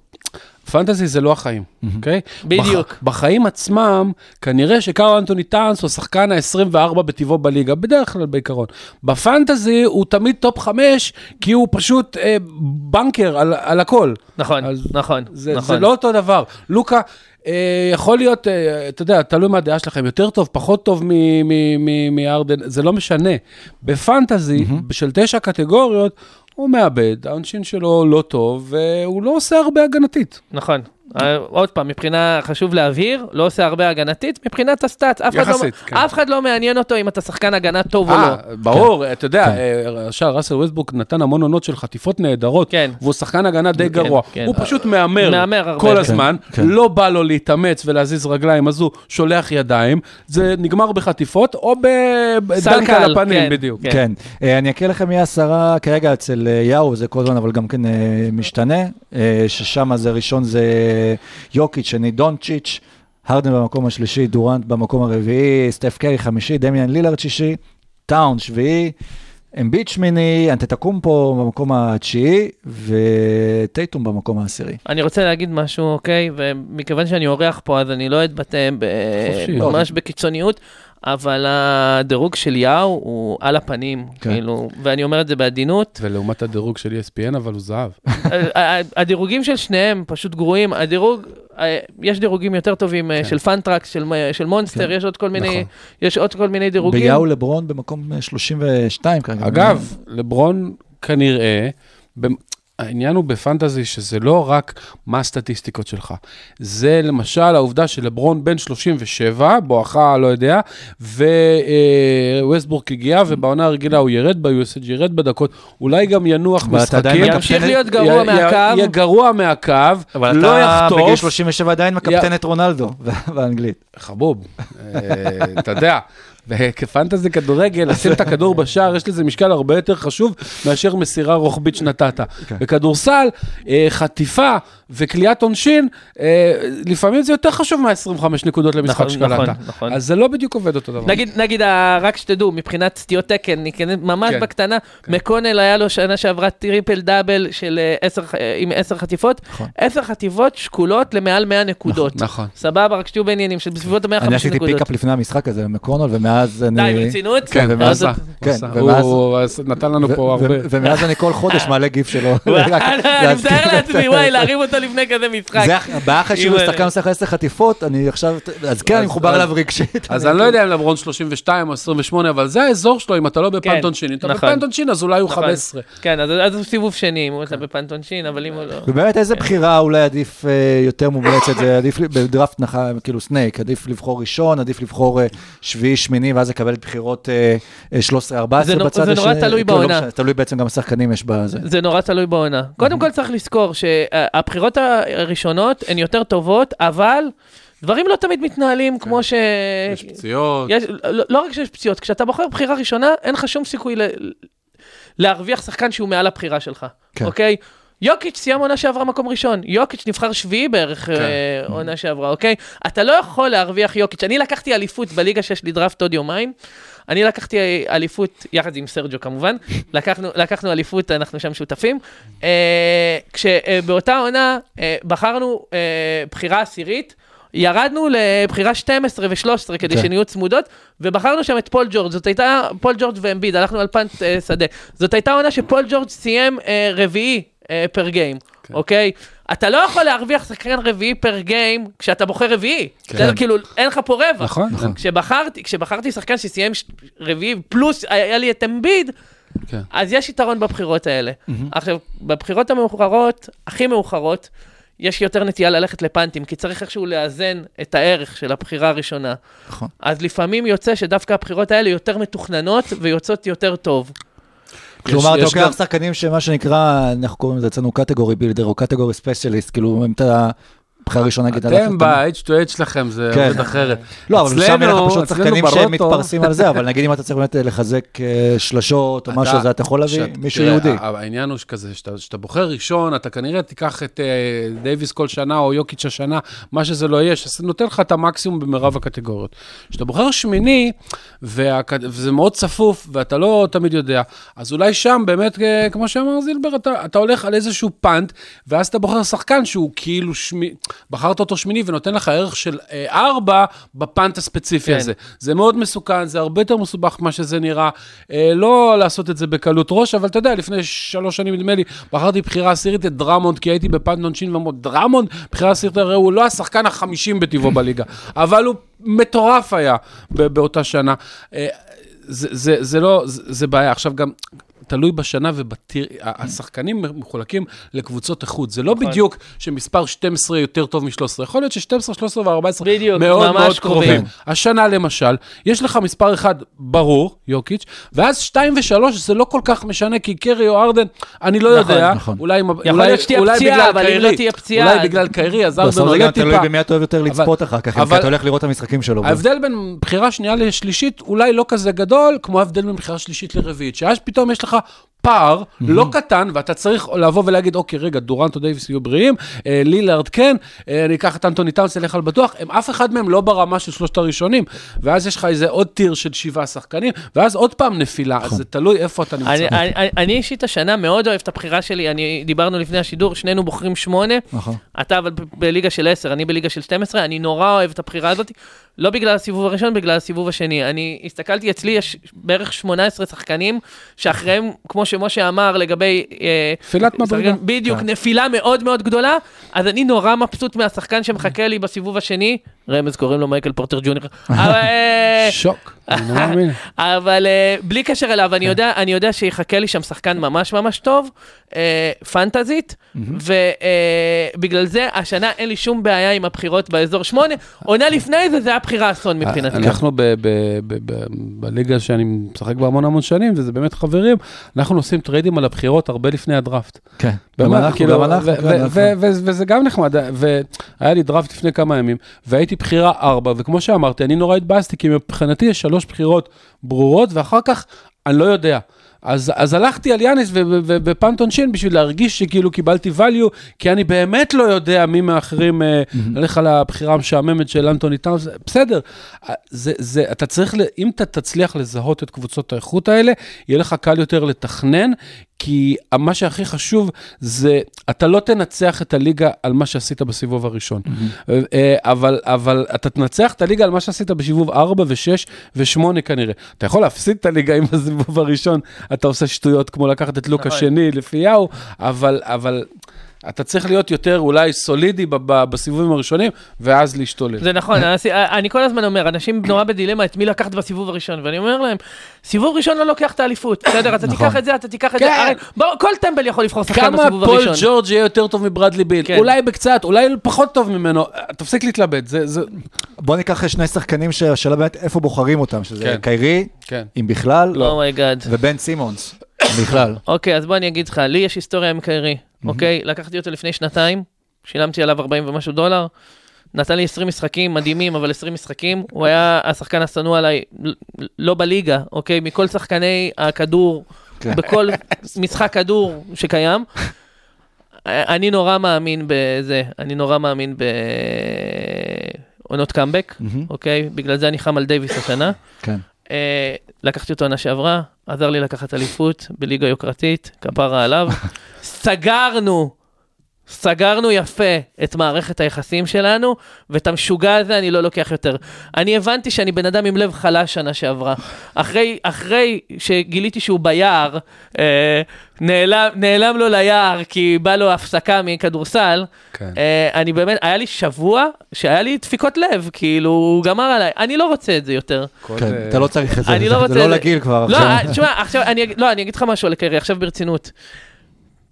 fantasy זה לא החיים, אוקיי? בדיוק. בח- בחיים עצמם, כנראה שקאו אנטוני טאנס הוא השחקן ה-24 בטיבו בליגה, בדרך כלל בעיקרון. ב fantasy הוא תמיד top 5, כי הוא פשוט אה, בנקר על, על הכל. נכון, אז נכון, זה, נכון. זה לא אותו דבר. לוקה, יכול להיות, אה, אתה יודע, תלוי מה הדעה שלכם, יותר טוב, פחות טוב מהארדן, זה לא משנה. ב fantasy, של תשע קטגוריות, הוא מאבד, העונשין שלו לא טוב, והוא לא עושה הרבה הגנתית. נכון. אה, עוד פעם, מבחינה, חשוב להבהיר, לא עושה הרבה הגנתית, מבחינת הסטאצ, אף, אחד לא, כן. אף אחד לא מעניין אותו אם אתה שחקן הגנה טוב או לא. אה, ברור, אתה יודע, אה, עכשיו ראסל ווסטבורק נתן המון עונות של חטיפות נהדרות, כן. והוא שחקן הגנה די גרוע. כן. הוא פשוט מהמר מהמר הרבה. כל כן, הזמן, כן. לא בא לו להתאמץ ולהזיז רגליים, אז הוא שולח ידיים, זה נגמר בחטיפות, או בדנק על הפנים, כן. בדיוק. כן. כן. אה, אני אקריא לכם מי השרה כרגע אצל אה, יאו, זה כל הזמן, אבל גם כן אה, משתנה, אה, ששם זה ראשון זה יוקיץ', שני דונצ'יץ', הרדן במקום השלישי, דורנט במקום הרביעי, סטף קרי חמישי, דמיאן לילארד שישי, טאון שביעי, אמביט שמיני, אנטטקומפו במקום התשיעי, וטייטום במקום העשירי. אני רוצה להגיד משהו, אוקיי? ומכיוון שאני אורח פה, אז אני לא אתבטא. ממש בקיצוניות, אבל הדירוג של יאו הוא על הפנים, כן. כאילו, ואני אומר את זה בעדינות. ולעומת הדירוג של ESPN, אבל הוא זהב. ה- ה- הדירוגים של שניהם פשוט גרועים. הדירוג, אה, יש דירוגים יותר טובים אה, כן. של פנטרקס, של, של מונסטר, כן. יש עוד כל מיני, נכון. יש עוד כל מיני דירוגים. ביאו לברון במקום אה, 32 כרגע. אגב, לברון כנראה, העניין הוא בפנטזי שזה לא רק מה הסטטיסטיקות שלך, זה למשל העובדה שלברון בן 37, בואכה, לא יודע, וווסטבורק הגיע, ובעונה הרגילה הוא ירד ב-USG, ירד בדקות, אולי גם ינוח אבל משחקים. ימשיך להיות גרוע מהקו. יהיה גרוע מהקו, אבל לא אתה בגיל יחטוף. 37 עדיין מקפטן את רונלדו באנגלית. חבוב, אה, אתה יודע, וכפנטזי כדורגל, לשים את הכדור בשער, יש לזה משקל הרבה יותר חשוב מאשר מסירה רוחבית שנתת. כן. בכדורסל, אה, חטיפה וקליעת עונשין, אה, לפעמים זה יותר חשוב מה-25 נקודות למשחק נכון, שקלעת. נכון, נכון. אז זה לא בדיוק עובד אותו דבר. נגיד, נגיד, ה- רק שתדעו, מבחינת סטיות תקן, ניכנס ממש כן. בקטנה, מקונל היה לו שנה שעברה טריפל דאבל אה, אה, עם עשר חטיפות, נכון. עשר חטיפות שקולות למעל 100 נקודות. נכון. סבבה, רק שתהיו בעניינים של בסביבות ה-150 אני עשיתי נקודות. pickup לפני המשחק הזה במקונל, ומאז אני... די, ברצינות? כן, ומאז... כן. ומאז- הוא נתן לנו פה הרבה. ומאז אני כל חודש מעלה גיף שלו. אני מתאר לעצמי. וואי, להרים אותו לפני כזה משחק. זה הבעיה אחרי שהוא. שחקן עושה לך עשר חטיפות, אני עכשיו... אז כן, אני מחובר אז- אליו רגשית. אז אני לא יודע אם לברון 32 או 28, אבל זה האזור שלו, אם אתה לא בפנט כן. אם אתה נכון. בפנט עונשין, אז אולי הוא נכון. 15. כן, אז אז הוא סיבוב שני, אם הוא אתה בפנטונשין, אבל אם הוא לא... ובאמת, איזה בחירה אולי עדיף אה, יותר מומלצת? זה עדיף בדראפט כאילו סנייק, עדיף לבחור ראשון, עדיף לבחור אה, שביעי, שמיני, ואז לקבל את בחירות אה, אה, 13-14 זה נו- בצד זה נורא השני. תלוי כאילו, בעונה. תלוי בעצם גם השחקנים יש בזה. זה נורא תלוי בעונה. קודם כל צריך לזכור שהבחירות הראשונות הן יותר טובות, אבל דברים לא תמיד מתנהלים כמו ש... יש פציעות. יש, לא, לא רק שיש פציעות, כשאתה בוחר בחירה ראשונה, אין לך שום סיכוי ל, להרוויח שחקן שהוא מעל הבחירה שלך, כן. אוקיי? יוקיץ' סיים עונה שעברה מקום ראשון, יוקיץ' נבחר שביעי בערך כן. אה, עונה שעברה, אוקיי? אתה לא יכול להרוויח יוקיץ', אני לקחתי אליפות בליגה שיש לי דראפט עוד יומיים, אני לקחתי אליפות, יחד עם סרג'ו כמובן, לקחנו, לקחנו אליפות, אנחנו שם שותפים, אה, כשבאותה עונה אה, בחרנו אה, בחירה עשירית, ירדנו לבחירה 12 ו-13 כדי כן. שנהיו צמודות, ובחרנו שם את פול ג'ורג', זאת הייתה פול ג'ורג' ואמביד, הלכנו על punt אה, שדה. זאת הייתה עונה שפול ג'ורג' סיים אה, רביעי אה, per game, אוקיי? אתה לא יכול להרוויח שחקן רביעי פר גיים כשאתה בוחר רביעי. בסדר? כאילו, אין לך פה רווח. נכון, נכון. כשבחרתי, כשבחרתי שחקן שסיים רביעי, פלוס היה לי את אמביד, כן. אז יש יתרון בבחירות האלה. עכשיו, בבחירות המאוחרות, הכי מאוחרות, יש יותר נטייה ללכת לפאנטים, כי צריך איכשהו לאזן את הערך של הבחירה הראשונה. נכון. אז לפעמים יוצא שדווקא הבחירות האלה יותר מתוכננות ויוצאות יותר טוב. כלומר, אתה לוקח שחקנים שמה שנקרא, אנחנו קוראים לזה אצלנו category builder או category specialist, כאילו, אם אתה בחירה ראשונה, נגיד, הלכת- אתם ב-H2H שלכם, זה כן. עובד אחרת. לא, אבל שם אצלנו- פשוט שחקנים שמתפרסים על זה, אבל נגיד אם אתה צריך באמת לחזק אה, שלשות או משהו, אז אתה יכול להביא מישהו ייעודי. העניין הוא שכזה, שאתה, שאתה בוחר ראשון, אתה כנראה תיקח את אה, דייוויס כל שנה, או יוקיץ' השנה, מה שזה לא יהיה, נותן לך את המקסימום במרב הקטגוריות. כשאתה בוחר שמיני. וזה מאוד צפוף, ואתה לא תמיד יודע, אז אולי שם באמת, אה, כמו שאמר זילבר, אתה הולך על איזשהו punt, ואז אתה בוחר שחקן שהוא כאילו שמי... בחרת אותו שמיני ונותן לך ערך של אה, ארבע ב punt הספציפי כן. הזה. זה מאוד מסוכן, זה הרבה יותר מסובך ממה שזה נראה. אה, לא לעשות את זה בקלות ראש, אבל אתה יודע, לפני שלוש שנים, נדמה לי, בחרתי בחירה עשירית את דרמונד, כי הייתי ב punt עונשין ואמרו, דרמונד, בחירה עשירית, הרי הוא לא השחקן החמישים בטיבו בליגה, אבל הוא מטורף היה באותה שנה. אה, זה, זה, זה לא, זה, זה בעיה. עכשיו גם... תלוי בשנה ובטיר, השחקנים מחולקים לקבוצות איכות. זה לא בדיוק שמספר 12 יותר טוב מ-13. יכול להיות ש-12, 13 ו-14 בדיוק, מאוד מאוד קרובים. קרובים. השנה למשל, יש לך מספר אחד ברור, יוקיץ', ואז שתיים ושלוש זה לא כל כך משנה, כי קרי או ארדן, אני לא נכון, יודע, נכון. אולי, יכול אולי, להיות שתהיה אולי פציעה, בגלל אבל אם קיירי, לא תהיה פציעה, אולי אז- בגלל קיירי, אז ארדן בסוף זה עולה גם תלוי טיפה. במי אתה אוהב יותר לצפות אחר כך, אבל- אתה הולך לראות את המשחקים שלו. ההבדל בין בחירה שנייה לשלישית אולי לא כזה גדול, כמו ההבדל בין בחירה שלישית לרביעית, שאז פתאום יש לך פער לא קטן, ואתה צריך לבוא ולהגיד, אוקיי, רגע, דורנט או דייוויס יהיו בריאים, אה, לילארד כן, אה, אני אקח את אנטוני טאונס, אלך על בטוח, הם אף אחד מהם לא ברמה של שלושת הראשונים, ואז יש לך איזה עוד tier של שבעה שחקנים, ואז עוד פעם נפילה, אז זה תלוי איפה אתה נמצא. אני, אני, אני אישית השנה מאוד אוהב את הבחירה שלי, אני, דיברנו לפני השידור, שנינו בוחרים שמונה, נכון. אתה אבל ב- בליגה של 10, אני בליגה של 12, אני נורא אוהב את הבחירה הזאת, לא בגלל הסיבוב הראשון, בגלל הסיבוב השני. אני הסתכלתי, אצלי יש בערך 18 שחקנים, שאחריהם, כמו שמשה אמר לגבי... אה, נפילת מדרגה. בדיוק, כן. נפילה מאוד מאוד גדולה, אז אני נורא מבסוט מהשחקן שמחכה לי בסיבוב השני, רמז קוראים לו מייקל פורטר ג'וניור. אה, שוק, אני לא מאמין. אבל בלי קשר אליו, אני, יודע, אני יודע שיחכה לי שם שחקן ממש ממש טוב, פנטזית, ובגלל זה השנה אין לי שום בעיה עם הבחירות באזור 8. עונה לפני זה, זה היה בחירה אסון מבחינתי. אנחנו בליגה שאני משחק בה המון המון שנים, וזה באמת חברים, אנחנו עושים טריידים על הבחירות הרבה לפני הדראפט. כן, גם אנחנו, כאילו, גם אנחנו. כן, וזה גם נחמד, והיה לי דראפט לפני כמה ימים, והייתי בחירה ארבע, וכמו שאמרתי, אני נורא התבאסתי, כי מבחינתי יש שלוש בחירות ברורות, ואחר כך אני לא יודע. אז, אז הלכתי על יאניס ו- ו- ו- ופנטון שין בשביל להרגיש שכאילו קיבלתי value, כי אני באמת לא יודע מי מאחרים אה, ללכת על הבחירה המשעממת של אנטוני טאונס, בסדר. אה, זה, זה, אתה צריך, אם אתה תצליח לזהות את קבוצות האיכות האלה, יהיה לך קל יותר לתכנן, כי מה שהכי חשוב זה, אתה לא תנצח את הליגה על מה שעשית בסיבוב הראשון. אה, אבל, אבל אתה תנצח את הליגה על מה שעשית בסיבוב 4 ו-6 ו-8 כנראה. אתה יכול להפסיד את הליגה אם בסיבוב הראשון אתה עושה שטויות כמו לקחת את לוק נכון. השני לפי יאו, אבל, אבל אתה צריך להיות יותר אולי סולידי ב- ב- בסיבובים הראשונים, ואז להשתולל. זה נכון, אני- כל הזמן אומר, אנשים נורא בדילמה את מי לקחת בסיבוב הראשון, ואני אומר להם, סיבוב ראשון לא לוקח את האליפות, בסדר, אתה נכון. תיקח את זה, אתה תיקח את זה, כן. הרי כל טמבל יכול לבחור שחקן כמה בסיבוב פול הראשון. ג'ורג' יהיה יותר טוב מברדלי ביל? כן. אולי בקצת, אולי פחות טוב ממנו, תפסיק להתלבט, זה, זה, בוא ניקח שני שחקנים שהשאלה באמת איפה בוחרים אותם, שזה כן. קיירי, כן. אם בכלל. oh my god. ובן סימונס, בכלל. אוקיי, אז בוא אני אגיד לך, לי יש היסטוריה עם קיירי, אוקיי? לקחתי אותו לפני שנתיים, שילמתי עליו 40 ומשהו דולר, נתן לי 20 משחקים מדהימים, אבל 20 משחקים, הוא היה השחקן השנוא עליי, לא בליגה, אוקיי? מכל שחקני הכדור, כן. בכל משחק כדור שקיים. אני נורא מאמין בזה, אני נורא מאמין בעונות קאמבק. אוקיי? בגלל זה אני חם על דייוויס השנה. כן. אה, לקחתי אותו עונה שעברה, עזר לי לקחת אליפות בליגה יוקרתית, כפרה עליו. סגרנו, סגרנו יפה את מערכת היחסים שלנו, ואת המשוגע הזה אני לא לוקח יותר. אני הבנתי שאני בן אדם עם לב חלש שנה שעברה. אחרי, אחרי שגיליתי שהוא ביער, אה, נעלם, נעלם לו ליער כי בא לו הפסקה מכדורסל, כן. אה, אני באמת, היה לי שבוע שהיה לי דפיקות לב, כאילו, הוא גמר עליי. אני לא רוצה את זה יותר. כן, אה, אתה לא צריך את זה, אני זה- לא רוצה... זה לא לגיל כבר. לא, עכשיו. אה, תשמע, עכשיו, אני לא, אני אגיד לך משהו על קיירי, עכשיו ברצינות.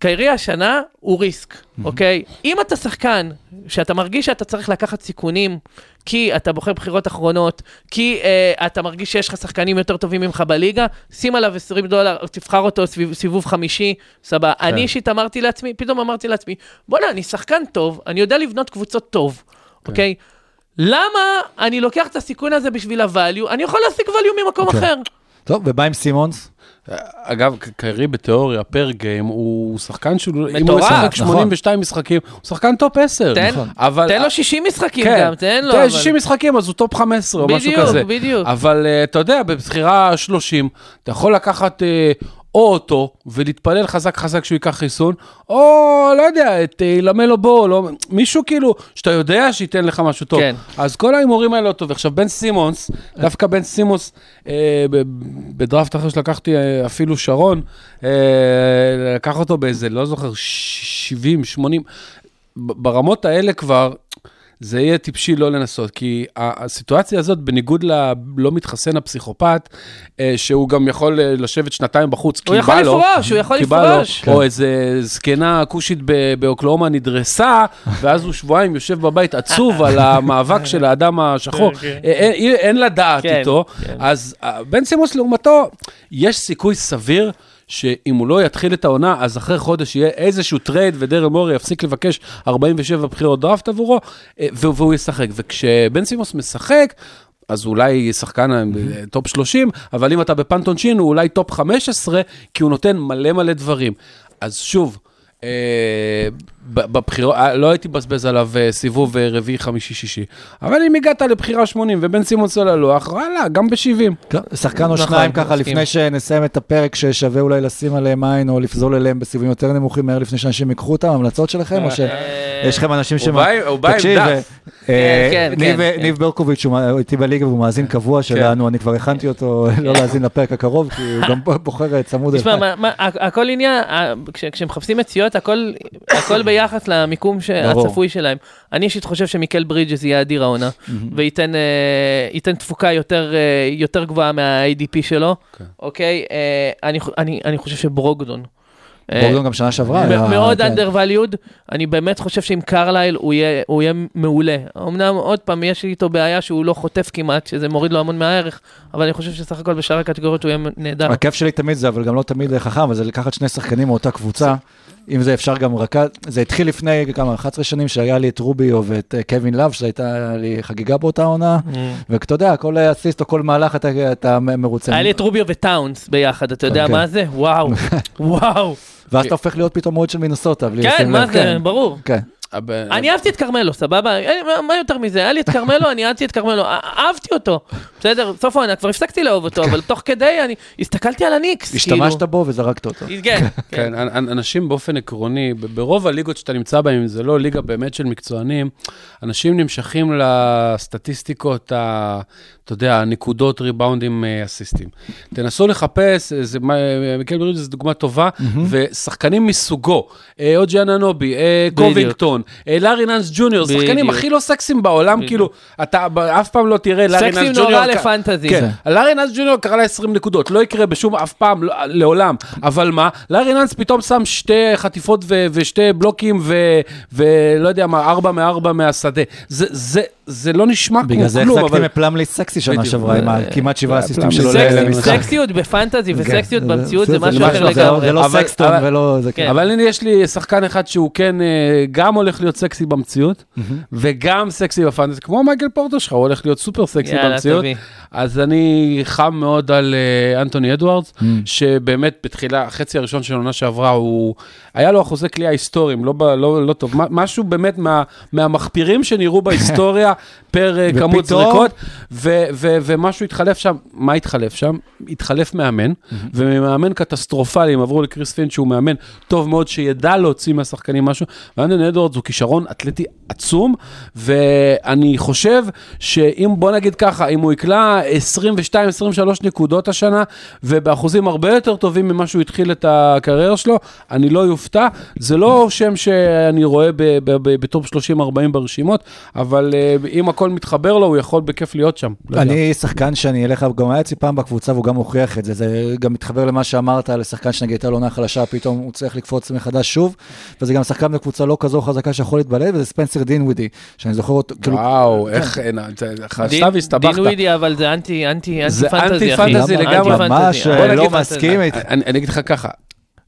קיירי השנה הוא ריסק, אוקיי? אם אתה שחקן שאתה מרגיש שאתה צריך לקחת סיכונים, כי אתה בוחר בחירות אחרונות, כי אה, אתה מרגיש שיש לך שחקנים יותר טובים ממך בליגה, שים עליו 20 דולר, תבחר אותו סביב, סיבוב חמישי, סבבה. אני אישית אמרתי לעצמי, פתאום אמרתי לעצמי, בוא'נה, אני שחקן טוב, אני יודע לבנות קבוצות טוב, אוקיי? למה אני לוקח את הסיכון הזה בשביל ה value? אני יכול להשיג value ממקום אוקיי. אחר. טוב, ובן סימונס? אגב, ק- קיירי בתיאוריה, per game, הוא שחקן שהוא, אם הוא מטורף, ישחק נכון. 82 משחקים, הוא שחקן טופ 10. תן- נכון. אבל... תן לו 60 משחקים כן, גם, תן לו. תן אבל- 60 משחקים, אז הוא טופ 15 או משהו בדיוק, כזה. בדיוק. אבל אה, אתה יודע, בבחירה 30, אתה יכול לקחת אה, או אותו ולהתפלל חזק חזק שהוא ייקח חיסון, או לא יודע, את אה, למלו בול, או מישהו כאילו, שאתה יודע שייתן לך משהו טוב. כן. אז כל ההימורים האלה לא טוב. עכשיו, בן סימונס, דווקא בן סימונס, אה, בדראפט אחר שלקחתי אה, אפילו שרון, אה, לקח אותו באיזה, לא זוכר, 70, 80, ב- ברמות האלה כבר, זה יהיה טיפשי לא לנסות, כי הסיטואציה הזאת, בניגוד ללא מתחסן הפסיכופת, אה, שהוא גם יכול אה, לשבת שנתיים בחוץ, כי הוא יכול בא לו, לפרוש, הוא יכול כי בא לו, לפרוש. או איזה זקנה כושית באוקלאומה נדרסה, ואז הוא שבועיים יושב בבית עצוב על המאבק של האדם השחור. כן, אה, אין, לדעת כן, איתו. כן. אז בן סימוס לעומתו, יש סיכוי סביר. שאם הוא לא יתחיל את העונה, אז אחרי חודש יהיה איזשהו טרייד ודרל מורי יפסיק לבקש 47 בחירות דראפט עבורו, אה, והוא ישחק. וכשבן סימונס משחק, אז אולי שחקן אה, טופ 30, אבל אם אתה ב punt עונשין, הוא אולי טופ 15, כי הוא נותן מלא מלא דברים. אז שוב, אה, בבחירות, אה, לא הייתי מבזבז עליו אה, סיבוב אה, רביעי, חמישי, שישי. אבל אם הגעת לבחירה 80 ובן סימונס על הלוח, וואלה, גם ב-70. כן, שחקן או נכון, שניים ככה. לפני שנסיים את הפרק ששווה אולי לשים עליהם עין או לפזול אליהם בסיבובים יותר נמוכים מהר לפני שאנשים ייקחו אותם, המלצות שלכם או שיש לכם אנשים עם- הוא בא עם דף. כן, ניב- כן, ניב ברקוביץ' הוא איתי בליגה והוא מאזין קבוע שלנו, אני כבר הכנתי אותו לא להאזין לפרק הקרוב כי הוא גם בוחר צמוד תשמע, הכל עניין, כשמחפשים מציאות, הכל הכל ביחס למיקום. הצפוי שלהם. אני אישית חושב שמיקל ברידג'ס יהיה אדיר העונה, וייתן אה, תפוקה יותר אה, יותר גבוהה מה-ADP שלו, כן. אוקיי? אה, אני אני- אני חושב שברוגדון. אה, בורדון גם שנה שעברה. היה- מאוד כן. undervalued, אני באמת חושב שעם קרלייל הוא יהיה, מעולה. אמנם עוד פעם, יש איתו בעיה שהוא לא חוטף כמעט, שזה מוריד לו המון מהערך, אבל אני חושב שסך הכל בשאר הקטגוריות הוא יהיה נהדר. הכיף שלי תמיד זה, אבל גם לא תמיד חכם, זה לקחת שני שחקנים מאותה קבוצה. אם זה אפשר גם רכז, זה התחיל לפני כמה, 11 שנים שהיה לי את רוביו ואת אה, קווין לאב, שהייתה לי חגיגה באותה עונה, ואתה יודע, כל אסיסט או כל מהלך אתה, אתה מרוצה. היה לי את רוביו וטאונס ביחד, אתה יודע כן. מה זה? וואו, וואו. ואז אתה הופך להיות פתאום מאוד של מינסוטה, בלי כן, מה זה, כן. ברור. כן. אני אהבתי את כרמלו, סבבה? אה, מה- יותר מזה? היה לי את כרמלו, אני אהבתי את כרמלו, אה, אהבתי אותו. בסדר, סוף העונה, כבר הפסקתי לאהוב אותו, אבל תוך כדי אני הסתכלתי על הניקס. השתמשת כאילו. בו וזרקת אותו. כן, כן. כן, אנ- אנ- אנשים באופן עקרוני, ברוב הליגות שאתה נמצא בהן, אם זה לא ליגה באמת של מקצוענים, אנשים נמשכים לסטטיסטיקות, ה, אתה יודע, הנקודות, ריבאונדים, אה, אסיסטים. תנסו לחפש, אה, זה, אה, מיקל ברידג' זו דוגמה טובה, ושחקנים מסוגו, אוג'י אננובי. קובינגטון, לארי נאנס ג'וניור, שחקנים. הכי לא סקסיים בעולם. כאילו, אתה אף פעם לא תראה לארי נאנס ג'וניור. נורא כ- לפנטזי. כן, לארי נאנס ג'וניור קרא לה 20 נקודות, לא יקרה בשום, אף פעם, לא- לעולם. אבל מה, לארי נאנס פתאום שם שתי חטיפות ושתי בלוקים ולא יודע מה, ארבע מארבע מהשדה. זה- זה- זה לא נשמע כמו בגלל זה כלום, החזקתם אבל... את פלמלי סקסי שנה. שעברה, עם כמעט שבעה אסיסטים שלו למשחק. סקסיות בפנטזי וסקסיות כן, במציאות זה משהו אחר לא- לגמרי. זה לא אבל- סקסטון ולא... זה כן. אבל הנה, יש לי שחקן אחד שהוא כן אה, גם הולך להיות סקסי במציאות, וגם סקסי בפנטסי, כמו מייקל פורטו שלך, הוא הולך להיות סופר סקסי במציאות. אז אני חם מאוד על אה, אנטוני אדוארדס. שבאמת בתחילה, החצי הראשון של העונה שעברה, הוא, היה לו אחוזי קליעה היסטוריים, לא, לא, לא טוב, מה- משהו באמת מה, מהמחפירים שנראו בהיסטוריה פר אה, כמות ופתאום- זריקות, ו, ו, ומשהו התחלף שם, מה התחלף שם? התחלף מאמן, Mm-hmm. וממאמן קטסטרופלי, הם עברו לקריס פינץ' שהוא מאמן טוב מאוד, שידע להוציא מהשחקנים משהו, ואנטוני אדוארדס הוא כישרון אתלטי עצום, ואני חושב שאם, בוא נגיד ככה, אם הוא יקלע 22-23 נקודות השנה, ובאחוזים הרבה יותר טובים ממה שהוא התחיל את הקריירה שלו, אני לא יופתע. זה לא שם שאני רואה ב- ב- ב- בטופ 30-40 ברשימות, אבל אה, אם הכל מתחבר לו, הוא יכול בכיף להיות שם. לא. אני שחקן שאני אלך, גם היה אצלי פעם בקבוצה והוא גם הוכיח את זה, זה גם מתחבר למה שאמרת על שחקן שנגיד הייתה לו עונה חלשה, פתאום הוא צריך לקפוץ מחדש שוב, וזה גם שחקן בקבוצה לא כזו חזקה שיכול להתבלט, וזה ספנסר דינווידי, שאני זוכר אותו, כאילו, וואו, איך, אה, חשבת דין-. דין ווידי, אבל זה אנטי, אנטי, זה אנטי פנטזי, אחי. פנטזי אנטי לגמרי. פנטזי. ממש, אה, נגיד לא. מסכים איתי. אני אגיד לך ככה,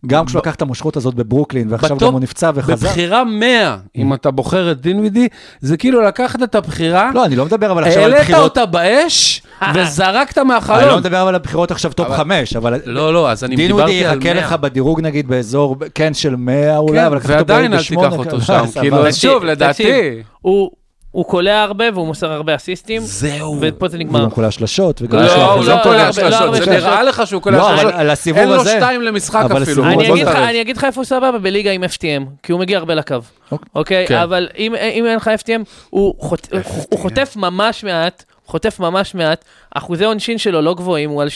גם כשהוא לקח את המושכות הזאת בברוקלין, ועכשיו גם הוא נפצע וחזר. בבחירה 100, אם אתה בוחר את דינווידי, זה כאילו לקחת את הבחירה, לא, אני לא מדבר אבל עכשיו על העלית בחירות, אותה באש, וזרקת אני לא. מדבר אבל על בחירות עכשיו טופ אבל- חמש, אבל לא, לא, אז אני דינווידי דיברתי על יחכה 100. לך בדירוג נגיד באזור, כן, של 100 אולי, כן, אבל לקחת אותו ועדיין אל תיקח אותו כן, שם. כאילו, שוב, לדעתי. הוא- הוא קולע הרבה והוא מוסר הרבה אסיסטים, זהו. ופה זה הוא נגמר. גם כולה שלשות, לא, הוא לא לא. קולע לא, שלשות, זה נראה לך שהוא קולע לא, אבל שלשות. על הסיבוב אין לו הזה- שתיים למשחק אפילו. אני הזה- אגיד לך- איפה הוא סבבה, בליגה עם FTM, כי הוא מגיע הרבה לקו, אוקיי. אוקיי? כן. אבל אם אם אין לך FTM, הוא הוא חוטף ממש מעט. חוטף ממש מעט, אחוזי עונשין שלו לא גבוהים, הוא על 77-78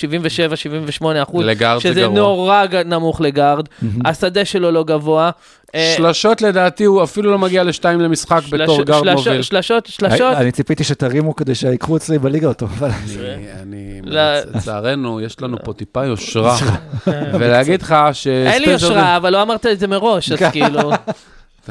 אחוז, לגארד זה שזה גרוע. נורא נמוך לגארד, השדה שלו לא גבוה. אה, שלשות לדעתי, הוא אפילו לא מגיע לשתיים למשחק שלש- בתור גארד שלש- מוביל. שלשות, שלשות, אני אני ציפיתי שתרימו כדי שיקחו אצלי בליגה אותו, אבל... אני- לא. לצערנו, יש לנו פה טיפה יושרה. ולהגיד לך ש... אין לי יושרה, אבל לא אמרת את זה מראש, אז כאילו...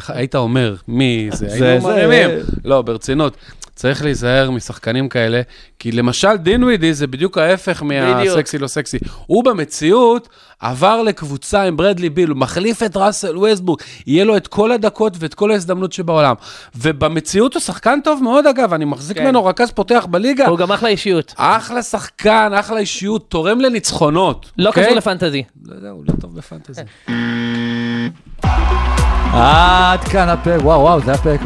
היית אומר, מי זה? זה- היינו זה- מרימים. לא, ברצינות. צריך להיזהר משחקנים כאלה, כי למשל דינווידי זה בדיוק ההפך מהסקסי לא סקסי. הוא במציאות עבר לקבוצה עם ברדלי ביל, הוא מחליף את ראסל ווסטבורג, יהיה לו את כל הדקות ואת כל ההזדמנות שבעולם. ובמציאות הוא שחקן טוב מאוד אגב, אני מחזיק כן. ממנו רכז פותח בליגה. הוא גם אחלה אישיות. אחלה שחקן, אחלה אישיות, תורם לניצחונות. לא אוקיי? קשור לפנטזי. לא יודע, הוא לא טוב בפנטזי. עד כאן הפרק, וואו וואו, זה היה פרק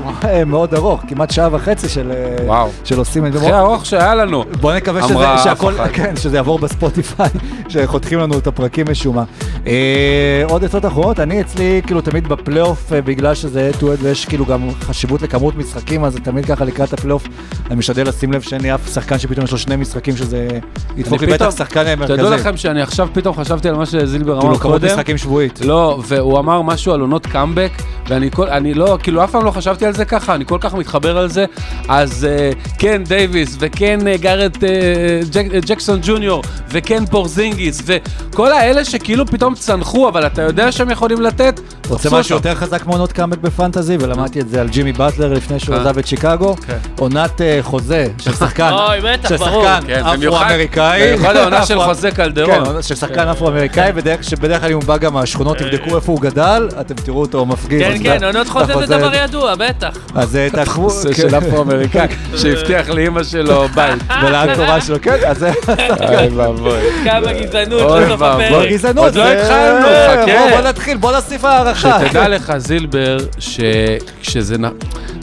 מאוד ארוך, כמעט שעה וחצי של אה. של עושים את זה. הכי ארוך שהיה לנו. בוא נקווה שזה, שהכל. כן, שזה יעבור בספוטיפיי, שחותכים לנו את הפרקים משום מה. אה, עוד עצות אחרות, אני אצלי כאילו תמיד בפלייאוף, אה, בגלל שזה head to head ויש כאילו גם חשיבות לכמות משחקים, אז תמיד ככה לקראת הפלייאוף, אני משתדל לשים לב שאין לי אף שחקן שפתאום יש לו שני משחקים שזה ידפוק לי בטח שחקן אה, מרכזי. תדעו לכם שאני עכשיו פתאום חשבתי על מה שזילבר אמר כאילו כמות קודם. משחקים שבועית. לא, והוא אמר משהו על עונות קאמבק, ואני כל, אני לא, כאילו, אף פעם לא חשבתי על זה ככה, אני כל כך מתחבר על זה. אז אה, כן דייוויס, וכן אה, ג'ארן אה, ג'ק, אה, ג'קסון ג'וניור, וכן פורזינגיס, וכל האלה שכאילו פתאום צנחו, אבל אתה יודע שהם יכולים לתת, רוצה משהו אותם. יותר חזק מעונות קאמבק בפנטזי, ולמדתי את זה על ג'ימי באטלר לפני שהוא כן. עזב את שיקגו. כן. עונת חוזה של שחקן, של. שחקן כן, אפרו-אמריקאי. במיוחד העונה של חוזה כן, קלדרון. עונה של שחקן אפרו-אמריקאי, בדרך- שבדרך כלל אם הוא בא גם מהשכונות, תבדקו איפה הוא גדל, אתם תראו אותו מפגיז. כן, כן, עונות חוזה החוזה- זה דבר ידוע, בטח. אז אה, תעקבו, זה כן, של אפרו-אמריקאי, שהבטיח לאימא שלו בית. ולאנקורה שלו, כן, אז זה אוי ואבוי. כמה גזענות אוי בסוף ואבוי. הפרק. גזענות. עוד לא זה- התחלנו, בוא- חכה. בוא נתחיל, בוא נוסיף הערכה. שתדע לך, זילבר, שכשזה נ...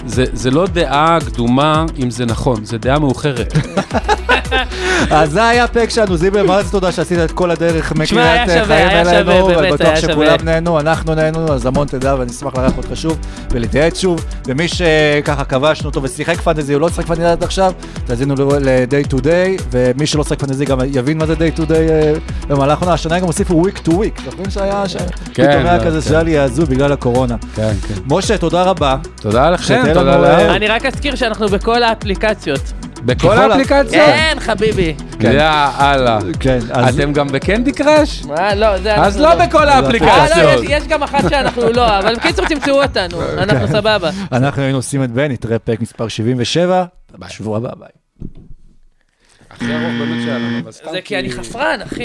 זה, זה לא דעה קדומה אם זה נכון, זה דעה מאוחרת. אז זה היה הפרק שלנו, זיבר, מה זה תודה שעשית את כל הדרך מקריאת חיים אלינו, באמת, בטוח שכולם. נהנו, אנחנו נהנו, אז המון תודה, ואני אשמח לארח אותך שוב, ולהתייעץ שוב. ומי שככה כבשנו אותו ושיחק פנטזי, הוא לא שיחק פנטזי עד עכשיו, תאזינו ל-day to day, ומי שלא שיחק פנטזי גם יבין מה זה day to day אה, במהלך העונה. השנה גם הוסיפו week to week, זוכרים שהיה, שפתאום היה לא, כזה כן. שהיה לי הזוי בגלל הקורונה. כן, כן. משה, תודה רבה. תודה לכם, תודה להם. אה, אני רק אזכיר שאנחנו בכל האפליקציות. בכל האפליקציות? כן, חביבי. כן. יאללה. כן, אז... אתם גם בקנדי קראש? אה, לא, זה אז אנחנו לא בכל אה, לא, האפליקציות. יש- יש גם אחת שאנחנו לא, אבל בקיצור תמצאו אותנו, אנחנו סבבה. אנחנו היינו עושים את בן, נתראה פרק מספר 77, בשבוע הבא, ביי. הכי ארוך באמת שהיה לנו, אבל סתם זה כי אני חפרן, אחי.